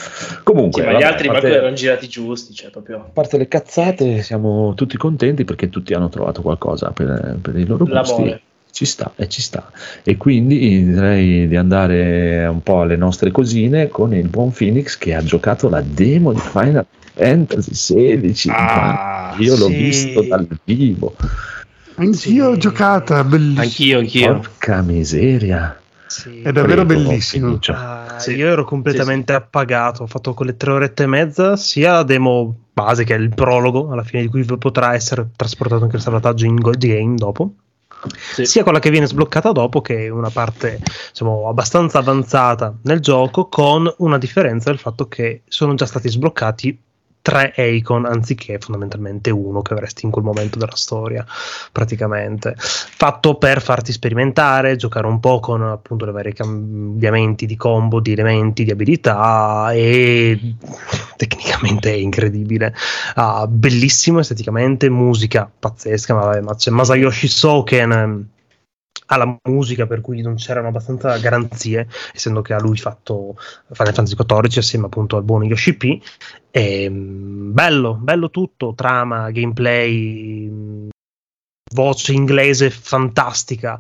Comunque,
Sì, ma gli
vabbè,
altri
a
manco
parte-
erano girati giusti, cioè proprio...
A parte le cazzate, siamo tutti contenti perché tutti hanno trovato qualcosa per, per i loro gusti. Ci sta e ci sta. E quindi direi di andare un po' alle nostre cosine con il buon Phoenix che ha giocato la demo di Final Fantasy XVI.
Ah,
Io l'ho
sì.
visto dal vivo.
Anch'io
Sì.
ho giocato, bellissimo.
Anch'io, anch'io.
Porca miseria.
Sì.
È davvero
Prego,
bellissimo.
Ah,
Sì.
Io ero completamente appagato. Ho fatto quelle tre orette e mezza, sia la demo base che è il prologo, alla fine di cui potrà essere trasportato anche il salvataggio in Gold Game dopo.
Sì.
sia quella che viene sbloccata dopo che una parte diciamo, abbastanza avanzata nel gioco con una differenza del fatto che sono già stati sbloccati tre icon anziché fondamentalmente uno che avresti in quel momento della storia praticamente fatto per farti sperimentare giocare un po' con appunto i vari cambiamenti di combo di elementi di abilità e tecnicamente è incredibile Ah, bellissimo esteticamente, musica pazzesca, ma, vabbè, ma c'è Masayoshi Soken ehm, alla musica per cui non c'erano abbastanza garanzie, essendo che ha lui fatto Final Fantasy XIV assieme appunto al buon Yoshi P. E, mm, bello, bello tutto, trama, gameplay, mm, voce inglese fantastica.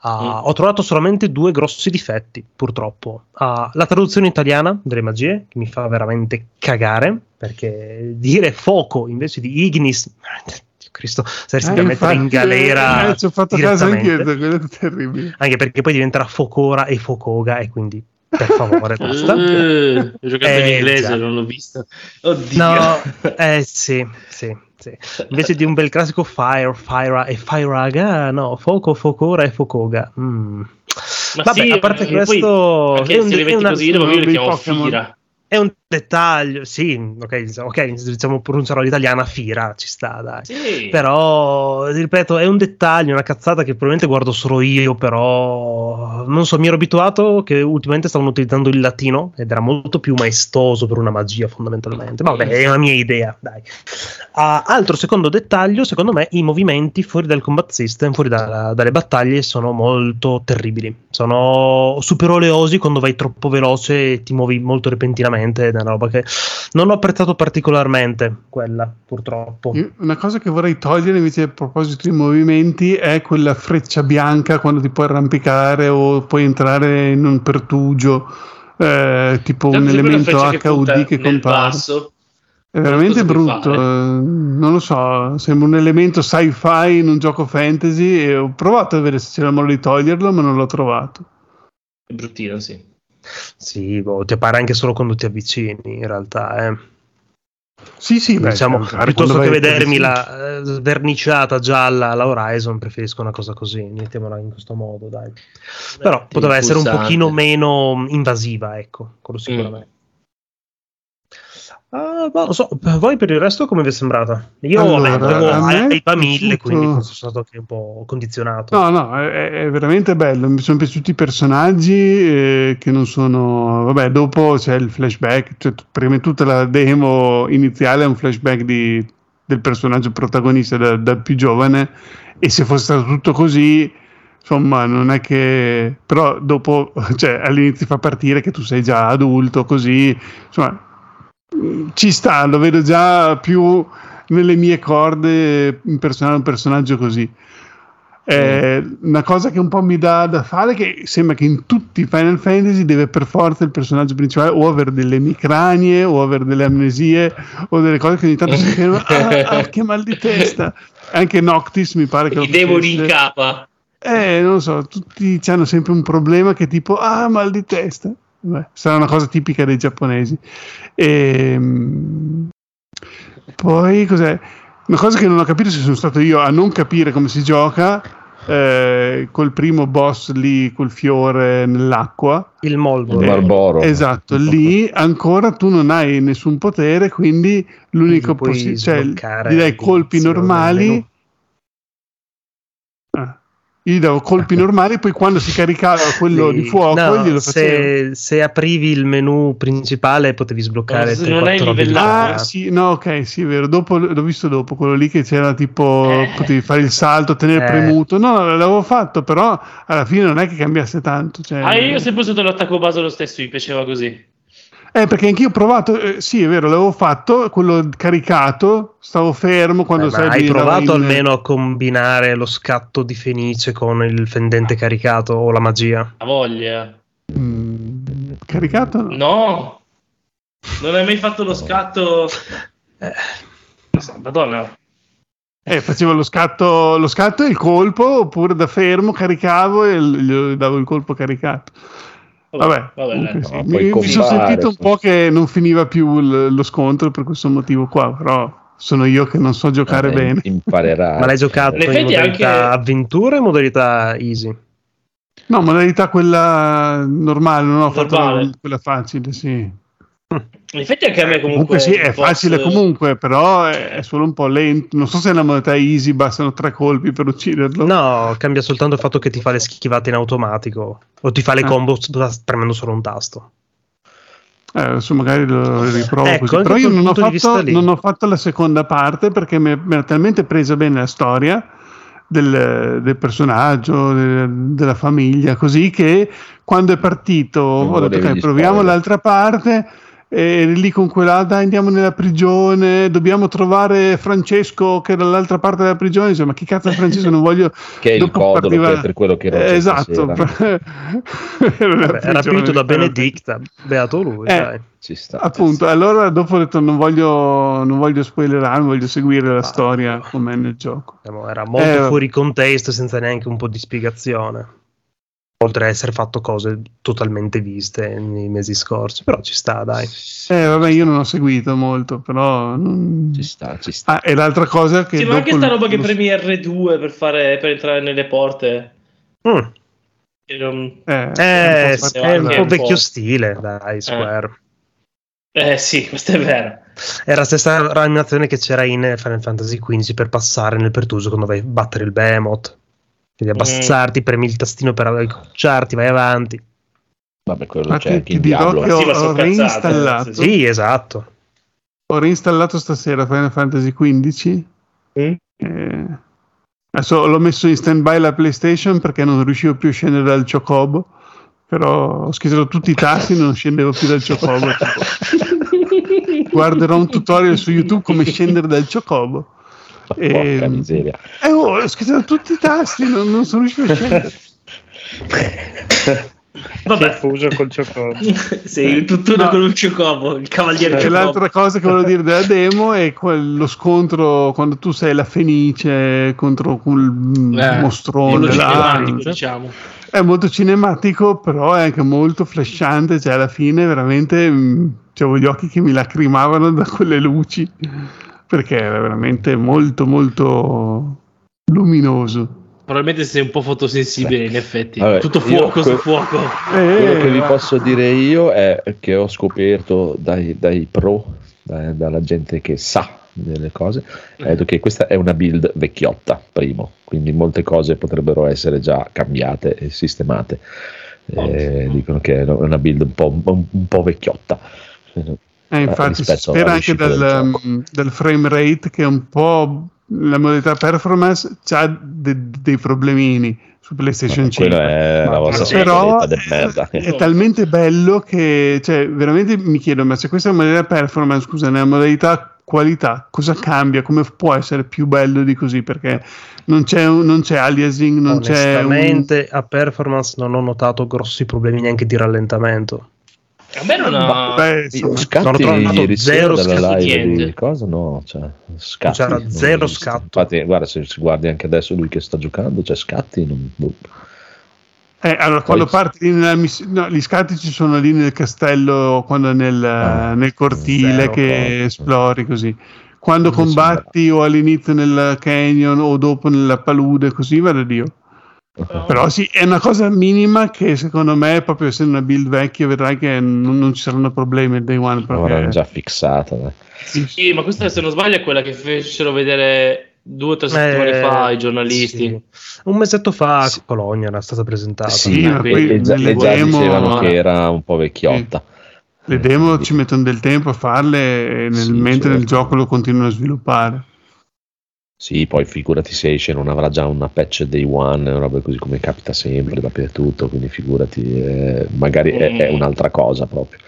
Ah, Ho trovato solamente due grossi difetti, purtroppo. Ah, la traduzione italiana delle magie, che mi fa veramente cagare, perché dire fuoco invece di ignis, (laughs) Cristo, saresti da
Eh,
mettere in galera.
eh, ci ho fatto caso
direttamente.
quello è terribile.
Anche perché poi diventerà Focora e Focoga, e quindi per favore, basta.
Eh, ho giocato in
Eh,
inglese,
già.
non l'ho visto. Oddio.
No, eh sì, sì, sì. Invece di un bel classico Fire, Fire e Firaga, no, Foco, Focora e Focoga. Mm.
Ma
Vabbè,
sì,
a parte
perché
questo,
poi,
è un-
se
è
metti così,
sono
li
dei
chiamo. Fira.
È un dettaglio, sì, ok, ok, diciamo pronunciarò l'italiana Fira, ci sta, dai.
Sì.
Però, ripeto, è un dettaglio, una cazzata che probabilmente guardo solo io, però non so, mi ero abituato che ultimamente stavano utilizzando il latino ed era molto più maestoso per una magia fondamentalmente. Ma vabbè, è una mia idea, dai. Ah, altro secondo dettaglio, secondo me i movimenti fuori dal combat system, fuori da- dalle battaglie sono molto terribili. Sono super oleosi quando vai troppo veloce e ti muovi molto repentinamente una roba che non ho apprezzato particolarmente quella, purtroppo.
Io- Una cosa che vorrei togliere invece a proposito di movimenti è quella freccia bianca quando ti puoi arrampicare o puoi entrare in un pertugio, eh, tipo
Tanto
un elemento
che
HUD che
nel
compare.
basso.
È veramente brutto, eh, non lo so, sembra un elemento sci-fi in un gioco fantasy e ho provato a vedere se c'era modo di toglierlo ma non l'ho trovato.
È bruttino, sì.
Sì, boh, ti appare anche solo quando ti avvicini, in realtà. Eh.
Sì, sì, beh,
diciamo,
magari
piuttosto che vedermi la eh, sverniciata gialla alla Horizon, preferisco una cosa così, mettiamola in questo modo, dai. Però poteva essere un pochino meno invasiva, ecco, quello sicuramente. Ah, ma non so, voi per il resto come vi è sembrata? Io
Allora,
avevo
a me è
hype a mille,
piaciuto-
quindi forse sono stato anche un po' condizionato.
No, no, è, è veramente bello. Mi sono piaciuti i personaggi eh, che non sono. Vabbè, dopo c'è il flashback. Cioè, di tutta la demo iniziale è un flashback di- del personaggio protagonista da, da più giovane. E se fosse stato tutto così, insomma, non è che. Però dopo, (laughs) cioè, all'inizio fa partire che tu sei già adulto, così. Insomma, mm, ci sta, lo vedo già più nelle mie corde impersonare un personaggio così. Eh, una cosa che un po' mi dà da fare è che sembra che in tutti i Final Fantasy deve per forza il personaggio principale o avere delle emicranie o avere delle amnesie o delle cose che ogni tanto si fermano ah, (laughs) ah, che mal di testa anche Noctis mi pare che
I demoni in capa.
eh non lo so tutti hanno sempre un problema che tipo ah mal di testa Beh, sarà una cosa tipica dei giapponesi Ehm, poi cos'è una cosa che non ho capito se sono stato io a non capire come si gioca eh, col primo boss lì col fiore nell'acqua
Il
Il
Molboro.
Barboro.
esatto lì ancora tu non hai nessun potere quindi l'unico possibile cioè dai colpi normali gli davo colpi normali, poi quando si caricava quello
Sì.
di fuoco,
No,
glielo facevo.
se, se aprivi il menu principale potevi sbloccare
No, se
3,
non hai
4
livellato.
Ah, sì, no, ok, sì, è vero. Dopo l'ho visto dopo quello lì che c'era tipo
Eh.
potevi fare il salto, tenere
Eh.
premuto. No, l'avevo fatto, però alla fine non è che cambiasse tanto. Cioè,
Ah, io ho sempre usato l'attacco base lo stesso, mi piaceva così.
Eh, perché anch'io ho provato, eh, sì, è vero, l'avevo fatto, quello caricato, stavo fermo quando
Eh, hai provato
in-
almeno a combinare lo scatto di Fenice con il fendente caricato o la magia?
Ha voglia.
Mm, caricato? no.
No. Non hai mai fatto lo scatto.
Eh,
Madonna.
Eh, facevo lo scatto, lo scatto e il colpo, oppure da fermo caricavo e gli davo il colpo caricato. Vabbè,
vabbè,
sì. Mi, mi sono sentito un po' che non finiva più l- lo scontro per questo motivo qua, però sono io che non so giocare
Eh,
bene.
Imparerai.
ma l'hai giocato
In
in,
effetti
modalità
anche-
avventura o in modalità easy?
No, modalità quella normale, non ho fatto
Normale.
quella facile, sì.
In effetti anche a me comunque.
Comunque sì, è
il boss-
facile comunque, però è è solo un po' lento. Non so se nella modalità easy bastano tre colpi per ucciderlo.
No, cambia soltanto il fatto che ti fa le schivate in automatico o ti fa le
Ah.
combo premendo solo un tasto.
Eh, adesso magari lo riprovo
Ecco,
così. Però io non ho, fatto, non ho fatto la seconda parte perché mi era talmente presa bene la storia del, del personaggio, del- della famiglia, così che quando è partito ho detto ok, proviamo
spoiler."
l'altra parte. E lì con quella, "Ah, dai, andiamo nella prigione, dobbiamo trovare Francesco che è dall'altra parte della prigione. Dice, ma chi cazzo è Francesco? Non voglio. (laughs)
Che è il codolo
partiva-
per, per quello che (laughs) era
Eh, esatto. Era
Vabbè,
prigione,
rapito da Benedicta, beato lui,
Eh,
dai.
Ci sta.
Appunto, allora dopo ho detto non voglio, non voglio spoilerare, voglio seguire la
Ah.
storia com'è nel gioco.
Diciamo, Era molto
Eh,
fuori contesto senza neanche un po' di spiegazione. Oltre a essere fatto cose totalmente viste nei mesi scorsi, però ci sta, dai.
Eh, vabbè, io non ho seguito molto, però... non-
Ci sta, ci sta.
Ah, e l'altra cosa che...
Sì, ma anche sta roba che
lo-
premi R2 per, fare, per entrare nelle porte.
Mm.
Non-
Eh,
Eh,
un po'
è un po' vecchio
po'.
stile, dai, Square.
Eh sì, questo è vero.
Era la stessa animazione che c'era in Final Fantasy XV per passare nel pertuso quando vai a battere il Behemoth. Quindi
Mm.
abbassarti, premi il tastino per incrociarti, vai avanti.
Vabbè, quello
Ma
c'è
ti-
anche
ti dirò che
eh.
ho,
Sì,
ho reinstallato,
sì,
Sì, esatto.
ho reinstallato stasera Final Fantasy XV.
Mm?
Eh, adesso l'ho messo in stand by la PlayStation perché non riuscivo più a scendere dal Chocobo. Però ho schiacciato tutti i tasti e non scendevo più dal Chocobo. (laughs) guarderò un tutorial su YouTube come scendere dal Chocobo. (laughs)
Porca
ehm,
miseria.
Eh, oh, ho schiacciato tutti i tasti, non, non sono riuscito a scendere. (laughs)
Vabbè,
fuso col cioccolato.
sì, il tutt'uno
No.
con un ciocobo, il cavaliere
E
ciocobo.
l'altra cosa che volevo dire della demo è quel- lo scontro quando tu sei la Fenice contro quel
Eh,
mostrone là.
cinematico, diciamo.
È molto cinematico, però è anche molto flashante. Cioè, alla fine, veramente mm, avevo gli occhi che mi lacrimavano da quelle luci perché era veramente molto, molto luminoso.
Probabilmente sei un po' fotosensibile, in effetti.
Vabbè,
Tutto fuoco su
que-
fuoco.
Quello che vi
Eh,
posso dire io è che ho scoperto dai, dai pro, dai- dalla gente che sa delle cose, è che questa è una build vecchiotta, primo, quindi molte cose potrebbero essere già cambiate e sistemate. Eh, dicono che è una build un po', un, un po' vecchiotta.
Eh, infatti, si spera anche
del
dal,
gioco.
mm, del frame rate che è un po' la modalità performance ha dei problemini su PlayStation 5.
Quello è la vostra
però è, è talmente bello che cioè, veramente mi chiedo ma se questa è una modalità performance scusa nella modalità qualità cosa cambia come può essere più bello di così perché non c'è, un- non c'è aliasing non c'è un,
Onestamente, a performance non ho notato grossi problemi neanche di rallentamento.
A me non ha...
beh,
Non
ieri sera
zero
scatti,
cosa? No, cioè, scatti.
C'era
non
zero
visto.
scatto.
Infatti, guarda, se si guardi anche adesso lui che sta giocando, c'è scatti. Non... boh.
eh, allora quando
Poi-
parti lì nella missione no, gli scatti ci sono lì nel castello quando è nel,
Ah,
nel cortile
zero
che
proprio.
esplori così quando
Non
combatti o all'inizio nel canyon o dopo nella palude così va da Dio Però sì, è una cosa minima che secondo me, proprio essendo una build vecchia, vedrai che non, non ci saranno problemi il day one.
L'avranno
Perché...
già fissata. dai.
Sì, ma questa se non sbaglio è quella che fecero vedere due o tre settimane
Eh,
fa i giornalisti.
sì. Un mesetto fa a
Sì.
Cologna era stata presentata.
Sì,
ma
poi
e già,
nelle
e già
demo-
dicevano che era un po' vecchiotta.
Le demo ci mettono del tempo a farle e nel-
Sì,
mentre nel
certo.
gioco lo continuano a sviluppare.
Sì, poi figurati se esce, non avrà già una patch day one, una roba così come capita sempre dappertutto, quindi figurati, eh, magari è,
Mm.
è un'altra cosa proprio.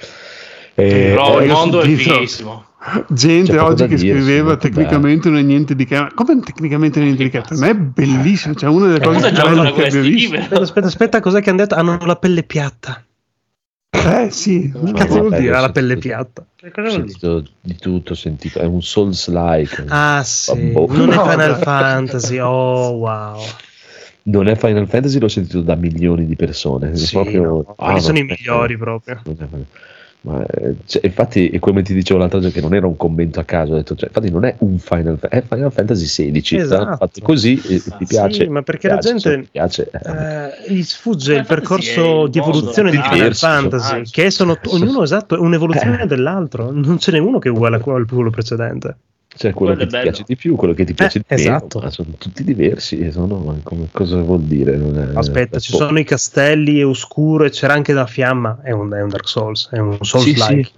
E-
Però
eh,
il
ho
mondo è fighissimo.
Gente
C'è poco
oggi che
dire,
scriveva tecnicamente non è niente di che. Come tecnicamente non è niente di che? Per me è bellissimo. Cioè, una delle
Eh,
cose
cosa
più
giocano
belle che abbia visto.
Aspetta, aspetta, aspetta, cos'è che hanno detto? Hanno la pelle piatta.
Eh sì.
Che cazzo vuol dire la pelle piatta?
Che
Ho
cosa vuol dire?
sentito di tutto, ho sentito, è un Souls-like.
Ah sì,
Vabbè.
non è
No,
Final
dai.
Fantasy, oh wow.
Non è Final Fantasy, l'ho sentito da milioni di persone. è
Sì,
proprio-
no,
ah,
sono i
non è-
migliori proprio.
Ma, eh, cioè, infatti, come ti dicevo l'altra volta, che non era un commento a caso, ho detto, cioè, infatti non è un Final Fantasy, è Final Fantasy XVI.
Esatto.
fatto così e ti piace.
Sì, ma perché la
piace,
gente
se ti piace, eh,
eh, gli sfugge
Final
il percorso di
mondo,
evoluzione di Final Fantasy, che sono ognuno esatto, è un'evoluzione
Eh.
dell'altro, non ce n'è uno che è uguale a quello precedente.
Cioè quello,
Quello
che ti
bello.
piace di più, quello che ti piace
Eh,
di meno,
esatto.
ma sono tutti diversi. e Sono, come- cosa vuol dire? Non è-
Aspetta, ci
boh.
sono i castelli, è oscuro e c'era anche la fiamma, è un, è un Dark Souls, è un Souls-like.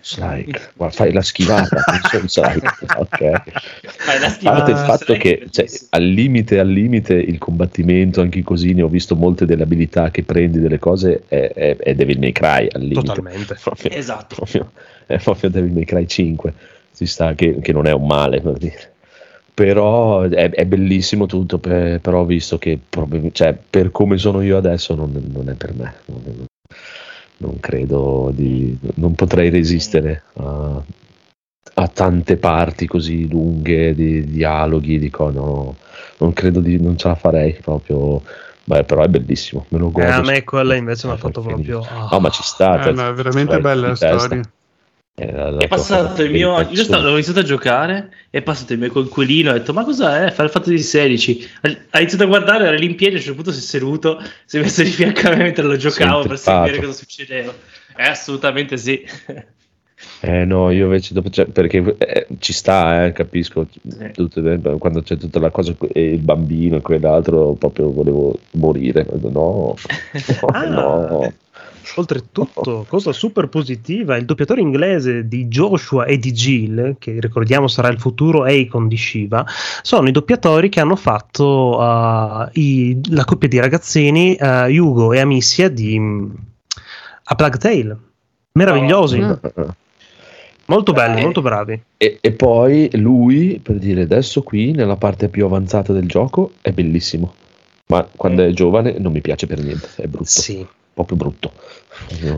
sì. Like, ma (laughs) fai la schivata, non so, sai, (laughs) ok.
Fai la
A parte il fatto che cioè, al limite, al limite il combattimento, anche i cosini, ho visto molte delle abilità che prendi delle cose, è, è, è Devil May Cry al limite.
Totalmente.
Proprio,
Esatto.
proprio- è proprio Devil May Cry 5, si sta, che, che non è un male per dire. Però è, è bellissimo tutto, per- però ho visto che proprio- cioè, per come sono io adesso non, non è per me. Non, non credo di... non potrei resistere a, a tante parti così lunghe di dialoghi, dico no, non credo di... non ce la farei proprio. Beh, però è bellissimo, me lo
Eh,
godo.
a me quella invece mi ha fatto proprio... ah.
No, ma ci sta.
Eh,
cioè,
no, è veramente
vai
bella la storia.
Eh,
È passato il mio.
il
Io stavo, ho iniziato a giocare. È passato il mio coinquilino. Ho detto: Ma cos'è? Final Fantasy 16. Ha iniziato a guardare, era lì in piedi. A un certo punto si è seduto. Si è messo di fianco a me mentre lo giocavo per sapere cosa succedeva. Eh, assolutamente sì.
Eh no, io invece dopo, cioè, perché eh, ci sta, eh, capisco,
Sì.
tutto- eh, quando c'è tutta la cosa e il bambino e quell'altro proprio volevo morire, (laughs) no, no,
Ah.
no.
Oltretutto, cosa super positiva, il doppiatore inglese di Joshua e di Jill, che ricordiamo sarà il futuro Akon di Shiva, sono i doppiatori che hanno fatto uh, i- la coppia di ragazzini uh, Hugo e Amicia di mm, A Plague Tale. Meravigliosi,
Ah.
molto belli,
Eh.
molto bravi.
E, e poi lui, per dire adesso qui, nella parte più avanzata del gioco, è bellissimo, ma quando è giovane non mi piace per niente, è brutto,
Sì.
proprio brutto.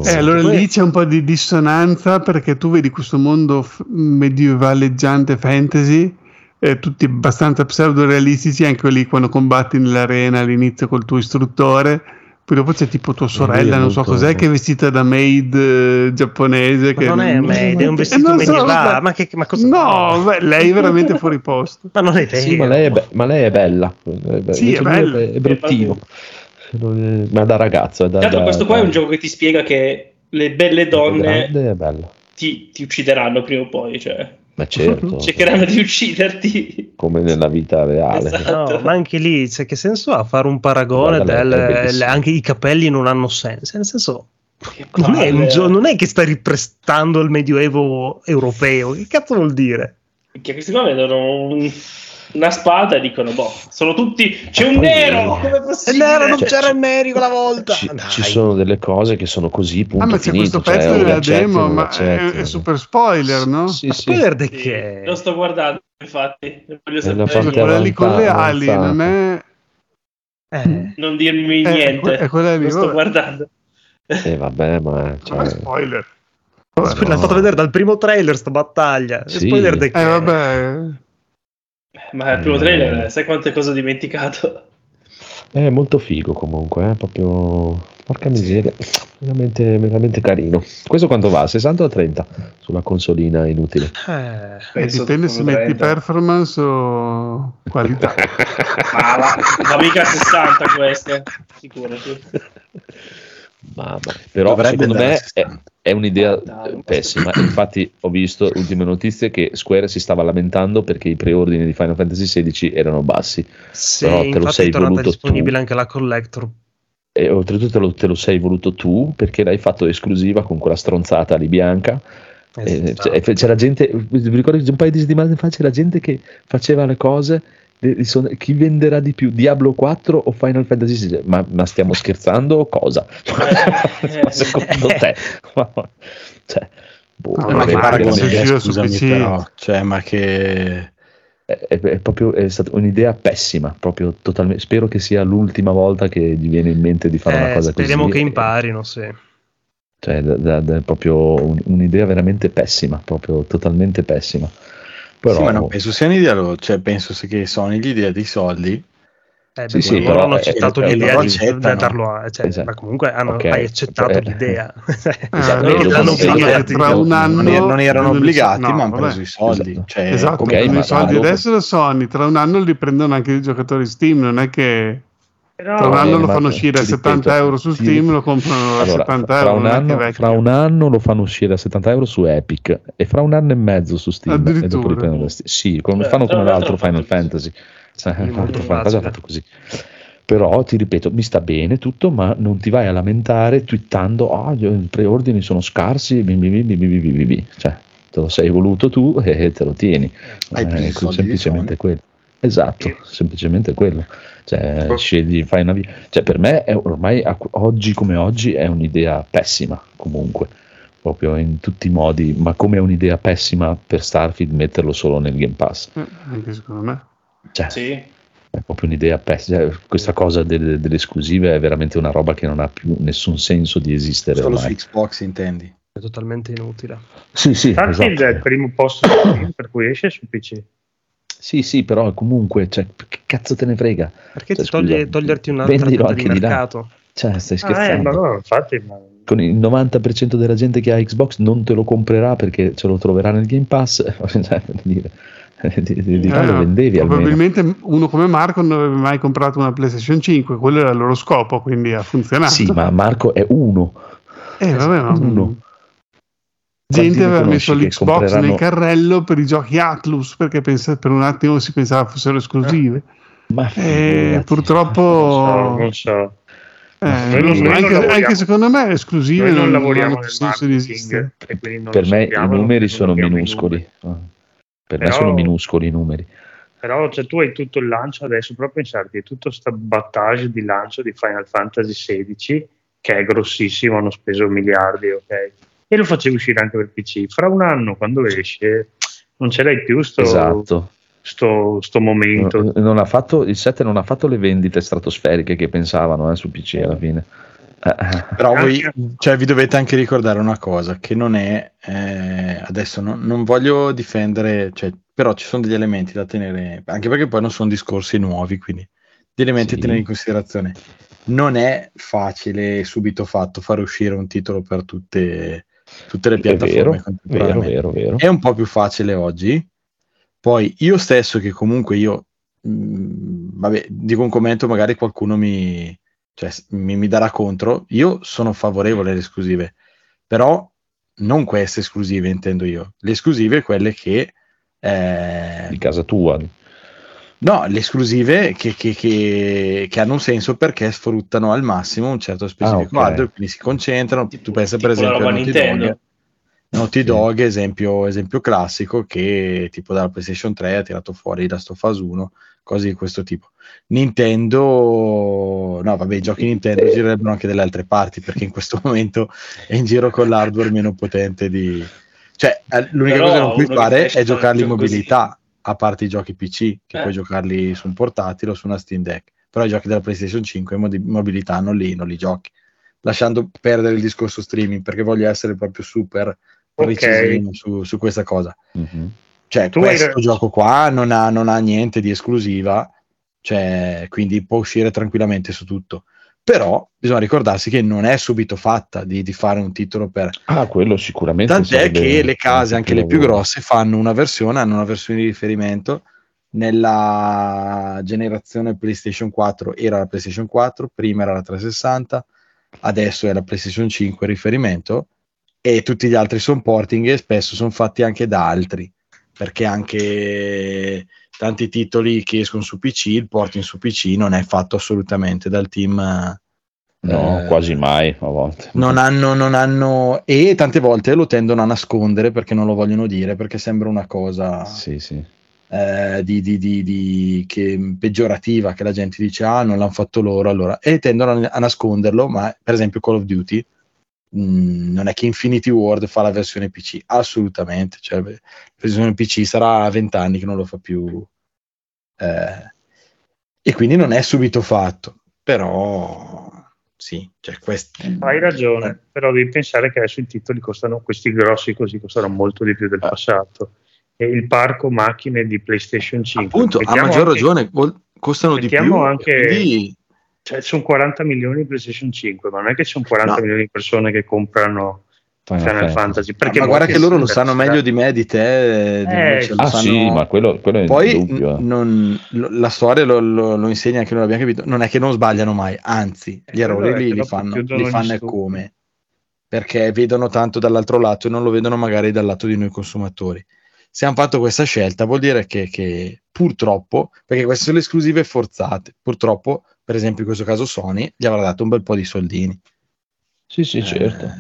Eh, allora
Poi-
lì c'è un po' di dissonanza perché tu vedi questo mondo f- medievaleggiante fantasy, eh, tutti abbastanza pseudo-realistici, anche lì quando combatti nell'arena all'inizio col tuo istruttore. Poi dopo c'è tipo tua sorella, non so cos'è, che è vestita da maid eh, giapponese.
Ma
che
non è maid, è un
Eh,
vestito
so,
medievale.
vabbè.
ma, che, ma cosa
No, beh, lei è veramente fuori posto. (laughs)
Ma non è vero.
Sì, ma lei è, be- ma lei è bella, È be-
Sì,
invece
è bella.
è bruttino, è- ma da ragazzo. È da,
Tanto
da-
questo qua è
da-
un gioco che ti spiega che le belle donne
è
ti, ti uccideranno prima o poi. Cioè,
Ma certo, (laughs)
cercheranno di ucciderti.
come nella vita reale.
Esatto.
No, ma anche lì, cioè, che senso ha fare un paragone del
è
le- anche i capelli non hanno senso, nel senso non è, gio- non è che sta riprestando il medioevo europeo, che cazzo vuol dire?
Che questi qua vedono un- una spada e dicono: Boh, sono tutti. C'è
Ma
un
poi-
nero! Come possibile?
non
Cioè,
c'era il Mary quella volta.
Ci, ci sono delle cose che sono così, punto
Ah, ma c'è
finito.
questo
cioè,
pezzo
o
della demo, ma è, è super spoiler, no?
Sì,
Ma
sì.
spoiler di
Sì,
che?
Lo sto guardando, infatti. Voglio sapere.
parte
Quella lì con le
avanzata,
ali, non è...
Eh,
Non dirmi
Eh,
niente.
è quella lì,
lo sto
vabbè.
guardando.
Eh, vabbè, ma... Cioè,
spoiler.
l'ha
no.
fatto vedere dal primo trailer sta battaglia.
Sì.
Spoiler di che?
Eh, vabbè.
Ma il primo
Eh.
trailer, sai quante cose ho dimenticato?
è molto figo comunque, eh, proprio... Porca miseria, veramente, veramente carino. Questo quanto va? 60 o 30? Sulla consolina inutile.
Eh,
Eh,
Penso
dipende se metti
30.
performance o qualità. (laughs)
Ma va, ma mica 60 queste, figurati.
Mamma. Però
Dovrebbe
secondo me è,
60.
è un'idea
Dai,
eh, pessima. Infatti ho visto ultime notizie che Square si stava lamentando perché i preordini di Final Fantasy XVI erano bassi.
sì,
Però te lo sei
è tornata disponibile
tu.
anche la collector.
E oltretutto te lo, te lo sei voluto tu perché l'hai fatto esclusiva con quella stronzata lì bianca.
Esatto.
e c'era gente, vi ricordo che un paio di settimane fa c'era gente che faceva le cose eh, sono- chi venderà di più, Diablo 4 o Final Fantasy XVI? Ma, ma stiamo scherzando o cosa?
Eh, (laughs)
ma secondo te? Ma- cioè, boh,
No,
Eh, ma che paragone
su
scusami,
PC.
però. Cioè, ma che...
è, è- proprio è stata un'idea pessima, proprio totalmente. Spero che sia l'ultima volta che gli viene in mente di fare una
Eh,
cosa
speriamo
così.
che
e-
imparino, sì.
Cioè, da- da- da- è proprio un- un'idea veramente pessima, proprio totalmente pessima. Però,
Sì, ma non penso sia un'idea loro, cioè penso che Sony gli dia dei soldi
Eh,
Sì, sì,
loro
però,
hanno accettato
eh,
l'idea di darlo a, cioè,
Esatto.
ma comunque hanno,
Ok.
hai accettato
Eh,
l'idea. (laughs)
Esatto, obbligati, io-
un anno
non, er- non erano
non li-
obbligati,
no,
ma hanno preso i soldi.
Esatto.
Cioè,
Esatto,
ok,
prendono
ma-
i soldi adesso da Sony, tra un anno li prendono anche i giocatori Steam, non è che
però...
Tra un anno lo fanno uscire a 70 euro su Steam, lo comprano
allora,
a
70
euro.
Un anno, fra un anno lo fanno uscire a 70 euro su Epic e fra un anno e mezzo su Steam. E dopo riprendono lo Steam. Sì, come,
Beh,
fanno come
l'altro
Final Fantasy. Cioè, l'altro Final fatto così. Però ti ripeto, mi sta bene tutto, ma non ti vai a lamentare twittando: oh, i preordini sono scarsi. Bi, bi, bi, cioè, te lo sei voluto tu e te lo tieni.
Hai
eh, semplicemente quello. Esatto, semplicemente quello. Cioè, scegli, fai una via. Cioè, per me è ormai oggi come oggi è un'idea pessima, comunque, proprio in tutti i modi, ma come è un'idea pessima per Starfield metterlo solo nel Game Pass.
Eh, anche secondo me.
Cioè,
Sì.
è proprio un'idea pessima. Cioè, questa cosa delle, delle esclusive è veramente una roba che non ha più nessun senso di esistere
Solo su
ormai.
Xbox intendi.
È totalmente inutile.
Sì, sì,
Starfield
esatto.
è il primo posto su per cui esce su PC.
Sì, sì, però comunque, cioè, che cazzo te ne frega?
Perché
Cioè,
ti toglie,
scusa,
toglierti fetta di
anche di là.
mercato?
Cioè, stai
Ah, eh,
scherzando?
ma no, infatti, ma-
con il 90% della gente che ha Xbox non te lo comprerà perché ce lo troverà nel Game Pass, (laughs) cioè, dire, di, di- di là
Eh,
lo
no,
vendevi almeno.
probabilmente uno come Marco non aveva mai comprato una PlayStation 5, quello era il loro scopo, quindi ha funzionato.
Sì, ma Marco è uno.
Eh, vabbè, ma-
Uno.
Gente aveva messo l'Xbox
compreranno-
nel carrello per i giochi Atlus perché pensa- per un attimo si pensava fossero esclusive.
Ma
E
figurati.
purtroppo
non so, non so.
eh,
non-
anche, anche secondo me esclusive
Noi non
non,
lavoriamo nel marketing
per me i numeri sono minuscoli.
numeri.
Per me
Però-
sono minuscoli i numeri.
Però cioè, tu hai tutto il lancio adesso, però pensarti, tutto sta battage di lancio di Final Fantasy XVI che è grossissimo, hanno speso miliardi, ok? E lo facevi uscire anche per PC. Fra un anno, quando esce, non ce l'hai più sto,
Esatto.
sto, sto momento.
Non ha fatto, il 7 non ha fatto le vendite stratosferiche che pensavano eh, su PC alla fine. Eh.
Però voi cioè, vi dovete anche ricordare una cosa, che non è, eh, adesso non, non voglio difendere, cioè, però ci sono degli elementi da tenere, anche perché poi non sono discorsi nuovi, quindi degli elementi
Sì.
da tenere in considerazione. Non è facile, subito fatto, fare uscire un titolo per tutte, tutte le
È vero,
piattaforme
vero, vero.
È un po' più facile oggi. Poi io stesso, che comunque io, mh, vabbè, dico un commento, magari qualcuno mi, cioè, mi, mi darà contro. Io sono favorevole alle esclusive, però non queste esclusive, intendo io. Le esclusive, quelle che. eh,
Di casa tua.
No, le esclusive che, che- che- che hanno un senso perché sfruttano al massimo un certo specifico
Ah, ok.
hardware, quindi si concentrano.
Tipo-
tu pensa per esempio a Naughty
Nintendo.
Dog, Naughty
Sì.
Dog, esempio, esempio classico, che tipo dalla PlayStation 3 ha tirato fuori da sto Phase 1, cose di questo tipo. Nintendo, no, vabbè, i giochi Nintendo girerebbero anche dalle altre parti perché in questo (laughs) momento è in giro con l'hardware meno potente di. Cioè, eh, l'unica
Però
cosa che non puoi fare è giocarli in
con- così.
A parte i giochi PC, che
Eh.
puoi giocarli su un portatile o su una Steam Deck. Però i giochi della PlayStation 5 in modi- mobilità non li, non li giochi. Lasciando perdere il discorso streaming, perché voglio essere proprio super
Ok.
precisino su, su questa cosa.
Mhm.
Cioè,
Tu hai
questo
ra-
gioco qua non ha, non ha niente di esclusiva, cioè, quindi può uscire tranquillamente su tutto. Però bisogna ricordarsi che non è subito fatta di, di fare un titolo per...
Ah, quello sicuramente.
Tant'è che le case, anche le più grosse, fanno una versione, hanno una versione di riferimento. Nella generazione PlayStation 4 era la PlayStation 4, prima era la 360, adesso è la PlayStation 5 riferimento e tutti gli altri sono porting e spesso sono fatti anche da altri perché anche tanti titoli che escono su PC, il porting su PC non è fatto assolutamente dal team.
No,
eh,
quasi mai a volte.
non hanno, non hanno, e tante volte lo tendono a nascondere perché non lo vogliono dire, perché sembra una cosa.
Sì, sì.
eh, di, di, di, di- che- peggiorativa che la gente dice ah non l'hanno fatto loro allora e tendono a nasconderlo ma per esempio Call of Duty mh, non è che Infinity Ward fa la versione PC assolutamente cioè, la versione PC sarà a 20 anni che non lo fa più eh, e quindi non è subito fatto però sì cioè quest-
Hai ragione, però devi pensare che adesso i titoli costano, questi grossi così costano molto di più del
Ah.
passato. E il parco macchine di PlayStation 5.
appunto a maggior
anche-
ragione costano di più
anche-
quindi
Cioè, sono 40 milioni di PlayStation 5, ma non è che sono 40
No.
milioni di persone che comprano
Final
Final
Fantasy.
Fantasy. Perché
ma guarda che loro lo sanno meglio di me, di te. di
Eh,
lo
Ah
sanno-
sì, ma quello, quello è
Poi
indubbio. eh.
n- non- lo- la storia lo, lo- lo insegna anche noi l'abbiamo capito. Non è che non sbagliano mai, anzi,
Eh,
gli errori
è
li, fanno, li fanno e come. Perché vedono tanto dall'altro lato e non lo vedono magari dal lato di noi consumatori. Se hanno fatto questa scelta vuol dire che, che purtroppo, perché queste sono le esclusive forzate, purtroppo, per esempio in questo caso Sony gli avrà dato un bel po' di soldini.
Sì, sì, certo.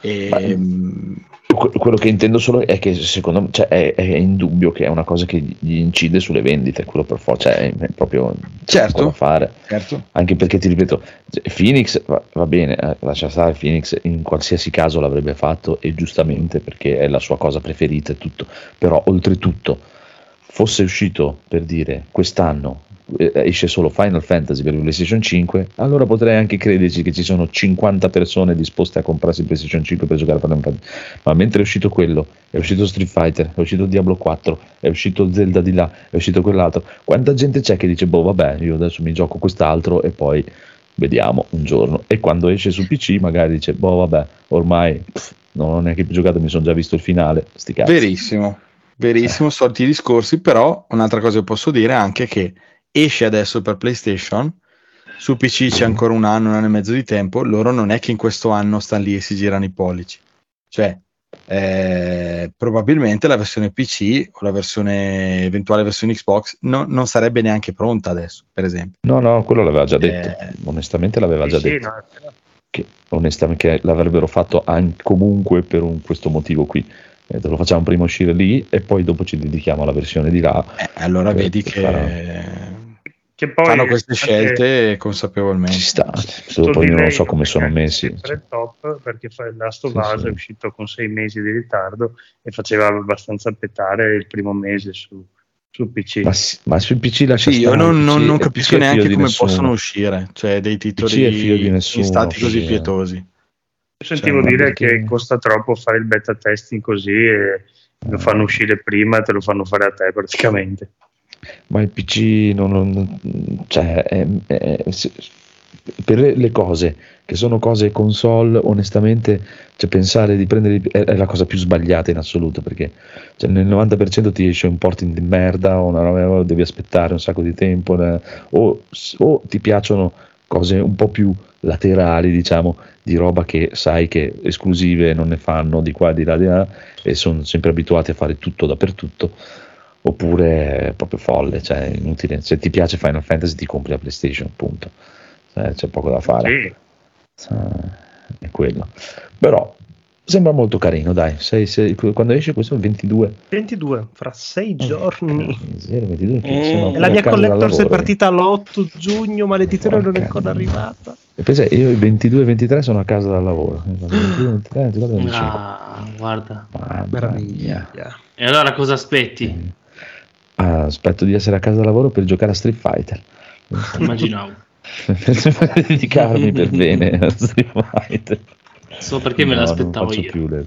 Eh,
Ma-
e, mm,
Que- quello che intendo solo è che secondo me cioè, è, è indubbio che è una cosa che gli incide sulle vendite, quello per forza, cioè, è proprio
Certo.
da fare.
certo.
Anche perché ti ripeto, Phoenix va, va bene, eh, lascia stare Phoenix, in qualsiasi caso l'avrebbe fatto e giustamente perché è la sua cosa preferita e tutto, però oltretutto fosse uscito per dire quest'anno esce solo Final Fantasy per PlayStation 5, allora potrei anche crederci che ci sono 50 persone disposte a comprarsi PlayStation 5 per giocare a Final Fantasy. Ma mentre è uscito quello, è uscito Street Fighter, è uscito Diablo 4, è uscito Zelda di là, è uscito quell'altro, quanta gente c'è che dice boh vabbè io adesso mi gioco quest'altro e poi vediamo un giorno. E quando esce su PC magari dice boh vabbè ormai pff, non ho neanche più giocato mi sono già visto il finale. Sti cazzi.
Verissimo, verissimo, soliti discorsi, però un'altra cosa che posso dire è anche che esce adesso per PlayStation, su PC c'è ancora un anno, un anno e mezzo di tempo, loro non è che in questo anno stanno lì e si girano i pollici, cioè eh, probabilmente la versione PC o la versione eventuale versione Xbox no- non sarebbe neanche pronta adesso, per esempio.
no no quello l'aveva già detto.
Eh,
onestamente l'aveva già
Sì,
detto.
no,
che onestamente che l'avrebbero fatto anche comunque per un- questo motivo qui. Eh, lo facciamo prima uscire lì e poi dopo ci dedichiamo alla versione di là.
Eh, allora
Che-
vedi
che
che
farà.
Che poi
fanno queste scelte consapevolmente.
ci sta
Questo
poi io non so come sono messi
top perché il Last of
Sì,
Us
sì.
è uscito con sei mesi di ritardo e faceva abbastanza pettare il primo mese su, su PC.
ma, ma sul PC lascia
Sì, io non, non- non capisco neanche come
nessuno.
possono uscire, cioè dei titoli
di
in
nessuno,
stati così
sì.
pietosi.
Io sentivo
Cioè,
dire
perché-
che costa troppo fare il beta testing così e lo fanno uscire prima e te lo fanno fare a te praticamente.
Ma il PC non, non- cioè, è- è- per le, cose che sono cose console onestamente cioè, pensare di prendere è, è la cosa più sbagliata in assoluto perché cioè, nel 90% ti esce un porting di merda o una roba devi aspettare un sacco di tempo eh, o, o ti piacciono cose un po' più laterali diciamo di roba che sai che esclusive non ne fanno di qua di là di là e sono sempre abituati a fare tutto dappertutto oppure è proprio folle, cioè inutile. Se ti piace Final Fantasy ti compri la PlayStation, punto. Cioè, c'è poco da fare.
Sì,
Eh, È quello. Però sembra molto carino, dai. Sei- sei- quando esce questo è il 22.
22, fra sei
Eh,
giorni.
Miseria, 22, che
Mm.
sono
E
ancora
la mia collector è
lavoro.
partita l'8 giugno, maledizione non è
Porca
ancora arrivata.
E pensa, io il 22 e 23 sono a casa dal lavoro. 22, 23, 24, 25.
Ah, guarda.
Mamma
Meraviglia.
mia.
E allora cosa aspetti?
Ah, aspetto di essere a casa dal lavoro per giocare a Street Fighter.
Immaginavo. (laughs)
per dedicarmi per bene a Street Fighter.
Solo perché me
No,
l'aspettavo io.
più le-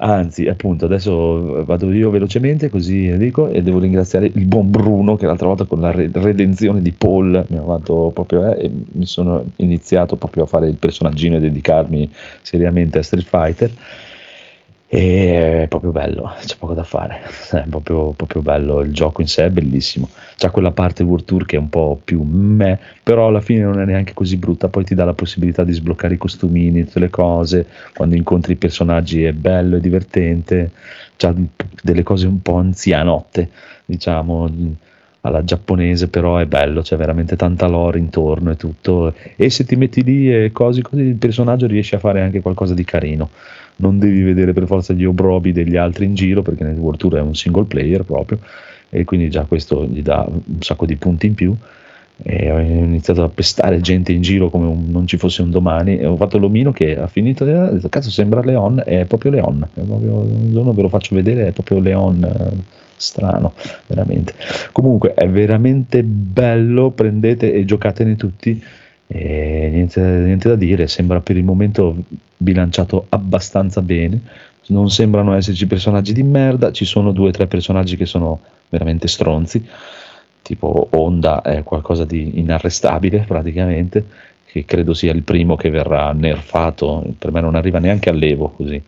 Anzi, appunto, adesso vado io velocemente così dico e devo ringraziare il buon Bruno che l'altra volta con la re- redenzione di Paul mi ha fatto proprio eh, e mi sono iniziato proprio a fare il personaggino e dedicarmi seriamente a Street Fighter. E è proprio bello, c'è poco da fare, (laughs) è proprio, proprio bello, il gioco in sé è bellissimo. C'ha quella parte World Tour che è un po' più me, però alla fine non è neanche così brutta, poi ti dà la possibilità di sbloccare i costumini, tutte le cose, quando incontri i personaggi è bello e divertente, c'ha delle cose un po' anzianotte, diciamo, alla giapponese, però è bello, c'è veramente tanta lore intorno e tutto, e se ti metti lì e così così il personaggio riesce a fare anche qualcosa di carino non devi vedere per forza gli obrobi degli altri in giro perché nel World Tour è un single player proprio e quindi già questo gli dà un sacco di punti in più. E ho iniziato a pestare gente in giro come un, non ci fosse un domani. E ho fatto l'omino che ha finito ha detto cazzo sembra Leon è proprio Leon è proprio, un giorno ve lo faccio vedere è proprio Leon eh, strano veramente. Comunque è veramente bello prendete e giocatene tutti e niente, niente da dire sembra per il momento bilanciato abbastanza bene. Non sembrano esserci personaggi di merda ci sono due o tre personaggi che sono veramente stronzi tipo Honda è qualcosa di inarrestabile praticamente, che credo sia il primo che verrà nerfato, per me non arriva neanche all'Evo così,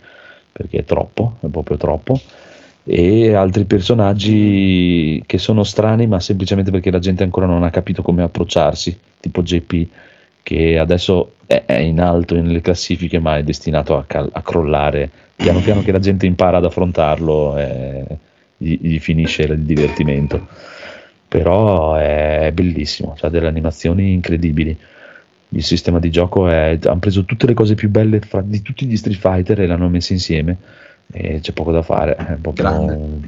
perché è troppo, è proprio troppo, e altri personaggi che sono strani ma semplicemente perché la gente ancora non ha capito come approcciarsi, tipo JP che adesso è, in alto nelle classifiche ma è destinato a, cal- a, crollare, piano piano che la gente impara ad affrontarlo eh, gli, gli finisce il divertimento però è bellissimo, ha delle animazioni incredibili. Il sistema di gioco è. hanno preso tutte le cose più belle fra, di tutti gli Street Fighter e l'hanno messe insieme e c'è poco da fare. È proprio,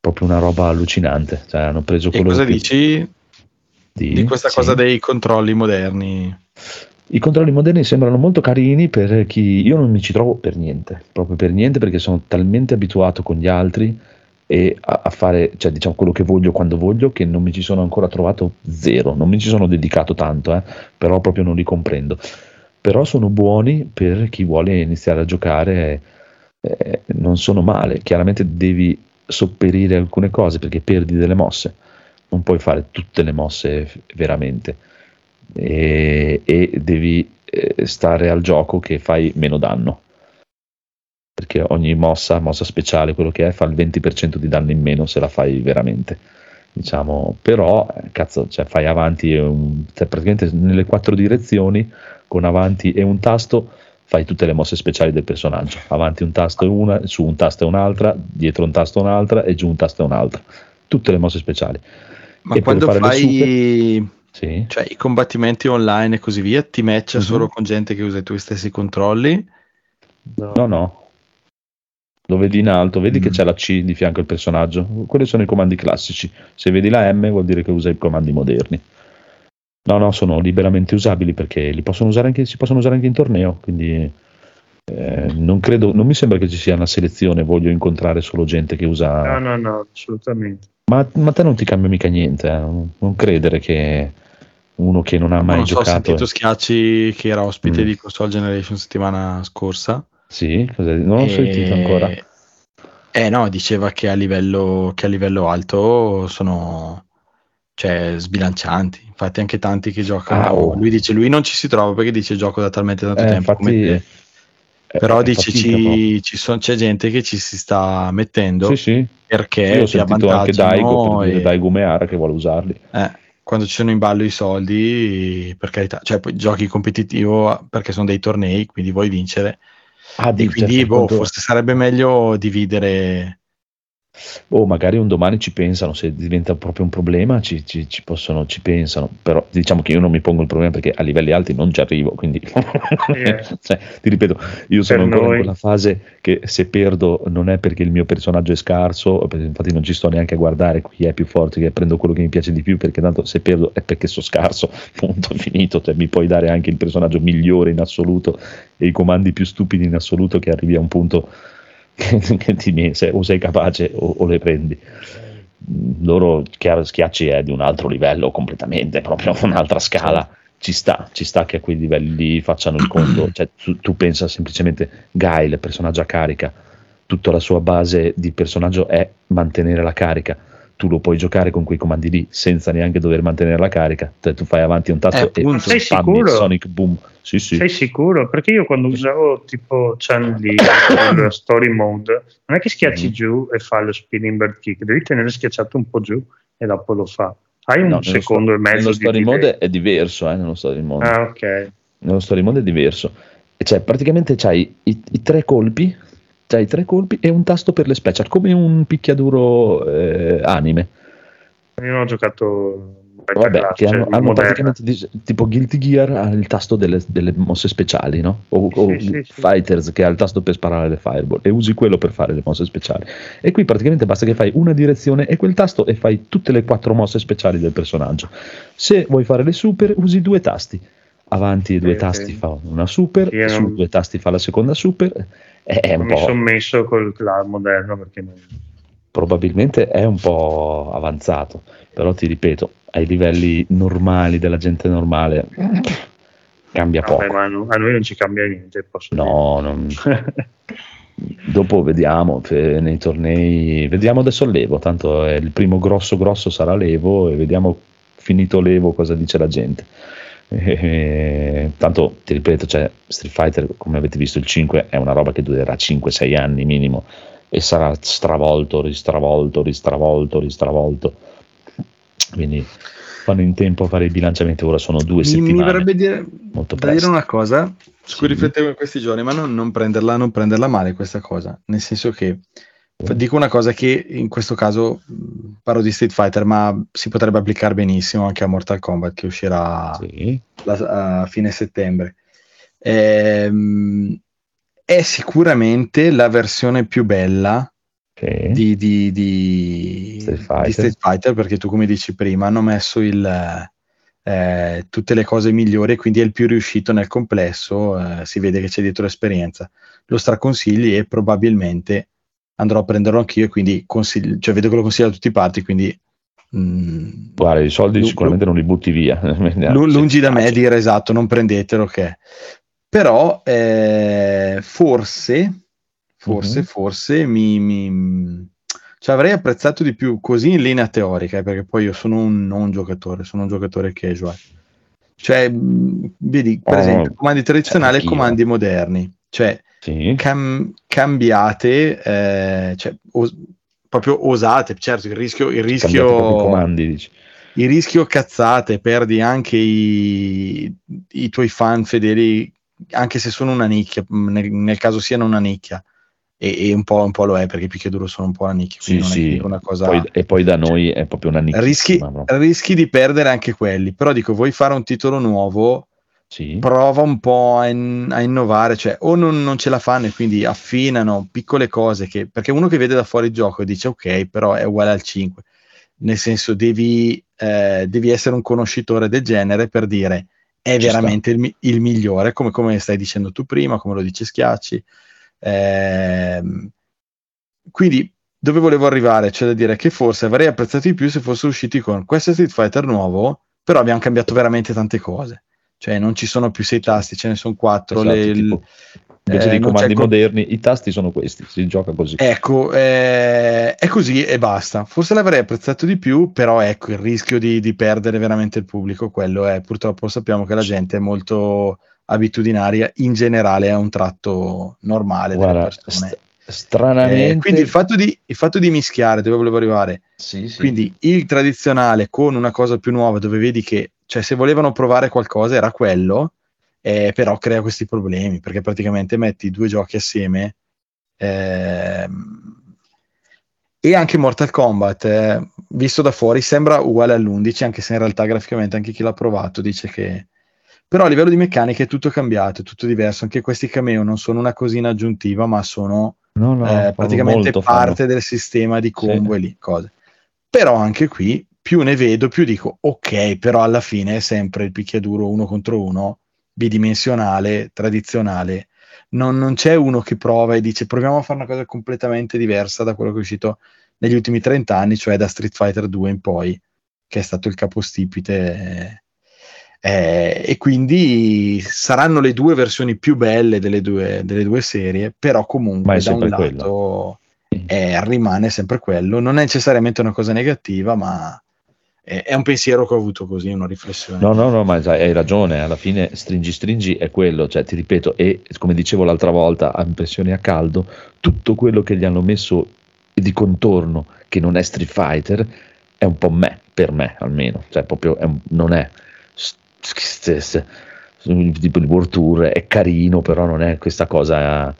proprio una roba allucinante. Cioè, hanno preso
e cosa
più...
dici di, di questa sì. cosa dei controlli moderni?
I controlli moderni sembrano molto carini per chi. Io non mi ci trovo per niente, proprio per niente perché sono talmente abituato con gli altri e a, a, fare cioè, diciamo, quello che voglio quando voglio che non mi ci sono ancora trovato zero, non mi ci sono dedicato tanto, eh, però proprio non li comprendo. Però sono buoni per chi vuole iniziare a giocare, eh, non sono male, chiaramente devi sopperire alcune cose perché perdi delle mosse, non puoi fare tutte le mosse veramente e, e devi eh, stare al gioco che fai meno danno perché ogni mossa, mossa speciale, quello che è, fa il 20% di danno in meno se la fai veramente. Diciamo, però, eh, cazzo, cioè, fai avanti, un, cioè, praticamente nelle quattro direzioni, con avanti e un tasto, fai tutte le mosse speciali del personaggio. Avanti un tasto e una, su un tasto e un'altra, dietro un tasto e un'altra e giù un tasto e un'altra. Tutte le mosse speciali.
Ma quando fai sì. cioè, i combattimenti online e così via, ti matcha mm-hmm. solo con gente che usa i tuoi stessi controlli?
No, no. no lo vedi in alto, vedi mm. che c'è la C di fianco al personaggio. Quelli sono i comandi classici. Se vedi la M vuol dire che usa i comandi moderni. No, no, sono liberamente usabili perché li possono usare anche, si possono usare anche in torneo. Quindi eh, non, credo, non mi sembra che ci sia una selezione. Voglio incontrare solo gente che usa.
No, no, no, assolutamente.
Ma, ma te non ti cambia mica niente. Eh? Non credere che uno che non ha mai non giocato. Ho
sentito Schiacci che era ospite mm. di Console Generation settimana scorsa
sì, non l'ho e... sentito ancora.
Eh no, diceva che a livello, che a livello alto sono cioè, sbilancianti. Infatti, anche tanti che giocano. Ah, oh. Lui dice: Lui non ci si trova perché dice gioco da talmente tanto
eh,
tempo
infatti,
Però dice: ci, ci son, c'è gente che ci si sta mettendo
sì, sì.
perché
sì, ho ti anche Daigo, e... Daigo Meara che vuole usarli.
Eh, quando ci sono in ballo i soldi, per carità, cioè poi giochi competitivo perché sono dei tornei, quindi vuoi vincere Ah, e quindi boh, forse sarebbe meglio dividere.
Oh, magari un domani ci pensano, se diventa proprio un problema ci, ci, ci, possono, ci pensano, però diciamo che io non mi pongo il problema perché a livelli alti non ci arrivo, quindi yeah. (laughs) (laughs) cioè, ti ripeto, io sono per ancora noi. in quella fase che se perdo non è perché il mio personaggio è scarso, infatti non ci sto neanche a guardare chi è più forte, che prendo quello che mi piace di più, perché tanto se perdo è perché sono scarso, (laughs) punto, finito, cioè, mi puoi dare anche il personaggio migliore in assoluto e i comandi più stupidi in assoluto che arrivi a un punto (laughs) che ti, se, o sei capace o, o le prendi. Loro schiacci è di un altro livello completamente proprio (laughs) un'altra scala. Ci sta, ci sta che a quei livelli lì facciano il conto. (clears throat) Cioè, tu, tu pensa semplicemente Guy, personaggio a carica tutta la sua base di personaggio è mantenere la carica tu lo puoi giocare con quei comandi lì senza neanche dover mantenere la carica. Cioè, tu fai avanti un tasto
eh, e sei sicuro?
Sonic Boom. Sì, sì.
Sei sicuro? Perché io quando usavo tipo Chan Li il story mode, non è che schiacci mm. giù e fa lo spinning bird kick, devi tenere schiacciato un po' giù e dopo lo fa. Hai un no, secondo sto, e mezzo.
Nello story delay. mode è diverso, eh, nello story mode.
Ah, ok.
Nello story mode è diverso. E cioè, praticamente c'hai i, i tre colpi hai tre colpi e un tasto per le special, come un picchiaduro eh, anime.
Io ho giocato
Vabbè,
Class,
che
cioè,
hanno, praticamente tipo Guilty Gear ha il tasto delle, delle mosse speciali, no? O,
Sì,
o
sì, sì, sì.
Fighters che ha il tasto per sparare le fireball e usi quello per fare le mosse speciali. E qui praticamente basta che fai una direzione e quel tasto e fai tutte le quattro mosse speciali del personaggio. Se vuoi fare le super, usi due tasti. Avanti due
Sì,
tasti fa una super, su
non-
due tasti fa la seconda super. È, un
mi sono
po',
messo col cloud moderno perché non...
probabilmente è un po' avanzato, però ti ripeto, ai livelli normali della gente normale cambia
Vabbè,
poco.
ma a no- noi non ci cambia niente, posso
No, non- (laughs) dopo vediamo nei tornei, vediamo adesso l'Evo, tanto è il primo grosso grosso sarà l'Evo e vediamo finito l'Evo cosa dice la gente. Eh, tanto ti ripeto, cioè, Street Fighter, come avete visto, il 5 è una roba che durerà 5-6 anni minimo e sarà stravolto, ristravolto, ristravolto, ristravolto. Quindi fanno in tempo a fare i bilanciamenti. Ora sono due
Mi,
settimane.
mi verrebbe dire,
molto
da dire una cosa su cui
Sì.
riflettevo in questi giorni, ma non, non prenderla, non prenderla male questa cosa, nel senso che dico una cosa che in questo caso parlo di Street Fighter, ma si potrebbe applicare benissimo anche a Mortal Kombat che uscirà
Sì.
la- a fine settembre. Ehm, è sicuramente la versione più bella
Sì.
di, di- di-
Street Fighter.
di Street Fighter, perché tu come dici prima hanno messo il, eh, tutte le cose migliori e quindi è il più riuscito nel complesso, eh, si vede che c'è dietro l'esperienza. Lo straconsigli e probabilmente andrò a prenderlo anch'io quindi consigli- cioè, vedo che lo consiglio da tutte parti, quindi mm,
Guarda, i soldi
Lu-
sicuramente non li butti via.
Lu- (laughs) lungi da me dire esatto, non prendetelo che è. Però eh, forse, forse,
Mhm.
forse mi, mi- cioè, avrei apprezzato di più così in linea teorica, eh, perché poi io sono un non giocatore, sono un giocatore casual. Cioè, mh, vedi, per
Oh,
esempio, comandi tradizionali e comandi moderni. Cioè,
Sì.
cam- cambiate, eh, cioè, os- proprio osate, certo, il rischio... Il rischio
comandi, dici.
il rischio cazzate, perdi anche i, i tuoi fan fedeli, anche se sono una nicchia, nel, nel caso siano una nicchia, e, e un, po', un po' lo è perché i picchiaduro sono un po' una nicchia,
Sì, sì.
che una cosa...
Poi- e poi da noi è proprio una nicchia.
rischi, rischi di perdere anche quelli, però dico, vuoi fare un titolo nuovo,
Sì.
prova un po' a, in- a innovare, cioè o non, non ce la fanno e quindi affinano piccole cose che, perché uno che vede da fuori il gioco dice ok, però è uguale al 5, nel senso devi, eh, devi essere un conoscitore del genere per dire è
Ci
veramente il, il migliore, come, come stai dicendo tu prima, come lo dice Schiacci. Ehm, quindi dove volevo arrivare? Cioè da dire che forse avrei apprezzato di più se fossero usciti con questo Street Fighter nuovo, però abbiamo cambiato veramente tante cose. Cioè non ci sono più sei tasti, ce ne sono quattro.
Esatto,
le-
tipo, invece
eh,
dei comandi moderni, i tasti sono questi, si gioca così.
Ecco, eh, è così e basta. Forse l'avrei apprezzato di più, però ecco, il rischio di, di perdere veramente il pubblico, quello è, purtroppo sappiamo che la gente è molto abitudinaria, in generale è un tratto normale delle
Guarda,
persone.
st- stranamente...
Eh, quindi il fatto, di, il fatto di mischiare, dove volevo arrivare,
Sì, sì.
quindi il tradizionale con una cosa più nuova, dove vedi che, cioè se volevano provare qualcosa era quello, eh, però crea questi problemi, perché praticamente metti due giochi assieme ehm, e anche Mortal Kombat, eh, visto da fuori, sembra uguale all'11, anche se in realtà graficamente anche chi l'ha provato dice che... Però a livello di meccanica è tutto cambiato, è tutto diverso, anche questi cameo non sono una cosina aggiuntiva, ma sono
No, no,
eh, praticamente parte
fanno.
del sistema di combo
Sì.
e lì, cose. Però anche qui, più ne vedo, più dico, ok, però alla fine è sempre il picchiaduro uno contro uno, bidimensionale, tradizionale. Non, non c'è uno che prova e dice proviamo a fare una cosa completamente diversa da quello che è uscito negli ultimi 30 anni, cioè da Street Fighter 2 in poi, che è stato il capostipite. eh, eh, e quindi saranno le due versioni più belle delle due, delle due serie, però comunque da un lato eh, rimane sempre quello. Non è necessariamente una cosa negativa, ma è, un pensiero che ho avuto così, una riflessione.
No, no, no, ma hai ragione, alla fine stringi stringi è quello, cioè ti ripeto, e come dicevo l'altra volta, a impressioni a caldo, tutto quello che gli hanno messo di contorno che non è Street Fighter è un po' me, per me almeno, cioè proprio è un- non è tipo il World Tour è carino, però non è questa cosa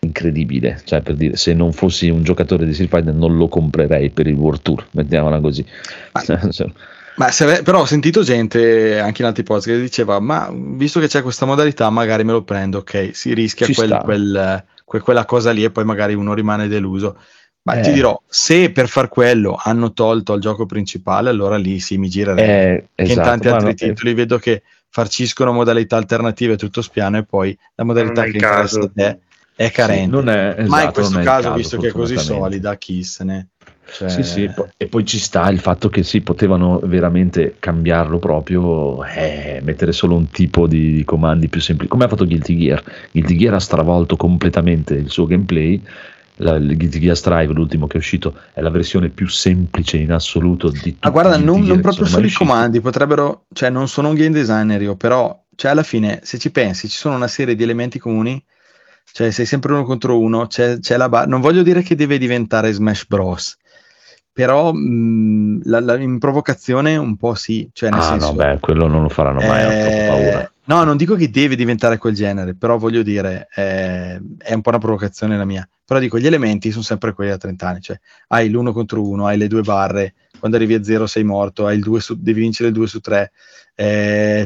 incredibile, cioè per dire, se non fossi un giocatore di Street Fighter non lo comprerei per il World Tour, mettiamola così.
Ah. (laughs)
Cioè,
Ma se, però ho sentito gente anche in altri post che diceva: Ma visto che c'è questa modalità, magari me lo prendo. Ok, si rischia quel, quel- que- quella cosa lì e poi magari uno rimane deluso. Ma
Eh.
ti dirò, se per far quello hanno tolto il gioco principale, allora lì sì, mi girerei.
Eh,
Che in
esatto,
tanti altri
no, eh,
titoli vedo che farciscono modalità alternative tutto spiano e poi la modalità che interessa a te è
sì,
carente.
non è, esatto,
Ma in questo
non è il
caso, visto che è così solida, chi se ne... Cioè,
Sì, sì, po- e poi ci sta il fatto che sì, potevano veramente cambiarlo proprio, eh, mettere solo un tipo di, di comandi più semplici, come ha fatto Guilty Gear. Guilty Gear ha stravolto completamente il suo gameplay. La, il Guilty Gear Strive, l'ultimo che è uscito, è la versione più semplice in assoluto di
Ma guarda,
i Guilty
non, non proprio solo i comandi, potrebbero, cioè non sono un game designer io, però, cioè alla fine, se ci pensi, ci sono una serie di elementi comuni, cioè sei sempre uno contro uno, c'è, c'è la ba- non voglio dire che deve diventare Smash Bros, però mh, la- la- in provocazione un po' sì, cioè nel
Ah,
senso...
no, beh, quello non lo faranno mai, ho troppo
eh,
paura.
No, non dico che deve diventare quel genere, però voglio dire, eh, è un po' una provocazione la mia. Però dico, gli elementi sono sempre quelli da 30 anni, cioè hai l'uno contro uno, hai le due barre, quando arrivi a zero sei morto, hai il due su- devi vincere il 2 su 3,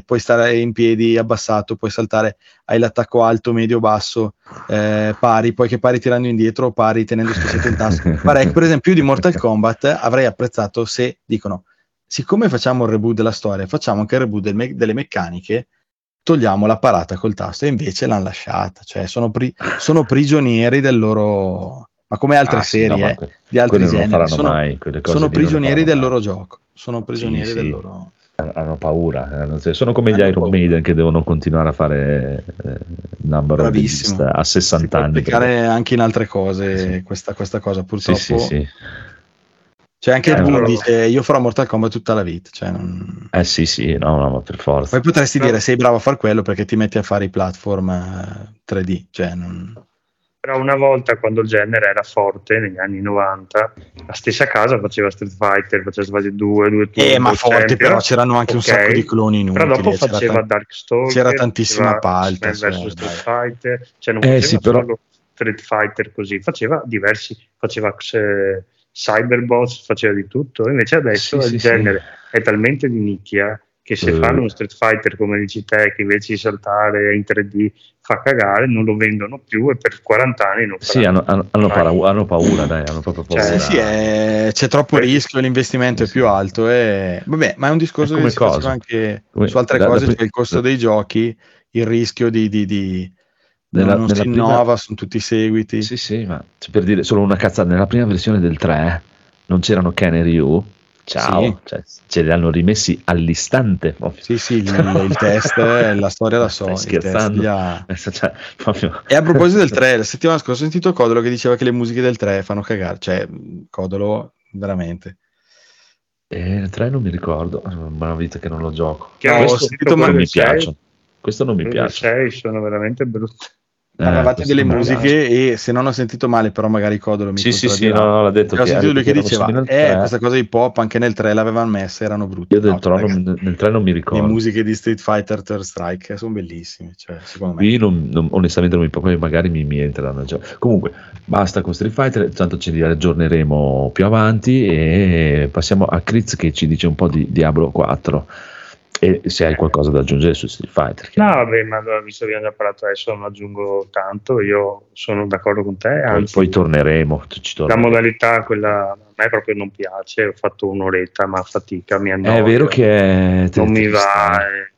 puoi stare in piedi abbassato, puoi saltare, hai l'attacco alto, medio, basso, eh, pari, poi che pari tirando indietro o pari tenendo schiacciato il tasto. (laughs) Guarda, per esempio, io di Mortal Kombat avrei apprezzato se dicono, siccome facciamo il reboot della storia, facciamo anche il reboot del me- delle meccaniche, togliamo la parata col tasto e invece l'hanno lasciata, cioè sono, pri- sono prigionieri del loro... Ma come altre
Ah, sì,
serie
no, ma
eh,
que-
di altri generi, sono,
mai,
sono prigionieri del
mai.
loro gioco, sono prigionieri
Sì,
del
sì.
loro...
hanno paura, eh, sono come gli
Hanno
Iron. Maiden che devono continuare a fare eh, number
Bravissimo.
a
Si
60
può
anni.
applicare anche in altre cose
Sì.
questa, questa cosa,
Sì,
purtroppo.
sì, sì.
Cioè anche
Eh, però-
dice io farò Mortal Kombat tutta la vita, cioè non-
Eh sì, sì, no, no, ma per forza.
Poi potresti
No.
dire sei bravo a fare quello perché ti metti a fare i platform eh, 3D, cioè non...
Però una volta quando il genere era forte, negli anni 90, la stessa casa faceva Street Fighter, faceva Street Fighter 2, 2
Eh, ma forte
Champion,
però c'erano anche un
ok.
sacco di cloni inutili.
Però dopo
eh, c'era
faceva
tan-
Darkstalker,
c'era tantissima palta, cioè,
Street
dai.
Fighter, cioè non
Eh,
faceva
sì, però-
solo Street Fighter così, faceva diversi, faceva eh, Cyberbots, faceva di tutto, invece adesso
Sì,
il
sì,
genere è talmente di nicchia che se
Eh.
fanno uno Street Fighter come dici te, che invece di saltare in 3D fa cagare, non lo vendono più e per 40 anni non
Sì, hanno, hanno- hanno paura, hanno paura, dai, hanno proprio
Cioè,
paura.
Sì, sì, è- c'è troppo
Sì.
rischio, l'investimento è
Sì,
più
sì.
alto. E... Vabbè, ma è un discorso
È
che
come
si anche
Come-
su altre
da- da
cose,
pri-
cioè il costo dei giochi, il rischio di... di, di-
Nella-
non
nella
si
prima-
innova, sono tutti seguiti.
Sì, sì, ma cioè, per dire solo una cazzata, nella prima versione del 3 non c'erano Ken e Ryu. Ciao,
Sì.
cioè, ce li hanno rimessi all'istante. proprio.
Sì, sì, il, il test, eh, la storia la so.
Stai
il test
scherzando?
ha-
Cioè, proprio-
E a proposito del 3, la settimana scorsa ho sentito Codolo che diceva che le musiche del 3 fanno cagare, cioè Codolo veramente.
Eh, il 3 non mi ricordo, è una vita che non lo gioco.
Che ho
sentito ma-
mi piace. Questo non mi piace.
6 sono veramente brutti.
Eh,
delle musiche e se non ho sentito male, però magari Codolo mi
Sì, sì, sì, no, no, l'ha detto
ho
che
sentito lui che diceva, eh, questa cosa hip hop anche nel 3 l'avevano messa, erano brutte.
Io del
No,
trono,
ragazzi,
nel 3 non mi
le
ricordo.
musiche di Street Fighter Third Strike sono bellissime, cioè, secondo me.
Qui non- non- onestamente non mi poi magari mi, mi entreranno già. Comunque, basta con Street Fighter, tanto ci aggiorneremo più avanti e passiamo a Critz che ci dice un po' di Diablo 4 e se hai qualcosa da aggiungere su Street Fighter.
No, vabbè, ma visto che abbiamo già parlato adesso, non aggiungo tanto. Io sono d'accordo con te.
Poi,
Anzi,
poi torneremo. Ci
la
torneremo.
modalità, quella a me proprio non piace. Ho fatto un'oretta, ma fatica mi annoio.
È vero che è
non mi va. eh,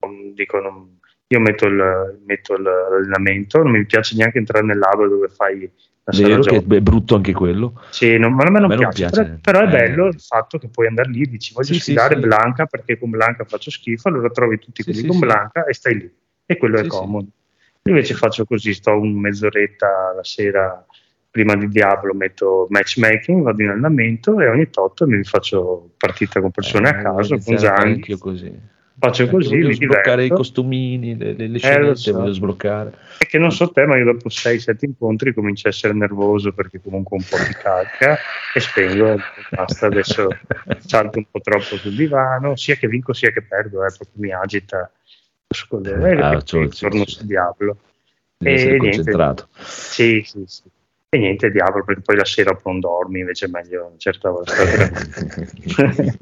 non- dico, non- io metto, il, metto l'allenamento, non mi piace neanche entrare nell'albero dove fai
vero che è brutto anche quello.
Sì, non, ma a me non
A me non
piace,
piace.
Però, però è
Eh.
bello il fatto che puoi andare lì e dici voglio
Sì,
sfidare
sì.
Blanca perché con Blanca faccio schifo, allora trovi tutti quelli con. Blanca e stai lì. E quello è comodo. Io invece faccio così, sto un mezz'oretta la sera prima di Diablo, metto matchmaking, vado in allenamento e ogni tot mi faccio partita con persone
Eh,
a caso, con Zanghi.
anch'io così.
Faccio così,
voglio
mi
sbloccare i
diverto.
costumini, le, le, le
Eh,
scenette,
so.
voglio sbloccare.
È che non so te, ma io dopo 6-7 incontri comincio a essere nervoso perché comunque un po' ti carica e spengo, basta, adesso salto un po' troppo sul divano, sia che vinco sia che perdo, eh, proprio mi agita. Scusa, e
Ah,
poi
cioè, sì,
torno
sì.
su Diablo.
Devi essere
E niente.
concentrato.
Sì, sì, sì. E niente, Diablo, perché poi la sera non dormi, invece è meglio una certa volta. (laughs) (laughs)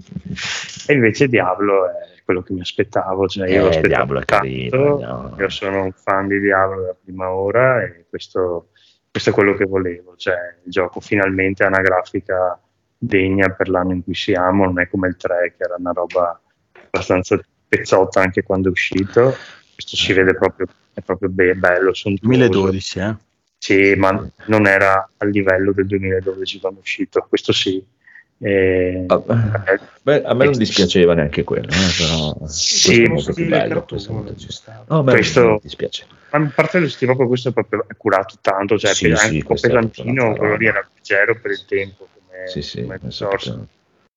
E invece Diablo è quello che mi aspettavo, cioè io
Eh, Diablo è carino,
tanto,
no.
io sono un fan di Diablo da prima ora e questo, questo è quello che volevo, cioè il gioco finalmente ha una grafica degna per l'anno in cui siamo, non è come il 3 che era una roba abbastanza pezzotta anche quando è uscito, questo si vede proprio, è proprio be- bello, sontuoso.
2012, eh?
Sì, ma non era al livello del 2012 quando è uscito, questo sì. E-
Ah, beh, a me non dispiaceva neanche quello, eh, però
Sì,
questo
sì,
più bello. questo
ci stanno.
No, me
Questo-
dispiace.
Ma a parte lo stile, proprio questo è proprio curato tanto, cioè
Sì, sì,
anche
proprio
pesantino, quello lì era leggero per il tempo come,
Sì, sì,
come
questo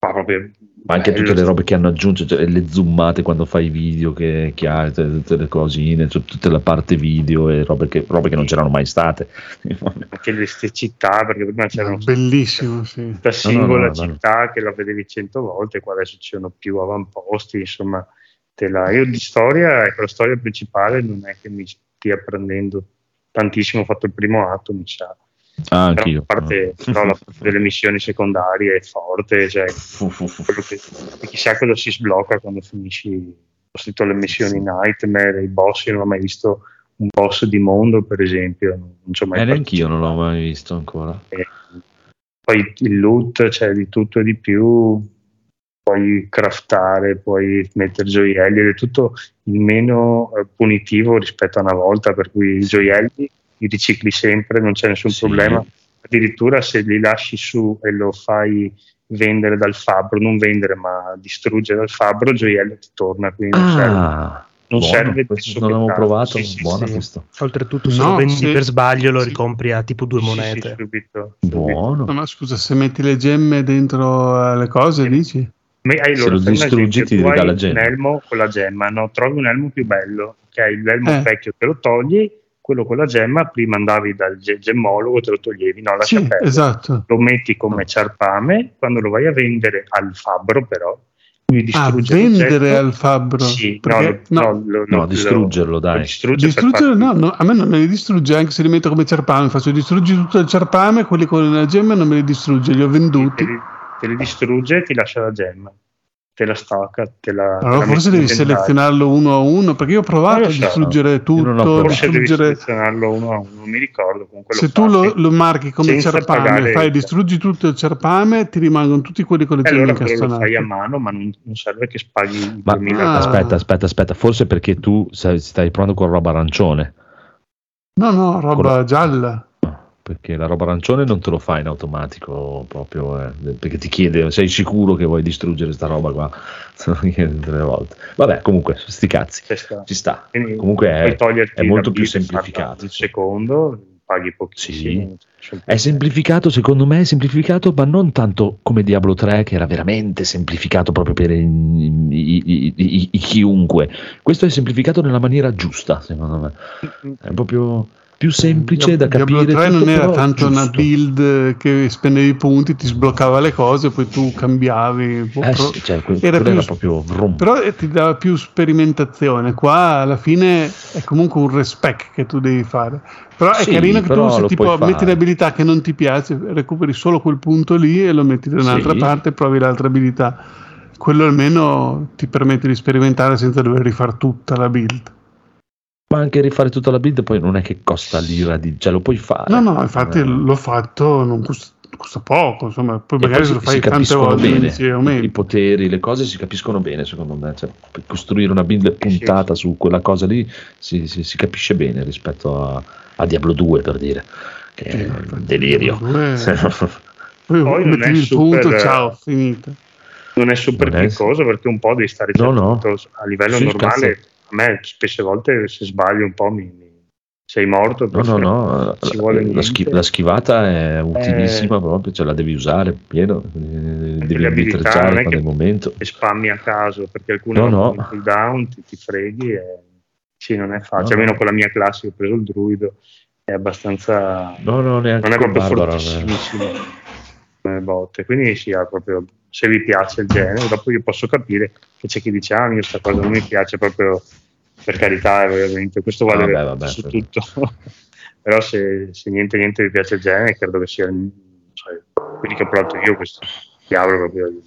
Source.
proprio-
Ma proprio
Ma anche
bello.
tutte le robe che hanno aggiunto, cioè le zoomate quando fai i video che, che hai, tutte, tutte le cosine, cioè tutta la parte video e robe che, robe che non c'erano mai state. (laughs)
anche le ste città, perché prima c'erano
Bellissimo, sì.
questa singola
no, no, no.
città che la vedevi cento volte, qua adesso ci sono più avamposti, insomma, te la... io di storia, ecco, la storia principale non è che mi stia prendendo tantissimo, ho fatto il primo atto, mi sa.
Ah,
Però,
anch'io.
a parte, però la (laughs) parte delle missioni secondarie è forte, cioè che, chissà cosa si sblocca quando finisci ho le missioni Nightmare, i boss, io non ho mai visto un boss di mondo, per esempio, non ci ho mai
Eh, neanch'io non l'ho mai visto ancora.
E Poi il loot, c'è di tutto e di più, puoi craftare, puoi mettere gioielli ed è tutto il meno eh, punitivo rispetto a una volta, per cui i gioielli li ricicli sempre, non c'è nessun
Sì.
problema. Addirittura se li lasci su e lo fai vendere dal fabbro, non vendere ma distruggere dal fabbro, il gioiello ti torna, quindi non serve.
Ah,
Non
buono,
serve
questo non avevo provato,
Sì, sì,
buono
sì.
questo.
Oltretutto, se
No,
lo vendi
se-
per sbaglio, lo
sì.
ricompri a tipo due
Sì, sì,
monete.
subito, subito.
Buono.
No, ma scusa, se metti le gemme dentro eh, le cose, dici?
Me- hai
Se lo distruggi, ti dà la gemma.
un elmo con la gemma, no? trovi un elmo più bello, che hai l'elmo
Eh.
vecchio, te lo togli, quello con la gemma, prima andavi dal ge- gemmologo, te lo toglievi, no, lascia
Sì,
perdere.
esatto.
Lo metti come ciarpame, quando lo vai a vendere al fabbro però, lui
Ah,
distrugge
vendere
l'oggetto.
al fabbro.
Sì,
Perché-
no,
no,
lo, lo-
No,
lo-
distruggerlo,
lo
dai.
distrugge per
Distruggere,
farti-
no, no, a me non me li distrugge, anche se li metto come ciarpame. Faccio distruggi tutto il ciarpame, quelli con la gemma non me li distrugge, li ho
te
venduti.
li, te li distrugge e ti lascia la gemma. Te la stacca, te la, te
Allora
la
forse devi selezionarlo uno a uno, perché io ho provato a
so.
distruggere
Io non ho
tutto.
Forse devi
distruggere...
selezionarlo uno a uno, non mi ricordo. Comunque
Se tu lo, lo marchi come
pagare-
fai distruggi tutto il ciarpame, ti rimangono tutti quelli con le
E
gemme
allora però lo
incastonate.
fai a mano, ma non, non serve che paghi
Ma
2000
Ah.
aspetta, aspetta, aspetta, forse perché tu stai, stai provando con roba arancione.
No, no, roba
Quello-
gialla.
Perché la roba arancione non te lo fa in automatico proprio, eh, perché ti chiede, sei sicuro che vuoi distruggere sta roba qua? (laughs) Se lo chiede tutte le volte. Vabbè, comunque, sti cazzi,
Se sta.
ci sta.
Quindi
Comunque è, è molto più semplificato.
Un secondo, paghi pochissimo.
È semplificato, secondo me è semplificato, ma non tanto come Diablo 3 che era veramente semplificato proprio per i, i- i- i- i chiunque. Questo è semplificato nella maniera giusta, secondo me. È proprio più semplice da
Diablo
capire.
3
tutto,
non era tanto una
giusto.
build che spendevi punti, ti sbloccava le cose, poi tu cambiavi.
Eh sì, cioè,
Era più-
era proprio vroom.
Però eh, ti dava più sperimentazione. Qua alla fine è comunque un respec che tu devi fare. Però è
Sì,
carino che tu se tipo metti l'abilità che non ti piace, recuperi solo quel punto lì e lo metti da un'altra
Sì.
parte e provi l'altra abilità. Quello almeno ti permette di sperimentare senza dover rifare tutta la build.
Ma anche rifare tutta la build poi non è che costa l'ira di... cioè lo puoi fare.
No, no, infatti
Eh.
l'ho fatto, non costa, costa poco, insomma, poi
E
magari
poi
se lo
si-
fai
si
tante
capiscono
volte
bene i poteri, le cose si capiscono bene secondo me. Cioè, per costruire una build puntata su quella cosa lì si, si- si capisce bene rispetto a, a Diablo 2 per dire. Che è
Sì,
un
infatti,
delirio. (laughs)
Poi,
Poi è
il
super-
punto, ciao, finito.
Non è super
Non è-
perché un po' devi stare
No, no.
attento. a livello
Sì,
normale. A me spesse volte se sbaglio un po' mi, mi- sei morto.
No, no, no, la, schi- la schivata è utilissima proprio, cioè la devi usare pieno, eh, devi arbitreggiare il momento.
e spammi a caso perché alcune
No, no.
il cooldown ti, ti freghi e sì, non è facile.
No,
Almeno
no.
con la mia classe ho preso il druido, è abbastanza
No, no, neanche
non è proprio
Barbara.
fortissimo come botte. Quindi sì, ha proprio se vi piace il genere, dopo io posso capire che c'è chi dice ah, io questa cosa non mi piace proprio per carità, ovviamente, questo vale
Vabbè, vabbè,
su tutto. (laughs) Però se, se niente niente vi piace il genere, credo che sia cioè, quelli che ho provato io questo diavolo proprio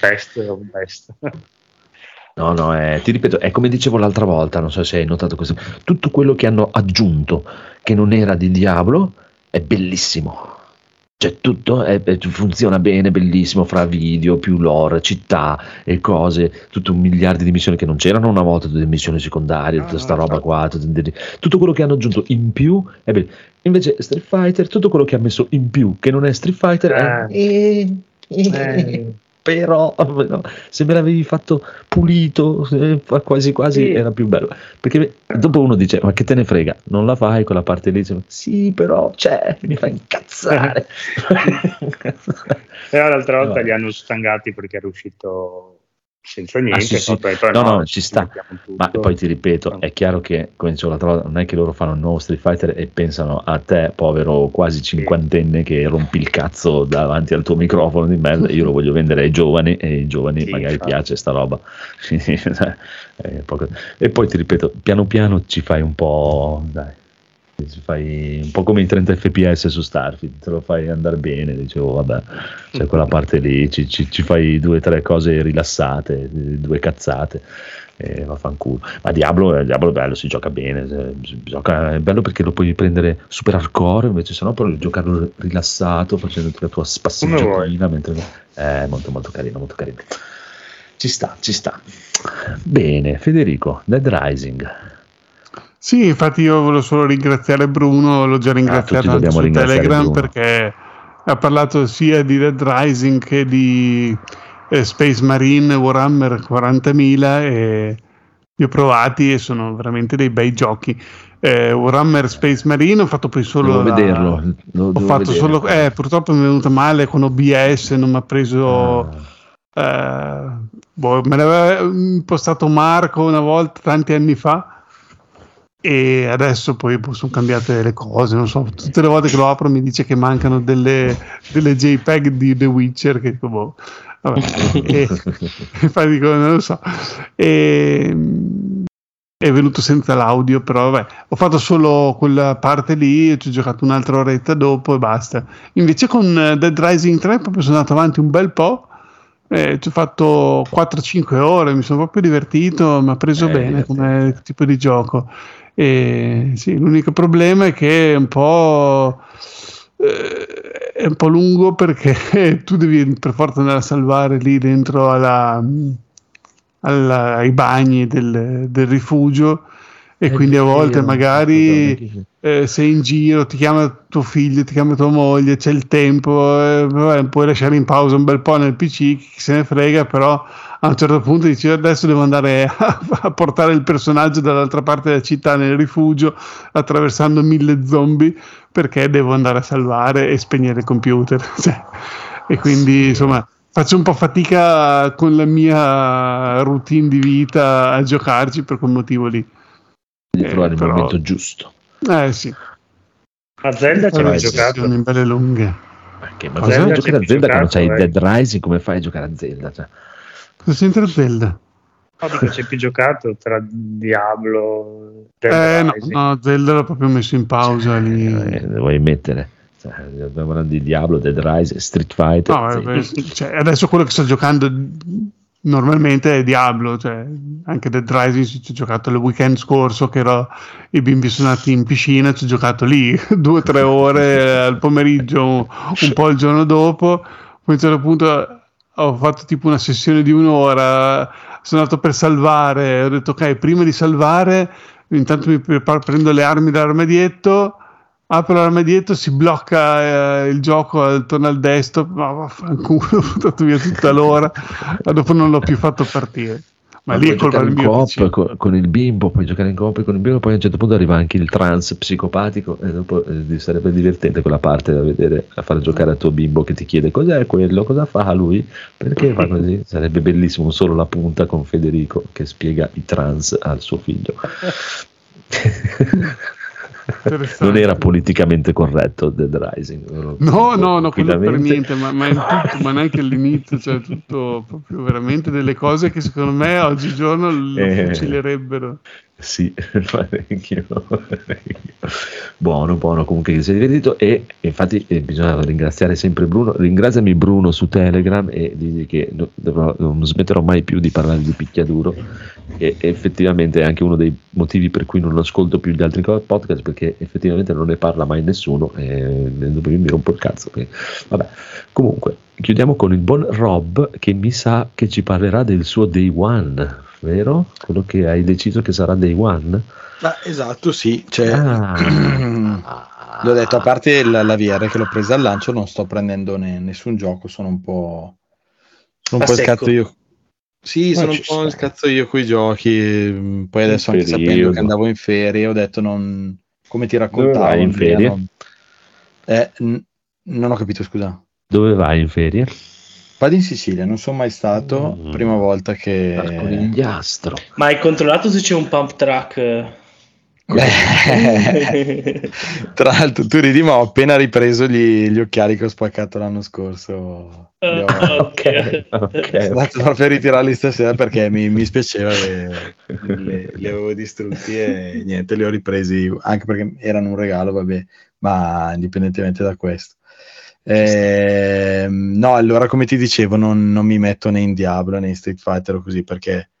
Best of best. (laughs)
No, no, è, ti ripeto, è come dicevo l'altra volta, non so se hai notato questo, tutto quello che hanno aggiunto che non era di Diablo è bellissimo. Cioè tutto è- è- funziona bene, bellissimo, fra video, più lore, città e cose, tutto un miliardo di missioni che non c'erano una volta, tutte le missioni secondarie, tutta
no,
sta roba qua, tutto, tutto quello che hanno aggiunto in più è bello. Invece Street Fighter, tutto quello che ha messo in più che non è Street Fighter è...
Eh. Eh,
però se me l'avevi fatto pulito quasi quasi
Sì.
era più bello. Perché dopo uno dice ma che te ne frega non la fai quella parte lì Dice, sì però c'è mi fa incazzare (laughs)
Però l'altra (laughs) volta li hanno stangati perché era uscito senza niente.
Ah, sì, sì. No, no, ci sta. ma poi ti ripeto è chiaro che come dicevo l'altra volta non è che loro fanno il nuovo Street Fighter e pensano a te povero quasi cinquantenne che rompi il cazzo davanti al tuo microfono di merda io lo voglio vendere ai giovani e ai giovani
Sì,
magari
infatti.
piace sta roba (laughs) Eh, e poi ti ripeto piano piano ci fai un po' dai fai un po' come i 30 fps su Starfield te lo fai andare bene dicevo vabbè. C'è quella parte lì ci, ci- ci fai due o tre cose rilassate due cazzate e vaffanculo. Ma Diablo, eh, Diablo è bello si gioca bene si gioca- è bello perché lo puoi prendere super hardcore invece se no puoi giocarlo rilassato facendoti la tua spasseggiatina mentre è molto molto carino molto carino. Ci sta ci sta. Bene Federico Dead Rising
Sì, infatti io volevo solo ringraziare Bruno, l'ho già ringraziato
Ah,
anche su Telegram
Bruno.
perché ha parlato sia di Dead Rising che di eh, Space Marine Warhammer 40.000 e li ho provati e sono veramente dei bei giochi. Eh, Warhammer Space Marine ho fatto poi solo
devo
la-
vederlo lo
Ho
devo
fatto
vedere.
solo eh, purtroppo mi è venuto male con OBS, non mi ha preso
Ah.
eh, boh, me l'aveva impostato Marco una volta tanti anni fa e adesso poi boh, sono cambiate le cose non so tutte le volte che lo apro mi dice che mancano delle, delle JPEG di The Witcher che dico boh vabbè. E, (laughs) infatti dico non lo so. E, è venuto senza l'audio però vabbè ho fatto solo quella parte lì ci ho giocato un'altra oretta dopo e basta. Invece con eh, Dead Rising 3 proprio sono andato avanti un bel po' eh, ci ho fatto 4-5 ore mi sono proprio divertito mi ha preso
Eh,
bene come tipo di gioco e sì, l'unico problema è che è un po' eh, è un po' lungo perché (laughs) tu devi per forza andare a salvare lì dentro alla, alla- ai bagni del, del rifugio e
È
quindi a volte
vero,
magari eh, sei in giro, ti chiama tuo figlio, ti chiama tua moglie, c'è il tempo, eh, vabbè, puoi lasciare in pausa un bel po' nel PC, chi se ne frega, però a un certo punto dici adesso devo andare a, a portare il personaggio dall'altra parte della città nel rifugio attraversando mille zombie perché devo andare a salvare e spegnere il computer. (laughs) Cioè, e quindi insomma faccio un po' fatica con la mia routine di vita a giocarci per quel motivo lì.
di
Eh,
trovare il
però-
momento giusto
Eh sì,
A Zelda ci
sì,
giocato?
sessioni belle lunghe.
Perché, ma
Zelda
giocare a Zelda quando
giocato,
c'hai
eh.
Dead Rising come fai a giocare a Zelda cioè,
Cosa c'entra Zelda?
No, dico, c'è più giocato tra Diablo Dead
Eh no, no, Zelda l'ho proprio messo in pausa lì.
eh, lo vuoi mettere cioè, abbiamo parlato di Diablo Dead Rising Street Fighter
No, cioè, adesso quello che sto giocando normalmente è Diablo, cioè, anche Dead Rising ci ho giocato il weekend scorso che ero, i bimbi sono andati in piscina, ci ho giocato lì (laughs) due o tre ore al pomeriggio, un, un po' il giorno dopo, poi a un certo punto ho fatto tipo una sessione di un'ora, sono andato per salvare, ho detto ok, prima di salvare, intanto mi preparo, prendo le armi dall'armadietto, apro l'armadietto, si blocca eh, il gioco attorno al desktop, ma vaffanculo, (laughs) ho buttato via tutta l'ora, dopo non l'ho più fatto partire. Ma,
Ma
lì è colpa del mio
con, con il bimbo, puoi giocare in coop con il bimbo, poi a un certo punto arriva anche il trans psicopatico e dopo eh, sarebbe divertente quella parte da vedere, a far giocare al tuo bimbo che ti chiede cos'è quello, cosa fa lui, perché fa così. Sarebbe bellissimo solo la punta con Federico che spiega i trans al suo figlio. (laughs) Non era politicamente corretto Dead Rising.
No, no, no, quello per niente, ma, ma tutto, ma neanche all'inizio, cioè tutto proprio veramente delle cose che secondo me oggigiorno lo
Eh.
fucilerebbero.
Sì, (laughs) parecchio. buono, buono, comunque che si è divertito e infatti eh, bisogna ringraziare sempre Bruno, ringraziami Bruno su Telegram e digli che dovrò- non smetterò mai più di parlare di picchiaduro e effettivamente è anche uno dei motivi per cui non ascolto più gli altri podcast perché effettivamente non ne parla mai nessuno e mi rompo il cazzo. perché- Vabbè, comunque chiudiamo con il buon Rob che mi sa che ci parlerà del suo Day One, vero? Quello che hai deciso che sarà Day One?
Ah, esatto, sì. Cioè,
Ah. (clears throat)
l'ho detto, a parte la, la VR che l'ho presa al lancio, non sto prendendo ne- nessun gioco, sono un po'... Sono un
A
po'
secco.
cazzo io. Sì,
Ma
sono un po' il
sta.
cazzo io con i giochi. Poi adesso
In
anche sapendo che andavo in ferie, ho detto non... Come ti
Dove
raccontavo?
vai in
non-
ferie?
non- Eh, n- non ho capito, scusa.
Dove vai in ferie?
Vado in Sicilia, non sono mai stato,
Mm.
prima volta che...
Al conigliastro.
Ma hai controllato se c'è un pump track?
Eh, Tra l'altro, tu ridi, ma ho appena ripreso gli, gli occhiali che ho spaccato l'anno scorso. Li ho-
Ah,
ok,
Sono
ok.
andato proprio a ritirarli stasera perché mi, mi spiaceva, le- le- li avevo distrutti e niente, li ho ripresi anche perché erano un regalo, vabbè, ma indipendentemente da questo. Ehm, no, allora come ti dicevo, non, non mi metto né in Diablo né in Street Fighter o così perché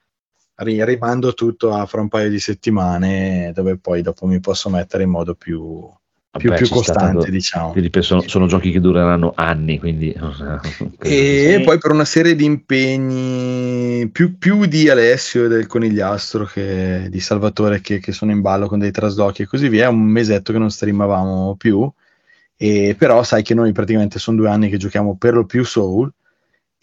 rimando tutto a fra un paio di settimane dove poi dopo mi posso mettere in modo più, più,
Vabbè,
più costante,
tanto-
diciamo.
ripeto, sono, sono giochi che dureranno anni, quindi... (laughs)
E
Sì.
poi per una serie di impegni più, più di Alessio e del Conigliastro che di Salvatore che, che sono in ballo con dei traslochi e così via, è un mesetto che non streamavamo più. E però sai che noi praticamente sono due anni che giochiamo per lo più Soul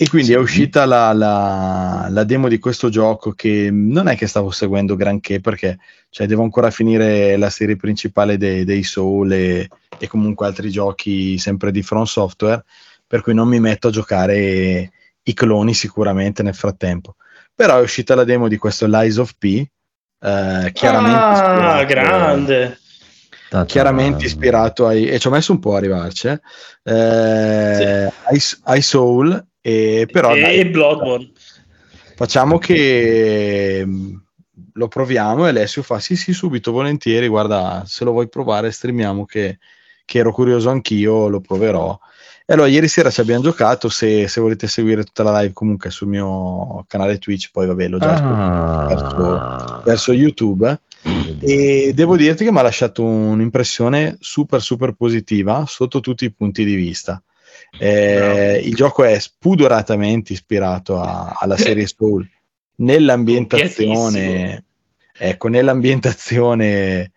e quindi
Sì.
è uscita la, la- la demo di questo gioco che non è che stavo seguendo granché perché cioè, devo ancora finire la serie principale dei, dei Soul e, e comunque altri giochi sempre di From Software per cui non mi metto a giocare i cloni sicuramente nel frattempo. Però è uscita la demo di questo Lies of P, eh, chiaramente,
Ah,
ispirato,
grande.
chiaramente ispirato ai... e ci ho messo un po' a arrivarci, eh, eh, ai, ai Soul, e però
e,
dai,
e Bloodborne.
facciamo che mh, lo proviamo e Alessio fa sì sì subito volentieri guarda se lo vuoi provare streamiamo che, che ero curioso anch'io lo proverò e allora ieri sera ci abbiamo giocato se, se volete seguire tutta la live comunque sul mio canale Twitch poi vabbè l'ho già
Ah.
verso, verso YouTube e devo dirti che mi ha lasciato un'impressione super super positiva sotto tutti i punti di vista Eh, il gioco è spudoratamente ispirato a- alla serie Soul. Nell'ambientazione ecco nell'ambientazione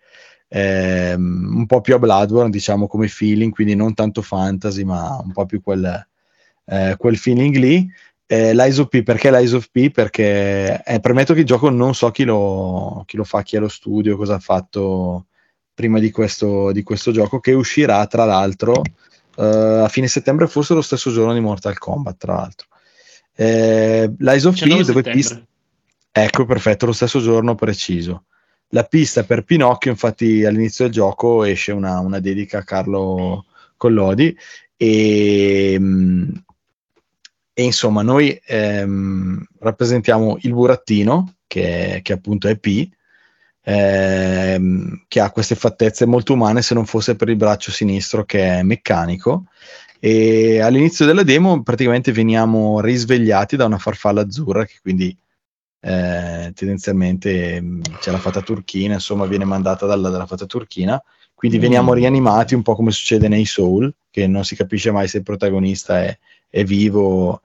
ehm, un po' più a Bloodborne diciamo come feeling quindi non tanto fantasy ma un po' più quel, eh, quel feeling lì. Eh, Lies of P, perché Lies of P? Perché eh, premetto che il gioco non so chi lo, chi lo fa, chi è lo studio, cosa ha fatto prima di questo, di questo gioco, che uscirà tra l'altro eh, a fine settembre, forse lo stesso giorno di Mortal Kombat, tra l'altro. Eh, Lies of P,
19
dove pista... Ecco, perfetto, lo stesso giorno preciso. La pista per Pinocchio, infatti all'inizio del gioco esce una, una dedica a Carlo Collodi e, mm, e insomma noi ehm, rappresentiamo il burattino che, che appunto è P ehm, che ha queste fattezze molto umane se non fosse per il braccio sinistro che è meccanico e all'inizio della demo praticamente veniamo risvegliati da una farfalla azzurra che quindi eh, tendenzialmente mh, c'è la fata turchina insomma viene mandata dalla, dalla fata turchina quindi
Mm.
veniamo rianimati un po' come succede nei Soul che non si capisce mai se il protagonista è, è vivo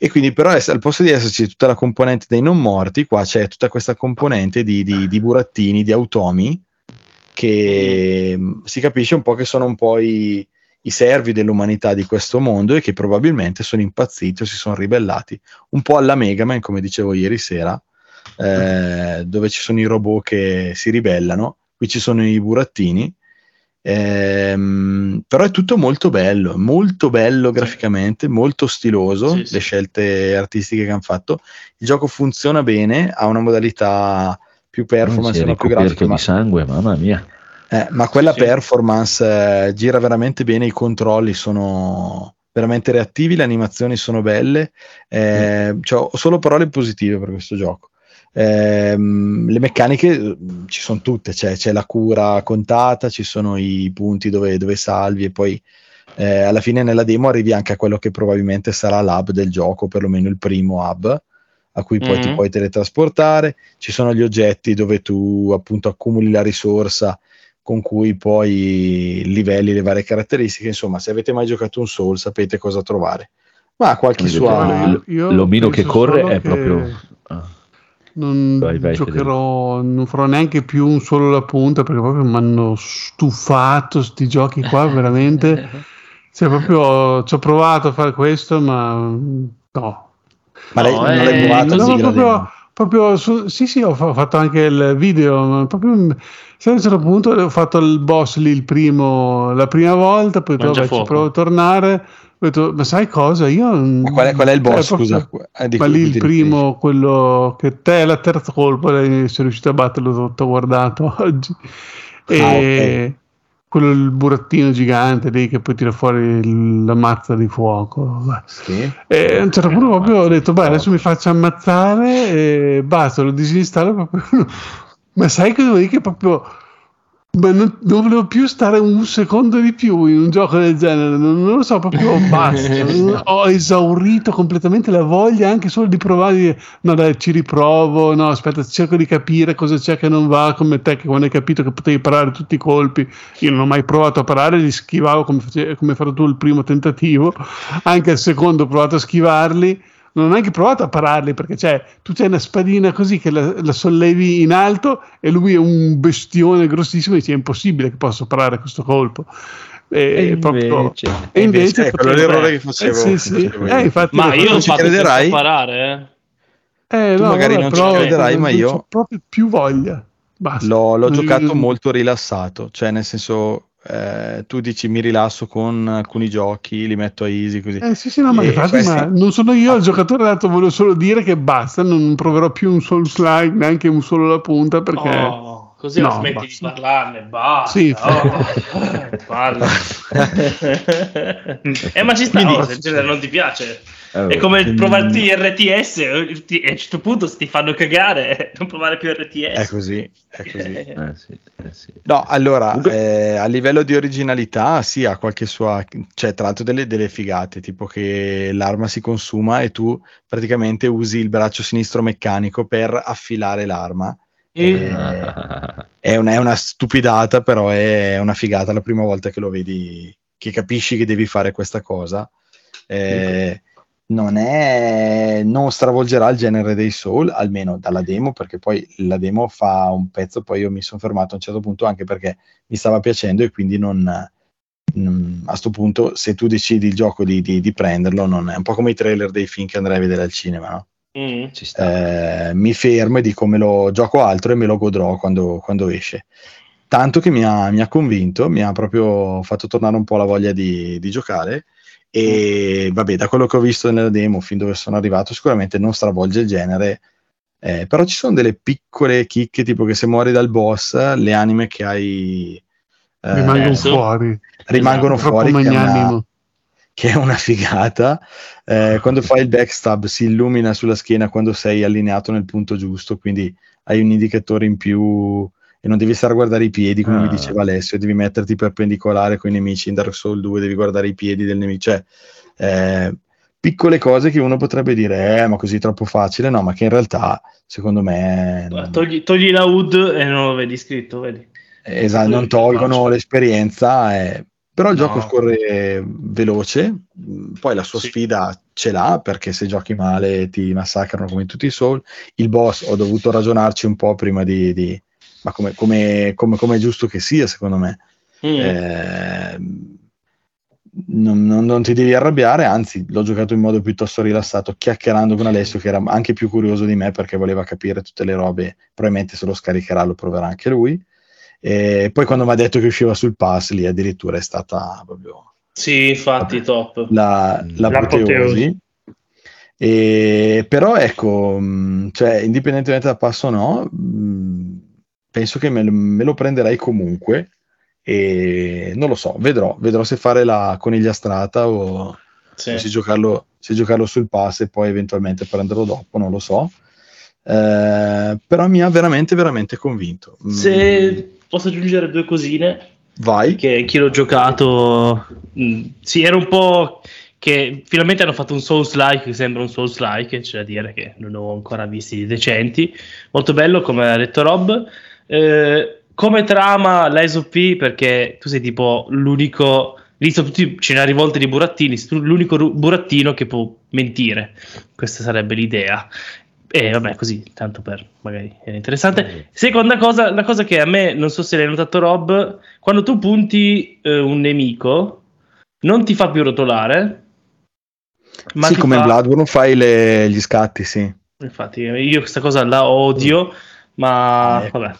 e quindi però al posto di esserci tutta la componente dei non morti qua c'è tutta questa componente di, di- di burattini di automi che mh, si capisce un po' che sono un po' i, i servi dell'umanità di questo mondo e che probabilmente sono impazziti o si sono ribellati. Un po' alla Mega Man come dicevo ieri sera eh, dove ci sono i robot che si ribellano qui ci sono i burattini Ehm, però è tutto molto bello, molto bello graficamente, molto stiloso,
Sì, sì.
le scelte artistiche che hanno fatto. Il gioco funziona bene, ha una modalità più performance, una più grafica, ma
di sangue, mamma mia.
Eh, ma quella
Sì.
performance eh, gira veramente bene, i controlli sono veramente reattivi, le animazioni sono belle, eh, cioè, ho solo parole positive per questo gioco. Ehm, le meccaniche eh, ci sono tutte, c'è, c'è la cura contata, ci sono i punti dove, dove salvi e poi eh, alla fine nella demo arrivi anche a quello che probabilmente sarà l'hub del gioco, perlomeno il primo hub a cui poi ti
Mhm.
puoi teletrasportare, ci sono gli oggetti dove tu appunto accumuli la risorsa con cui poi livelli le varie caratteristiche. Insomma, se avete mai giocato un Soul, sapete cosa trovare. Ma qualche.
Guarda, io
L'omino che corre è
che
proprio... ah.
Non
Vai, vai,
giocherò, non farò neanche più un solo la punta perché proprio mi hanno stufato sti giochi qua, (laughs) veramente. Cioè, proprio ci ho provato a fare questo, ma no.
Ma lei
No,
non
eh,
l'hai provato
così
No, proprio, proprio su- sì, sì, ho, fa- ho fatto anche il video, ma proprio sai, a un certo punto ho fatto il boss lì il primo, la prima volta, poi ho vabbè, ci provo a tornare. Ho detto, ma sai cosa? Io
Ma qual è, qual è il boss?
eh, proprio-
scusa, Eh,
ma lì il primo, quello che te è la terza colpa, sei riuscito a batterlo tutto guardato (laughs) oggi. E quello il burattino gigante lì che poi tira fuori la mazza di fuoco.
Sì.
E a un certo punto proprio ho detto, beh, adesso mi faccio ammazzare e basta, lo disinstallo proprio. (laughs) Ma sai cosa vuol dire che proprio... Ma non, non volevo più stare un secondo di più in un gioco del genere, non, non lo so, proprio basta. (laughs) Ho esaurito completamente la voglia anche solo di provare, no dai, ci riprovo, no aspetta, cerco di capire cosa c'è che non va, come te che quando hai capito che potevi parare tutti i colpi, io non ho mai provato a parare, li schivavo come, face- come fatto tu il primo tentativo, anche il secondo ho provato a schivarli, non ho neanche provato a pararli perché c'è, tu c'hai una spadina così che la, la sollevi in alto e lui è un bestione grossissimo e dici è impossibile che possa parare questo colpo. E, proprio, e invece,
Eh, quello è
potevo-
l'errore che facevo.
eh, sì, sì. Eh, infatti
Ma io ho
ci crederai?
parare, eh.
eh,
tu
no,
magari
vabbè,
non ci crederai, ma
non
io-
c'ho proprio più voglia. Basta.
L'ho, l'ho giocato molto rilassato, cioè nel senso eh, tu dici mi rilasso con alcuni giochi, li metto a easy così.
Eh sì, sì, no, ma
E
infatti,
questi-
ma non sono io il giocatore dato, volevo solo dire che basta, non proverò più un solo slide, neanche un solo la punta, perché...
Oh, così
No,
smetti
basta.
di parlarne, basta.
Sì,
oh, (laughs) parla. (laughs) eh, ma ci sta,
Quindi-
oh, se il genere non ti piace.
Allora,
È come
mm.
provarti RTS, eh, a un certo punto se ti fanno cagare, (laughs) non provare più RTS.
È così, è così. (laughs)
Eh sì, eh sì.
No, allora, eh, a livello di originalità, sì, ha qualche sua, cioè tra l'altro delle, delle figate, tipo che l'arma si consuma e tu praticamente usi il braccio sinistro meccanico per affilare l'arma. Eh, è, una, è una stupidata, però è una figata la prima volta che lo vedi, che capisci che devi fare questa cosa. Eh, non, è, non stravolgerà il genere dei Soul, almeno dalla demo, perché poi la demo fa un pezzo, poi io mi sono fermato a un certo punto anche perché mi stava piacendo e quindi non, non- a sto punto se tu decidi il gioco di, di- di prenderlo, non è un po' come i trailer dei film che andrai a vedere al cinema, no?
Mm.
Ci sta.
Eh, mi fermo e dico me lo gioco altro e me lo godrò quando, quando esce. Tanto che mi ha, mi ha convinto, mi ha proprio fatto tornare un po' la voglia di, di giocare. E vabbè, da quello che ho visto nella demo, fin dove sono arrivato, sicuramente non stravolge il genere. eh, però ci sono delle piccole chicche, tipo che se muori dal boss, le anime che hai eh,
rimangono fuori.
rimangono
Troppo
fuori. Che è, una, che è una figata. Eh, quando fai il backstab si illumina sulla schiena quando sei allineato nel punto giusto, quindi hai un indicatore in più e non devi stare a guardare i piedi come
Ah.
mi diceva Alessio, devi metterti perpendicolare con i nemici in Dark Souls 2, devi guardare i piedi del nemico, cioè eh, piccole cose che uno potrebbe dire, eh, ma così è troppo facile, no, ma che in realtà secondo me non-
Togli, togli la HUD e non lo vedi scritto, vedi?
Esatto, non tolgono l'esperienza, eh, però il
No.
gioco scorre veloce, poi la sua
Sì.
sfida ce l'ha perché se giochi male ti massacrano come in tutti i Soul. Il boss ho dovuto ragionarci un po' prima di... di- ma come, come, come, come è giusto che sia secondo me.
Mm.
Eh, non, non- non ti devi arrabbiare, anzi l'ho giocato in modo piuttosto rilassato, chiacchierando con Alessio che era anche più curioso di me perché voleva capire tutte le robe, probabilmente se lo scaricherà lo proverà anche lui. E poi quando mi ha detto che usciva sul pass, lì addirittura è stata proprio
Sì, infatti, top.
la, l'apoteosi.
L'apoteosi.
E, però ecco, mh, cioè, indipendentemente dal passo o no, mh, penso che me, lo- me lo prenderei comunque, E non lo so, vedrò, vedrò se fare la conigliastrata o
Sì.
se, giocarlo, se giocarlo sul pass e poi eventualmente prenderlo dopo, non lo so. Eh, però mi ha veramente, veramente convinto. Mm,
Se posso aggiungere due cosine,
Vai.
che anch'io l'ho giocato, mm, sì, era un po' che finalmente hanno fatto un Souls-like che sembra un Souls-like, c'è da dire che non ho ancora visti decenti. Molto bello, come ha detto Rob. Eh, come trama l'SOP, perché tu sei tipo l'unico. Lì sono tutti ce n'è rivolte di burattini, l'unico ru- burattino che può mentire. Questa sarebbe l'idea. E vabbè, così, tanto per magari è interessante. Seconda cosa, la cosa che a me, non so se l'hai notato Rob, quando tu punti eh, un nemico, non ti fa più rotolare. Ma
sì, come in
fa-
Bloodborne fai le- gli scatti, sì.
Infatti, io questa cosa la odio, ma
Ecco.
vabbè.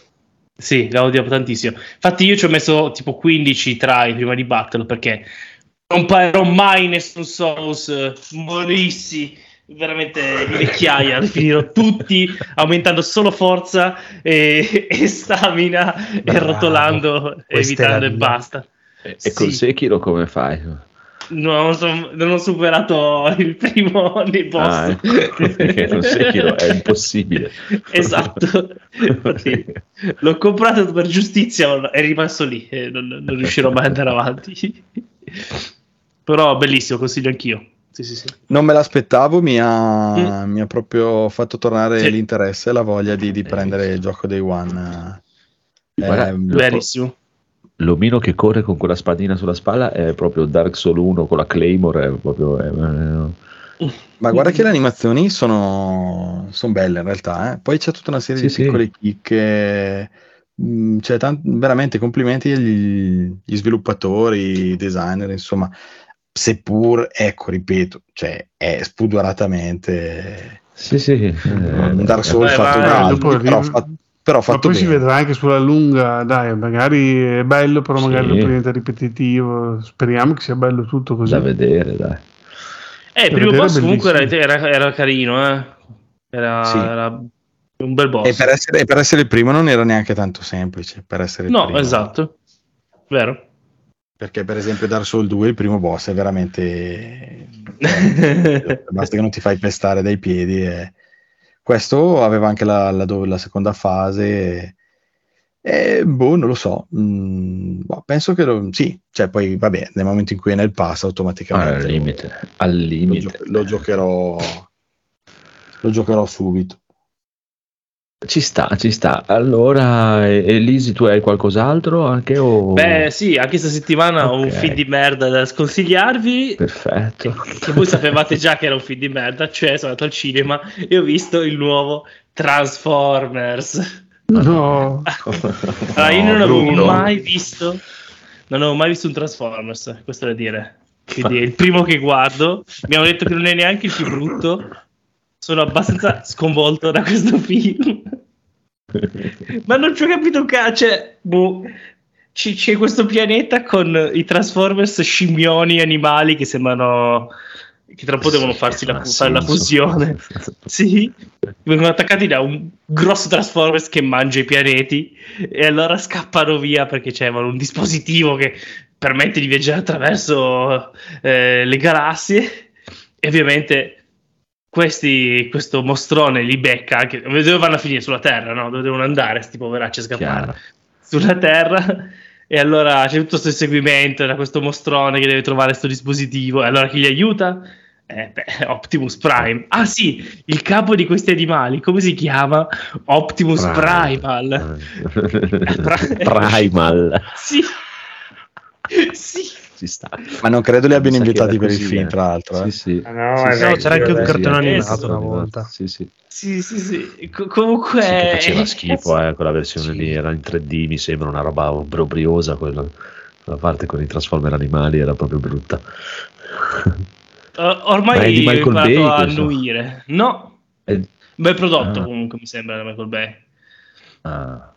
Sì, la odio tantissimo. Infatti, io ci ho messo tipo 15 try prima di batterlo perché non parerò mai nessun Souls. eh, Morissi veramente in vecchiaia. li (laughs) finirò tutti aumentando solo forza e, (laughs) e stamina e
Bravo.
rotolando e
Questa è la
evitando e basta.
E, e
Sì.
Sekiro come fai?
Non, so- non ho superato il primo (laughs) dei boss.
Ah, ecco, con Sekiro è impossibile.
esatto. Infatti, l'ho comprato per giustizia, è rimasto lì e non, non riuscirò mai ad andare avanti. Però bellissimo, consiglio anch'io. Sì, sì, sì.
Non me l'aspettavo, mi ha, mi ha proprio fatto tornare
Sì.
l'interesse e la voglia di, di prendere il gioco Day One. Eh,
Guarda,
ehm,
Lo-
Verissimo.
L'omino che corre con quella spadina sulla spalla è proprio Dark Soul 1 con la Claymore. È proprio, è- è-
ma guarda che le animazioni sono, sono belle in realtà. eh. Poi c'è tutta una serie
Sì,
di
sì.
piccole chicche. mm, C'è tant- veramente complimenti agli gli sviluppatori, i designer, insomma, seppur, ecco, ripeto, cioè, è spudoratamente
Sì, sì. eh,
un Dark Souls
Beh,
fatto altri,
dopo
però,
arriva-
però
Ma
fatto
poi si
bene.
vedrà anche sulla lunga, dai, magari è bello, però magari
Sì.
diventa ripetitivo. Speriamo che sia bello tutto così.
da vedere, dai.
Eh, il primo boss comunque era, era- era carino, eh. Era,
Sì.
era un bel boss.
E per, essere, per essere il primo non era neanche tanto semplice. Per essere il
No,
primo.
esatto. Vero.
Perché, per esempio, Dark Souls 2, il primo boss è veramente. (laughs) Basta che non ti fai pestare dai piedi. e- Questo aveva anche la, la la seconda fase. E, boh, non lo so. Mm, boh, penso che lo, sì. Cioè, poi, vabbè, nel momento in cui è nel pass, automaticamente
al
lo-
limite. Al
lo,
limite.
gio- lo giocherò. Lo giocherò subito.
Ci sta, ci sta. Allora, e- Elisi, tu hai qualcos'altro anche? O...
Beh, sì, anche questa settimana ho un feed di merda da sconsigliarvi.
Perfetto.
Che voi sapevate già che era un film di merda, cioè sono andato al cinema e ho visto il nuovo Transformers.
No,
Allora, io
No,
non avevo
brutto.
mai visto, non avevo mai visto un Transformers, questo da dire. Quindi è il primo che guardo. Mi hanno detto che non è neanche il più brutto. Sono abbastanza sconvolto da questo film. Ma non ci ho capito un cazzo. Cioè, boh, ci- c'è questo pianeta con i Transformers scimmioni animali che sembrano che tra un po' devono farsi la, fare la fusione. (laughs) Sì, vengono attaccati da un grosso Transformers che mangia i pianeti e allora scappano via perché c'avevano un dispositivo che permette di viaggiare attraverso eh, le galassie e ovviamente questi, questo mostrone li becca anche dove vanno a finire sulla Terra, no? Dove devono andare sti poveracci a scappare
Chiaro.
sulla Terra e allora c'è tutto questo inseguimento da questo mostrone che deve trovare questo dispositivo e allora chi gli aiuta? Eh, beh, Optimus Prime. Ah sì, il capo di questi animali, come si chiama? Optimus Primal. (laughs)
Primal.
Sì. Sì.
Ci sta.
Ma non credo li abbiano invitati per il film,
eh.
tra l'altro. eh.
Sì, sì.
Ah, no,
Sì,
è
sì,
vecchio,
c'era anche un
è
cartone animato
Eh,
una volta.
Sì, sì.
Sì, sì, sì. Co- comunque
Sì, che faceva schifo, eh, quella versione
Sì.
lì era in 3D, mi sembra una roba obbrobriosa, quella, quella parte con i Transformer animali era proprio brutta.
or- ormai
è
ho imparato
Bay
a annuire. No,
Eh,
bel prodotto
Ah.
comunque mi sembra da Michael Bay.
ah.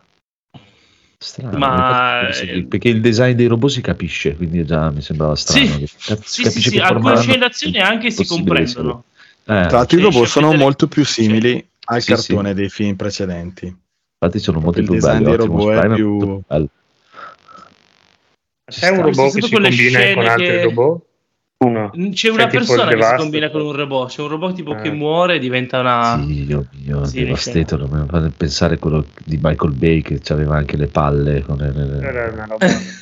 Strano,
Ma-
sì, perché il design dei robot si capisce, quindi già mi sembrava strano.
Sì.
cazzo,
Sì, sì, sì, alcune d'azione anche si comprendono.
Eh,
Tra l'altro i
Riesci
robot sono
vedere-
molto più simili al
Sì,
cartone dei film precedenti.
infatti sono molto
il
più
design
belli.
dei
Optimus
robot è più-
bello.
C'è un robot che si combina con altri
che-
robot? Uno.
C'è una
tipo il
persona che si combina con un robot, c'è un robot tipo che
Eh.
muore e diventa una...
Sì, io, io
Sì,
Devastator, mi fa pensare a quello di Michael Bay che aveva anche le palle. Con le-
Era una roba. (laughs)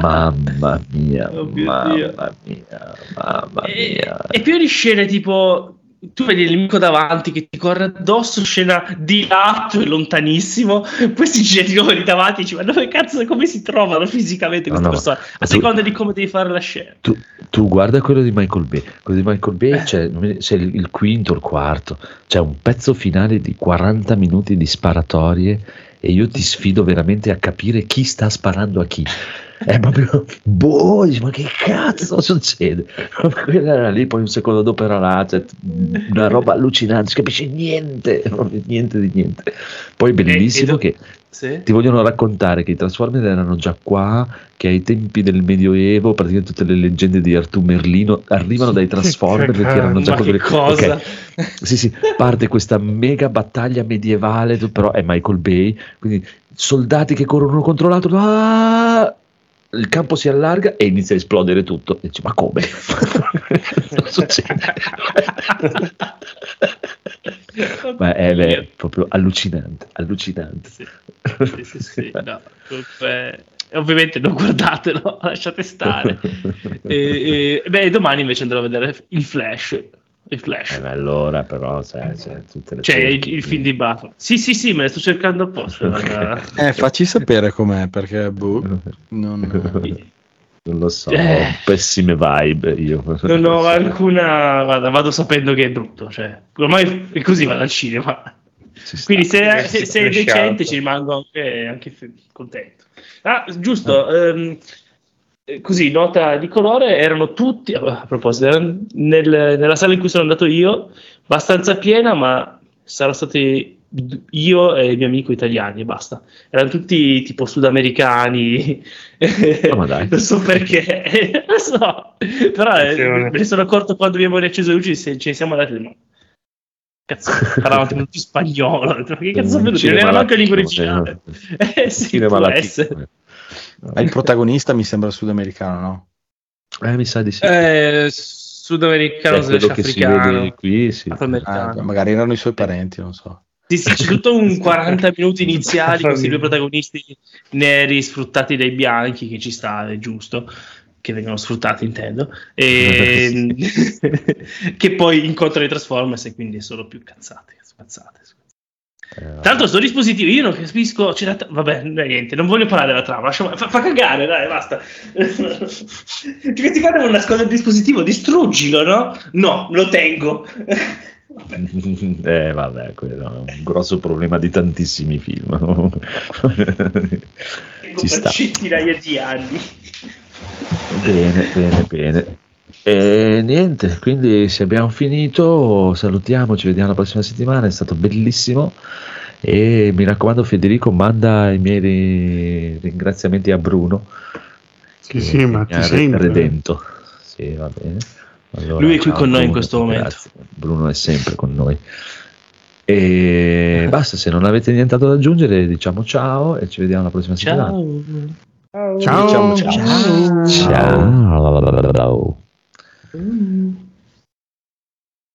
Mamma mia,
Oh mio
mamma
Dio.
mia, mamma
E,
mia.
e più di scene tipo tu vedi il nemico davanti che ti corre addosso, scena di lato e lontanissimo, poi si gira di nuovo lì davanti e dici ma dove cazzo come si trovano fisicamente queste
No, no,
persone? A
tu-
seconda di come devi fare la scena.
Tu, tu guarda quello di Michael Bay, quello di Michael
Eh.
Bay c'è, c'è il, il quinto o il quarto, c'è un pezzo finale di 40 minuti di sparatorie e io ti sfido veramente a capire chi sta sparando a chi. È proprio, boh, ma che cazzo succede? (laughs) Quella era lì, poi un secondo dopo era là, cioè, una roba allucinante, non si capisce niente, (laughs) niente di niente. Poi bellissimo
e do-
che
Sì?
ti vogliono raccontare che i Transformer erano già qua, che ai tempi del Medioevo, praticamente tutte le leggende di Artù Merlino arrivano dai (laughs) Transformer perché erano già
Ma che
quelli-
cosa?
Ok, Sì, sì, parte questa mega battaglia medievale, però è Michael Bay, quindi soldati che corrono uno contro l'altro, ah! Il campo si allarga e inizia a esplodere tutto. E dici, ma come? Cosa (laughs) succede? ma è, è proprio allucinante, allucinante.
Sì, sì, sì, sì, no, comunque, ovviamente non guardatelo, (laughs) lasciate stare. (laughs) E, e- beh, domani invece andrò a vedere il Flash. Il Flash.
Eh, allora però, sai, c'è tutte le
Cioè, il, il film di Buffalo. Sì, sì, sì, me ne sto cercando apposta. guarda.
Eh, facci sapere com'è, perché boh, non... (laughs)
Non lo so,
Eh.
pessime vibe io.
Non ho alcuna. Guarda, vado sapendo che è brutto. Cioè, ormai è così vado al cinema.
Ci sta.
Quindi, se,
Eh,
se, se è decente, ci rimango anche, anche contento. Ah, giusto. ehm, eh, così, nota di colore, erano tutti, a proposito, erano nel- nella sala in cui sono andato io, abbastanza piena, ma saranno stati io e il mio amico italiani e basta. Erano tutti tipo sudamericani,
Ah, ma dai. (laughs)
non so perché, (laughs) non so, però eh, me ne sono accorto quando abbiamo riacceso le luci, se ce ne siamo andati, ma cazzo, parlavano tutti spagnolo, ma che cazzo sono venuti? Non era manco in lingua originale. (laughs) Eh sì,
Cinema
può
latino.
essere.
Ma il protagonista mi sembra sudamericano, no?
Eh, mi sa di sì.
Eh, sudamericano,
Cioè, quello
slash
che si
africano,
vede qui, sì.
afroamericano.
Ah, magari erano i suoi parenti, non so.
Sì, sì, c'è tutto un (laughs) 40 minuti iniziali (laughs) con questi due protagonisti neri sfruttati dai bianchi, che ci sta, è giusto, che vengono sfruttati, intendo, e (laughs) che poi incontrano i Transformers e quindi è solo più cazzate, cazzate.
Eh,
l'altro, sto dispositivo io non capisco. C'è la tra- Vabbè, niente, non voglio parlare della trama. lasciamo- Fa, fa cagare, dai, basta. (laughs) Ti metti qua devo nascondere il dispositivo, distruggilo, no? No, lo tengo. Vabbè. (laughs)
Eh, vabbè, quello è un grosso problema di tantissimi film. Ci sta.
centinaia di anni.
Bene, bene, bene. E niente, quindi se abbiamo finito, salutiamo, ci vediamo la prossima settimana, è stato bellissimo. E mi raccomando, Federico, manda i miei ri- ringraziamenti a Bruno.
Sì, sì, ma ti sento, eh.
redento. Sì, va bene. Allora,
Lui è qui
ciao,
con noi in questo momento.
grazie. Bruno è sempre con noi. E basta, se non avete nient'altro da aggiungere, diciamo ciao e ci vediamo la prossima settimana.
Ciao.
Ciao.
Diciamo ciao.
Ciao. Hmm.